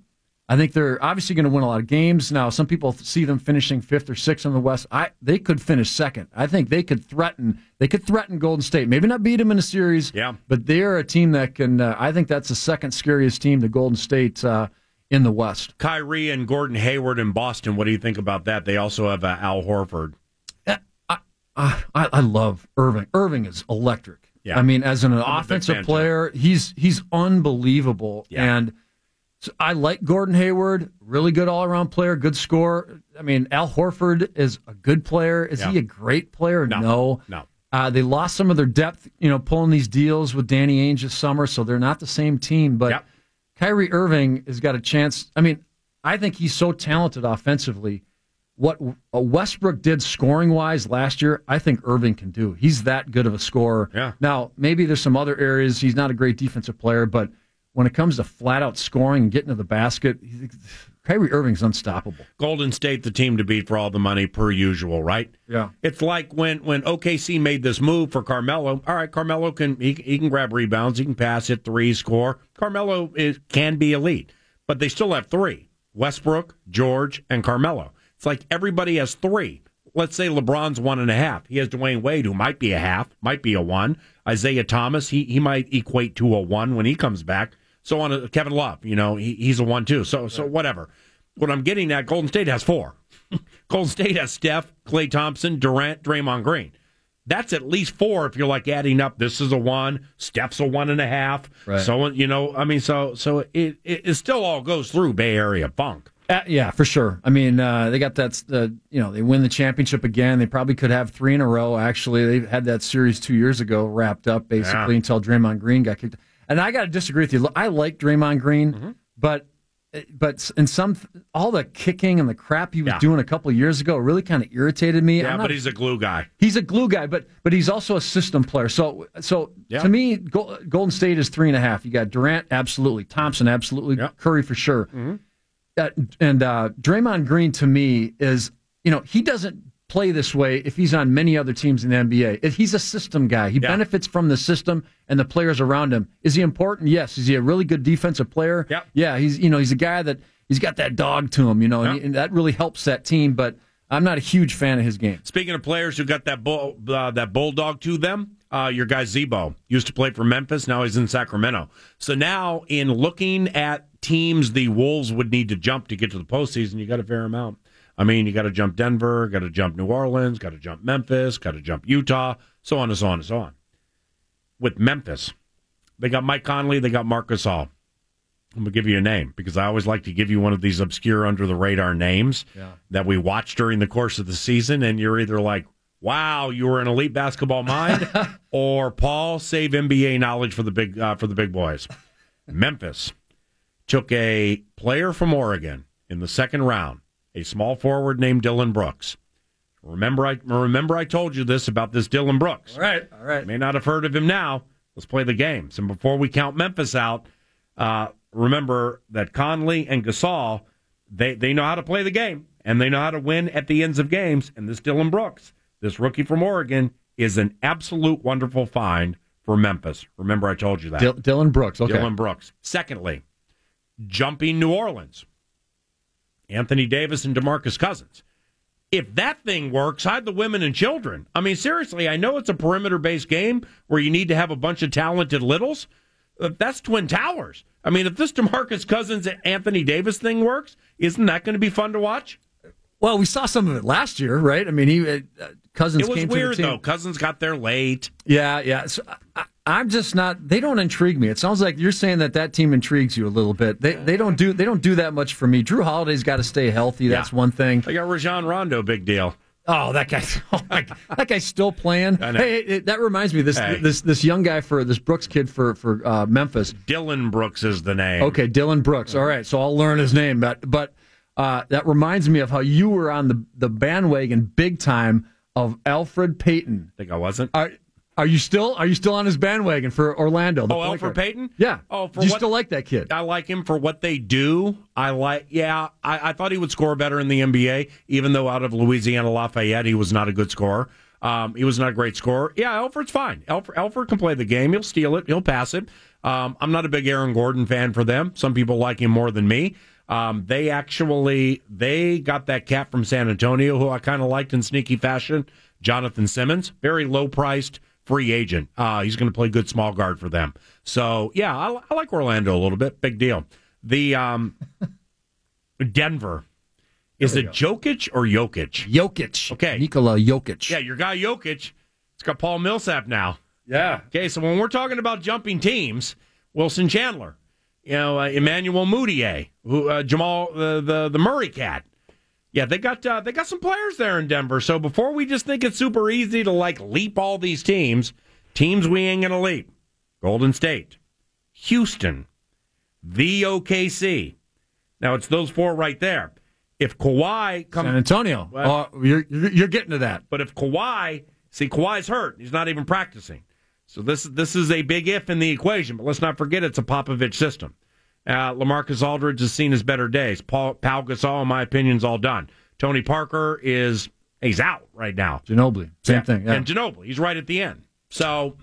I think they're obviously going to win a lot of games. Now, some people see them finishing fifth or sixth in the West. I they could finish second. I think they could threaten. They could threaten Golden State. Maybe not beat them in a series. Yeah. but they're a team that can. Uh, I think that's the second scariest team to Golden State uh, in the West. Kyrie and Gordon Hayward in Boston. What do you think about that? They also have uh, Al Horford. I, I, I love Irving. Irving is electric. Yeah. I mean, as an I'm offensive too. player, he's he's unbelievable. Yeah. And so I like Gordon Hayward, really good all around player, good scorer. I mean, Al Horford is a good player. Is he a great player? No. No. Uh, they lost some of their depth, you know, pulling these deals with Danny Ainge this summer, so they're not the same team. But Yep. Kyrie Irving has got a chance. I mean, I think he's so talented offensively. What Westbrook did scoring wise last year, I think Irving can do. He's that good of a scorer. Yeah. Now, maybe there's some other areas he's not a great defensive player, but when it comes to flat out scoring and getting to the basket, he's, Kyrie Irving's unstoppable. Golden State, the team to beat for all the money per usual, right? Yeah. It's like when when OKC made this move for Carmelo. All right, Carmelo can he, he can grab rebounds, he can pass, hit three, score. Carmelo is, can be elite, but they still have three: Westbrook, George, and Carmelo. It's like everybody has three. Let's say LeBron's one and a half. He has Dwyane Wade, who might be a half, might be a one. Isaiah Thomas, he he might equate to a one when he comes back. So on a, Kevin Love, you know, he, he's a one too. So so whatever. What I'm getting at, Golden State has four. Golden State has Steph, Klay Thompson, Durant, Draymond Green. That's at least four if you're like adding up. This is a one, Steph's a one and a half. Right. So you know, I mean, so so it, it it still all goes through Bay Area funk. Uh, yeah, for sure. I mean, uh, they got that. Uh, you know, they win the championship again. They probably could have three in a row. Actually, they had that series two years ago wrapped up basically Yeah. until Draymond Green got kicked. And I got to disagree with you. I like Draymond Green, Mm-hmm. but but in some all the kicking and the crap he was Yeah. doing a couple years ago really kind of irritated me. Yeah, I'm but he's a glue guy. He's a glue guy, but but he's also a system player. So so Yeah. to me, Golden State is three and a half. You got Durant, absolutely, Thompson, absolutely, Curry for sure, Mm-hmm. uh, and uh, Draymond Green to me is you know he doesn't play this way if he's on many other teams in the NBA. If he's a system guy. He benefits from the system and the players around him. Is he important? Yes. Is he a really good defensive player? Yep. Yeah. He's you know he's a guy that he's got that dog to him. You know, and, he- and that really helps that team. But I'm not a huge fan of his game. Speaking of players who got that bull, uh, that bulldog to them, uh, your guy Z-Bo used to play for Memphis. Now he's in Sacramento. So now, in looking at teams the Wolves would need to jump to get to the postseason, you got a fair amount. I mean, you got to jump Denver, got to jump New Orleans, got to jump Memphis, got to jump Utah, so on and so on and so on. With Memphis, they got Mike Conley, they got Marc Gasol. I'm gonna give you a name because I always like to give you one of these obscure, under the radar names Yeah. that we watch during the course of the season, and you're either like, "Wow, you were an elite basketball mind," or "Paul, save NBA knowledge for the big uh, for the big boys." Memphis took a player from Oregon in the second round, a small forward named Dillon Brooks. Remember, I remember I told you this about this Dillon Brooks. All right. All right. You may not have heard of him now. Let's play the games. And before we count Memphis out, uh, remember that Conley and Gasol, they, they know how to play the game and they know how to win at the ends of games. And this Dillon Brooks, this rookie from Oregon, is an absolute wonderful find for Memphis. Remember, I told you that. Dil- Dillon Brooks. Okay. Dillon Brooks. Secondly, jumping New Orleans. Anthony Davis and DeMarcus Cousins. If that thing works, hide the women and children. I mean, seriously, I know it's a perimeter based game where you need to have a bunch of talented littles. Uh, That's Twin Towers. I mean, if this DeMarcus Cousins Anthony Davis thing works, isn't that going to be fun to watch? Well, we saw some of it last year, right? I mean, he uh, Cousins it was weird to the team. though. Cousins got there late. Yeah, yeah. So I, I'm just not. They don't intrigue me. It sounds like you're saying that that team intrigues you a little bit. They they don't do they don't do that much for me. Jrue Holiday's got to stay healthy. That's Yeah. one thing. They got Rajon Rondo, big deal. Oh, that guy! Oh my, that guy's still playing. I. Hey, hey, that reminds me. This Hey. this this young guy for this Brooks kid for for uh, Memphis. Dillon Brooks is the name. Okay, Dillon Brooks. All right, so I'll learn his name. But but uh, that reminds me of how you were on the the bandwagon big time of Elfrid Payton. think I wasn't. Are, are you still are you still on his bandwagon for Orlando? the Oh, Elfrid? Payton? Yeah. Oh, for Do you what- still like that kid? I like him for what they do. I like, yeah, I, I thought he would score better in the NBA, even though out of Louisiana Lafayette, he was not a good scorer. Um, he was not a great scorer. Yeah, Elfrid's fine. Elfrid, Elfrid can play the game. He'll steal it. He'll pass it. Um, I'm not a big Aaron Gordon fan for them. Some people like him more than me. Um, they actually they got that cat from San Antonio who I kind of liked in sneaky fashion, Jonathan Simmons, very low priced free agent. Uh, he's going to play good small guard for them. So yeah, I, I like Orlando a little bit. Big deal. The um, Denver is it Jokic or Jokic? Jokic. Okay, Nikola Jokic. yeah, your guy Jokic. It's got Paul Millsap now. Yeah. Okay, so when we're talking about jumping teams, Wilson Chandler, you know, uh, Emmanuel Mudiay, who uh, Jamal the, the the Murray cat. Yeah, they got uh, they got some players there in Denver. So before we just think it's super easy to like leap all these teams, teams we ain't gonna leap. Golden State, Houston, the OKC. Now it's those four right there. If Kawhi comes, San Antonio. Well- you're you're you're getting to that. but if Kawhi, see, Kawhi's hurt. He's not even practicing. So this this is a big if in the equation. But let's not forget it's a Popovich system. Uh, LaMarcus Aldridge has seen his better days. Paul Pau Gasol, in my opinion, is all done. Tony Parker is he's out right now. Ginobili. Same Yeah. thing. Yeah. And Ginobili, he's right at the end. So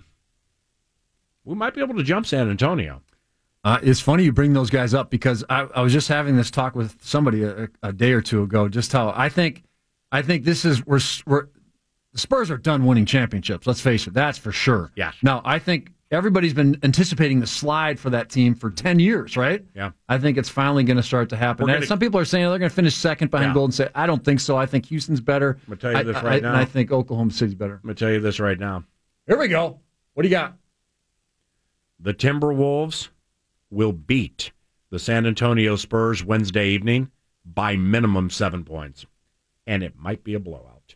we might be able to jump San Antonio. Uh, it's funny you bring those guys up because I, I was just having this talk with somebody a, a day or two ago. Just how I think, I think this is we're, we're the Spurs are done winning championships. Let's face it, that's for sure. Yeah. Now I think everybody's been anticipating the slide for that team for ten years, right? Yeah. I think it's finally going to start to happen. Gonna- some people are saying they're going to finish second behind Yeah. Golden State. I don't think so. I think Houston's better. I'm gonna tell you I- this I- right And now. I think Oklahoma City's better. I'm gonna tell you this right now. Here we go. What do you got? The Timberwolves will beat the San Antonio Spurs Wednesday evening by minimum seven points, and it might be a blowout.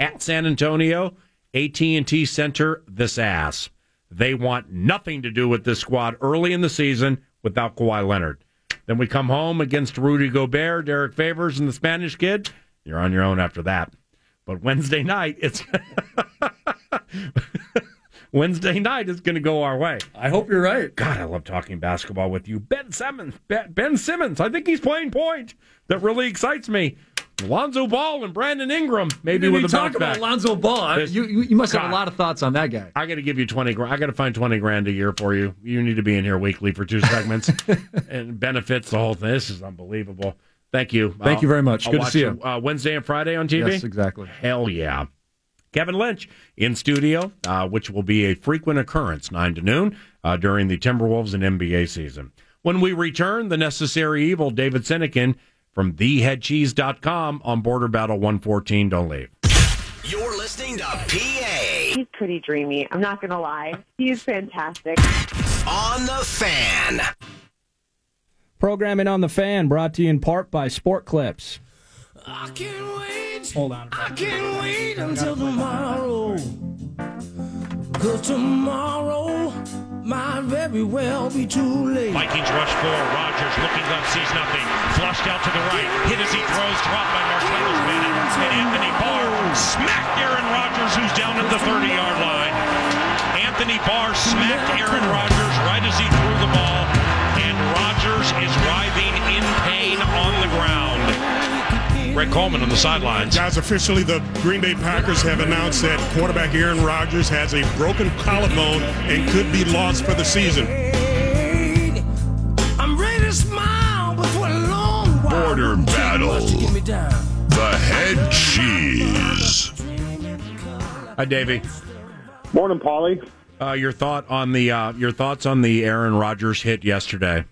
At San Antonio, AT&T Center, this ass. They want nothing to do with this squad early in the season without Kawhi Leonard. Then we come home against Rudy Gobert, Derrick Favors, and the Spanish kid. You're on your own after that. But Wednesday night, it's Wednesday night is going to go our way. I hope you're right. God, I love talking basketball with you. Ben Simmons, Ben, ben Simmons, I think he's playing point. That really excites me. Lonzo Ball and Brandon Ingram, maybe with we talk about back. Lonzo Ball? You, you you must have a lot of thoughts on that guy. I got to give you twenty grand. I got to find twenty grand a year for you. You need to be in here weekly for two segments and benefits the whole thing. This is unbelievable. Thank you. Thank you very much. I'll Good to see you. Uh, Wednesday and Friday on TV. Yes, exactly. Hell yeah. Kevin Lynch in studio, uh, which will be a frequent occurrence, 9 to noon, uh, during the Timberwolves and NBA season. When we return, the necessary evil, David Sinekin from theheadcheese.com on Border Battle 114. Don't leave. You're listening to PA He's pretty dreamy. I'm not going to lie. He's fantastic. on the fan. Programming on the fan brought to you in part by Sport Clips. I can't wait. Hold on. I can't wait until tomorrow. Cause tomorrow might very well be too late. Vikings rush four. Rodgers looking up, sees nothing. Flushed out to the right. Hit as he throws. Dropped by Martellus Bennett. And Anthony Barr smacked Aaron Rodgers, who's down at the 30 yard line. Anthony Barr smacked Aaron Rodgers right as he threw the ball. And Rodgers is writhing in pain on the ground. Greg Coleman on the sidelines. Guys, officially, the Green Bay Packers have announced that quarterback Aaron Rodgers has a broken collarbone and could be lost for the season. I'm ready to smile, but a long while. Border battle. The head cheese. Hi, Davey. Morning, Paulie. Uh, your thought on the uh, your thoughts on the Aaron Rodgers hit yesterday?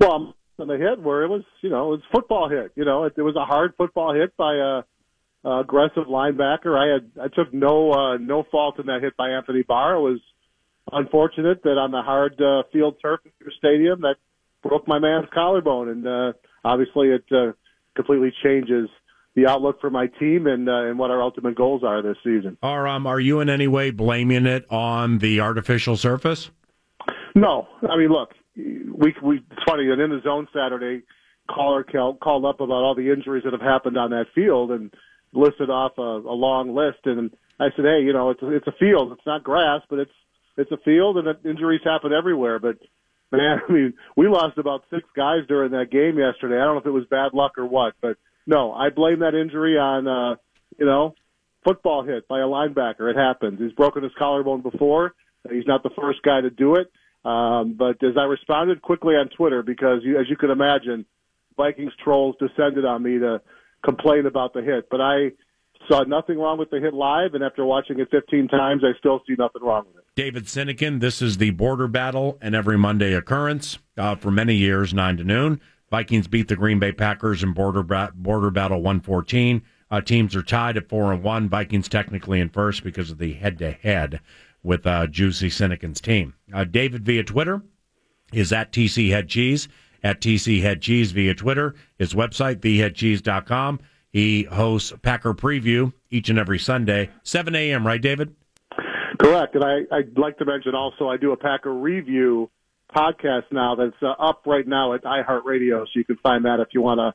Well, on the hit where it was, you know, it was football hit. You know, it, it was a hard football hit by a, a aggressive linebacker. I had I took no uh, no fault in that hit by Anthony Barr. It was unfortunate that on the hard uh, field turf at your stadium that broke my man's collarbone, and uh, obviously it uh, completely changes the outlook for my team and uh, and what our ultimate goals are this season. Are um are you in any way blaming it on the artificial surface? No, I mean, look, we we it's funny and in the zone Saturday, caller called, up about all the injuries that have happened on that field and listed off a, a long list, and I said, hey, you know, it's a, it's a field, it's not grass, but it's it's a field, and injuries happen everywhere. But man, I mean, we lost about six guys during that game yesterday. I don't know if it was bad luck or what, but no, I blame that injury on uh, you know football hit by a linebacker. It happens. He's broken his collarbone before. He's not the first guy to do it. Um, but as I responded quickly on Twitter, because you, as you can imagine, Vikings trolls descended on me to complain about the hit. But I saw nothing wrong with the hit live, and after watching it 15 times, I still see nothing wrong with it. David Sinekin, this is the border battle, an every Monday occurrence uh, for many years, 9 to noon. Vikings beat the Green Bay Packers in border, border battle 114. Uh, teams are tied at 4 and 1. Vikings technically in first because of the head to head with uh, Juicy Sinekin's team. Uh, David via Twitter is at TC Head Cheese, at TC Head Cheese via Twitter. His website, theheadcheese.com. He hosts Packer Preview each and every Sunday, 7 a.m., right, David? Correct. And I, I'd like to mention also I do a Packer review podcast now that's uh, up right now at iHeartRadio, so you can find that if you want to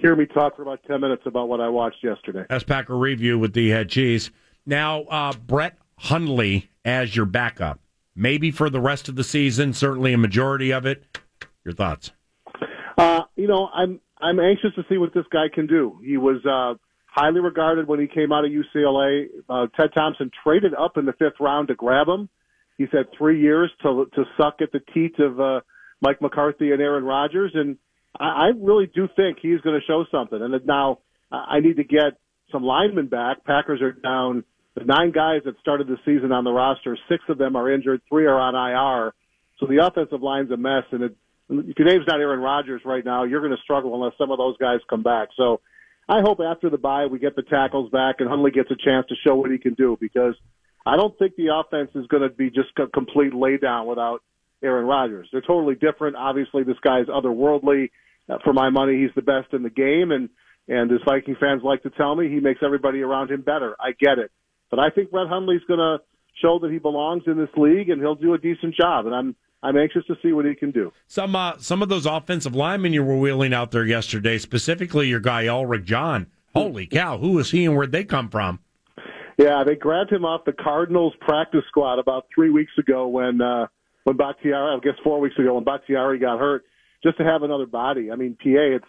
hear me talk for about 10 minutes about what I watched yesterday. That's Packer Review with the Head Cheese. Now, uh, Brett Hundley as your backup, maybe for the rest of the season, certainly a majority of it. Your thoughts? Uh, you know, I'm I'm anxious to see what this guy can do. He was uh, highly regarded when he came out of UCLA. Uh, Ted Thompson traded up in the fifth round to grab him. He's had three years to to suck at the teat of uh, Mike McCarthy and Aaron Rodgers, and I, I really do think he's going to show something. And now I need to get some linemen back. Packers are down the nine guys that started the season on the roster. Six of them are injured, three are on IR. So the offensive line's a mess, and it, if your name's not Aaron Rodgers right now, you're going to struggle unless some of those guys come back. So I hope after the bye we get the tackles back and Hundley gets a chance to show what he can do because I don't think the offense is going to be just a complete laydown without Aaron Rodgers. They're totally different. Obviously, this guy's otherworldly. Uh, for my money, he's the best in the game, and and as Viking fans like to tell me, he makes everybody around him better. I get it, but I think Brett Hundley's going to show that he belongs in this league, and he'll do a decent job. And I'm I'm anxious to see what he can do. Some uh, some of those offensive linemen you were wheeling out there yesterday, specifically your guy Ulrick John. Holy cow, who is he and where'd they come from? Yeah, they grabbed him off the Cardinals practice squad about three weeks ago when uh, when Bakhtiari, I guess four weeks ago when Bakhtiari got hurt, just to have another body. I mean, PA, it's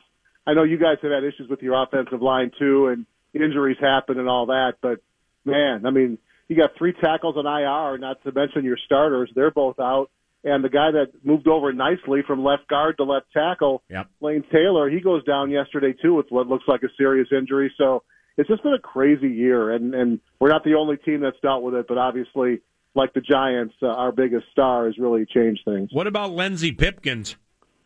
I know you guys have had issues with your offensive line too, and injuries happen and all that, but man, I mean, you got three tackles on IR, not to mention your starters; they're both out. And the guy that moved over nicely from left guard to left tackle, yep. Lane Taylor, he goes down yesterday too with what looks like a serious injury. So it's just been a crazy year, and and we're not the only team that's dealt with it, but obviously, like the Giants, uh, our biggest star has really changed things. What about Lenzy Pipkins?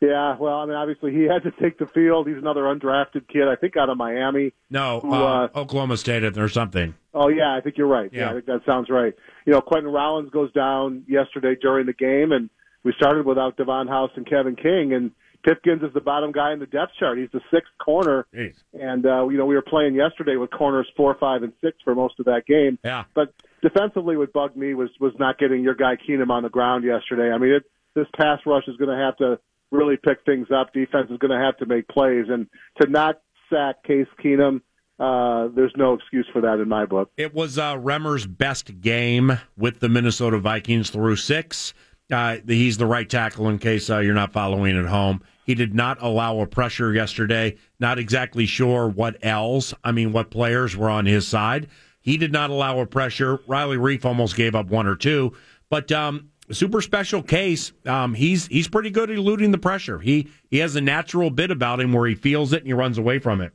yeah, well, I mean, obviously he had to take the field. He's another undrafted kid, I think, out of Miami. No, who, uh, Oklahoma State or something. Oh yeah, I think you're right. Yeah. I think that sounds right. You know, Quinten Rollins goes down yesterday during the game, and we started without Davon House and Kevin King, and Pipkins is the bottom guy in the depth chart. He's the sixth corner, Jeez. and uh, you know we were playing yesterday with corners four, five, and six for most of that game. Yeah. But defensively, what bugged me was was not getting your guy Keenum on the ground yesterday. I mean, it, this pass rush is going to have to really pick things up. Defense is going to have to make plays, and to not sack Case Keenum, uh, there's no excuse for that in my book. It was uh, Remmer's best game with the Minnesota Vikings through six. Uh, he's the right tackle in case uh, you're not following at home. He did not allow a pressure yesterday. Not exactly sure what else. I mean, what players were on his side. He did not allow a pressure. Riley Reiff almost gave up one or two, but um, super special case. Um, he's he's pretty good at eluding the pressure. He he has a natural bit about him where he feels it and he runs away from it.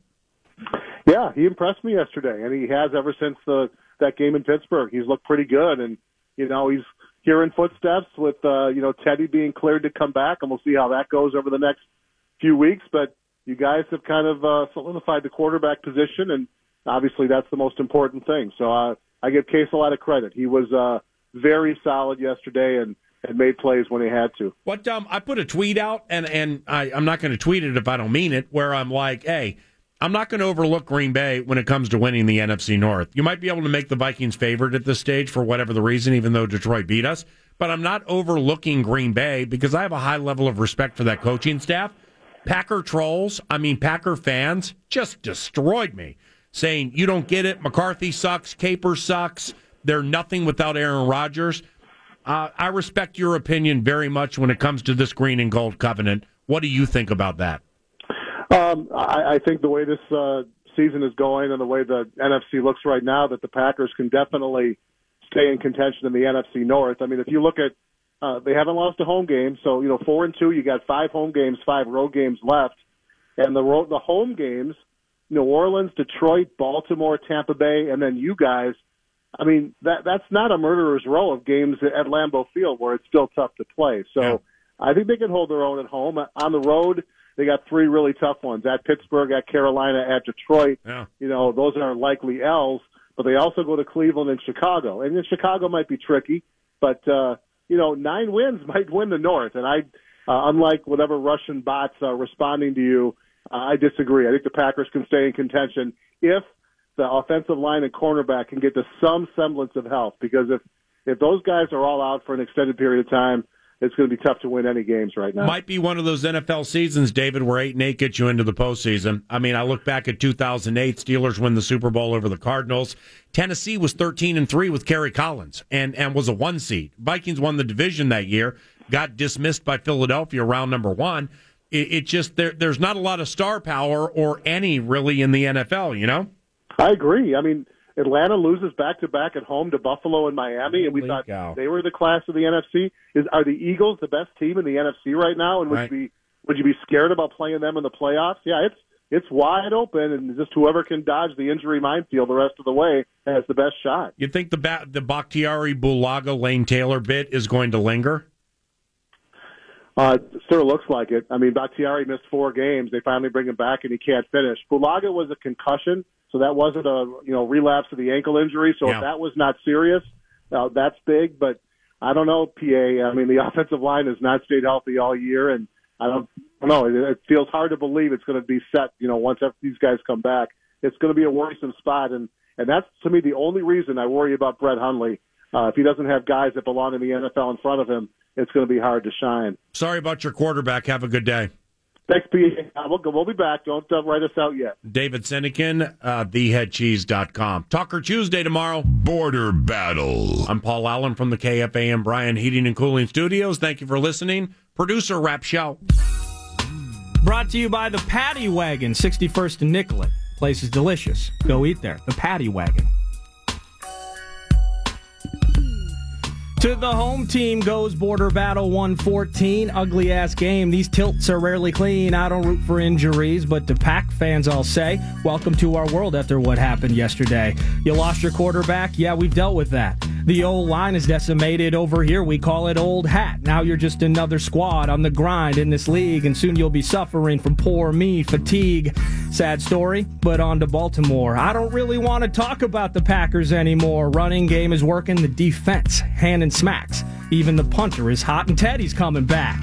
Yeah, he impressed me yesterday, and he has ever since the that game in Pittsburgh. He's looked pretty good, and you know he's hearing footsteps with uh, you know Teddy being cleared to come back, and we'll see how that goes over the next few weeks. But you guys have kind of uh, solidified the quarterback position, and obviously that's the most important thing. So uh, I give Case a lot of credit. He was uh, very solid yesterday, and and made plays when he had to. What um, I put a tweet out, and and I, I'm not going to tweet it if I don't mean it. Where I'm like, hey. I'm not going to overlook Green Bay when it comes to winning the NFC North. You might be able to make the Vikings favorite at this stage for whatever the reason, even though Detroit beat us. But I'm not overlooking Green Bay because I have a high level of respect for that coaching staff. Packer trolls, I mean, Packer fans, just destroyed me, saying, You don't get it. McCarthy sucks. Capers sucks. They're nothing without Aaron Rodgers. Uh, I respect your opinion very much when it comes to this green and gold covenant. What do you think about that? Um, I, I think the way this uh, season is going and the way the NFC looks right now, that the Packers can definitely stay in contention in the NFC North. I mean, if you look at, uh, they haven't lost a home game, so you know four and two. You got five home games, five road games left, and the road, the home games, New Orleans, Detroit, Baltimore, Tampa Bay, and then you guys. I mean, that that's not a murderer's row of games at Lambeau Field where it's still tough to play. So Yeah. I think they can hold their own at home. On the road, they got three really tough ones at Pittsburgh, at Carolina, at Detroit. Yeah. You know, those are likely L's, but they also go to Cleveland and Chicago. And then Chicago might be tricky, but uh, you know, nine wins might win the North. And I, uh, unlike whatever Russian bots are responding to you, uh, I disagree. I think the Packers can stay in contention if the offensive line and cornerback can get to some semblance of health. Because if if those guys are all out for an extended period of time, it's going to be tough to win any games right now. Might be one of those NFL seasons, David, where eight and eight get you into the postseason. I mean, I look back at 2008, Steelers win the Super Bowl over the Cardinals. Tennessee was 13 and three with Kerry Collins and and was a one seed. Vikings won the division that year, got dismissed by Philadelphia round number one. It, it just there there's not a lot of star power or any really in the NFL. You know. I agree. I mean, Atlanta loses back to back at home to Buffalo and Miami, and we Holy thought cow. they were the class of the NFC. Is are the Eagles the best team in the NFC right now? And would Right. you be would you be scared about playing them in the playoffs? Yeah, it's it's wide open, and just whoever can dodge the injury minefield the rest of the way has the best shot. You think the ba- the Bakhtiari Bulaga Lane Taylor bit is going to linger? Uh, sure looks like it. I mean, Bakhtiari missed four games. They finally bring him back, and he can't finish. Bulaga was a concussion, so that wasn't a you know relapse of the ankle injury. So Yeah. if that was not serious, uh, that's big. But I don't know, PA. I mean, the offensive line has not stayed healthy all year, and I don't, I don't know. It, it feels hard to believe it's going to be set. You know, once these guys come back, it's going to be a worrisome spot, and and that's to me the only reason I worry about Brett Hundley. Uh, if he doesn't have guys that belong in the NFL in front of him, it's going to be hard to shine. Sorry about your quarterback. Have a good day. Thanks, PA. Uh, We'll, we'll be back. Don't uh, write us out yet. David Sinekin, uh, theheadcheese.com. Talker Tuesday tomorrow. Border Battle. I'm Paul Allen from the KFAN Bryant Heating and Cooling Studios. Thank you for listening. Producer Rap Show. Brought to you by the Patty Wagon, 61st and Nicollet. Place is delicious. Go eat there. The Patty Wagon. To the home team goes Border Battle 114. Ugly ass game. These tilts are rarely clean. I don't root for injuries, but to Pack fans, I'll say, welcome to our world after what happened yesterday. You lost your quarterback? Yeah, we've dealt with that. The old line is decimated over here. We call it old hat. Now you're just another squad on the grind in this league, and soon you'll be suffering from poor me fatigue. Sad story, but on to Baltimore. I don't really want to talk about the Packers anymore. Running game is working, the defense, hand and smacks. Even the punter is hot, and Teddy's coming back.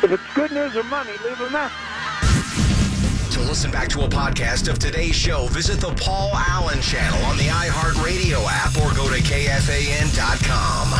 If it's good news or money, leave a message. To listen back to a podcast of today's show, visit the Paul Allen channel on the iHeartRadio app or go to KFAN.com.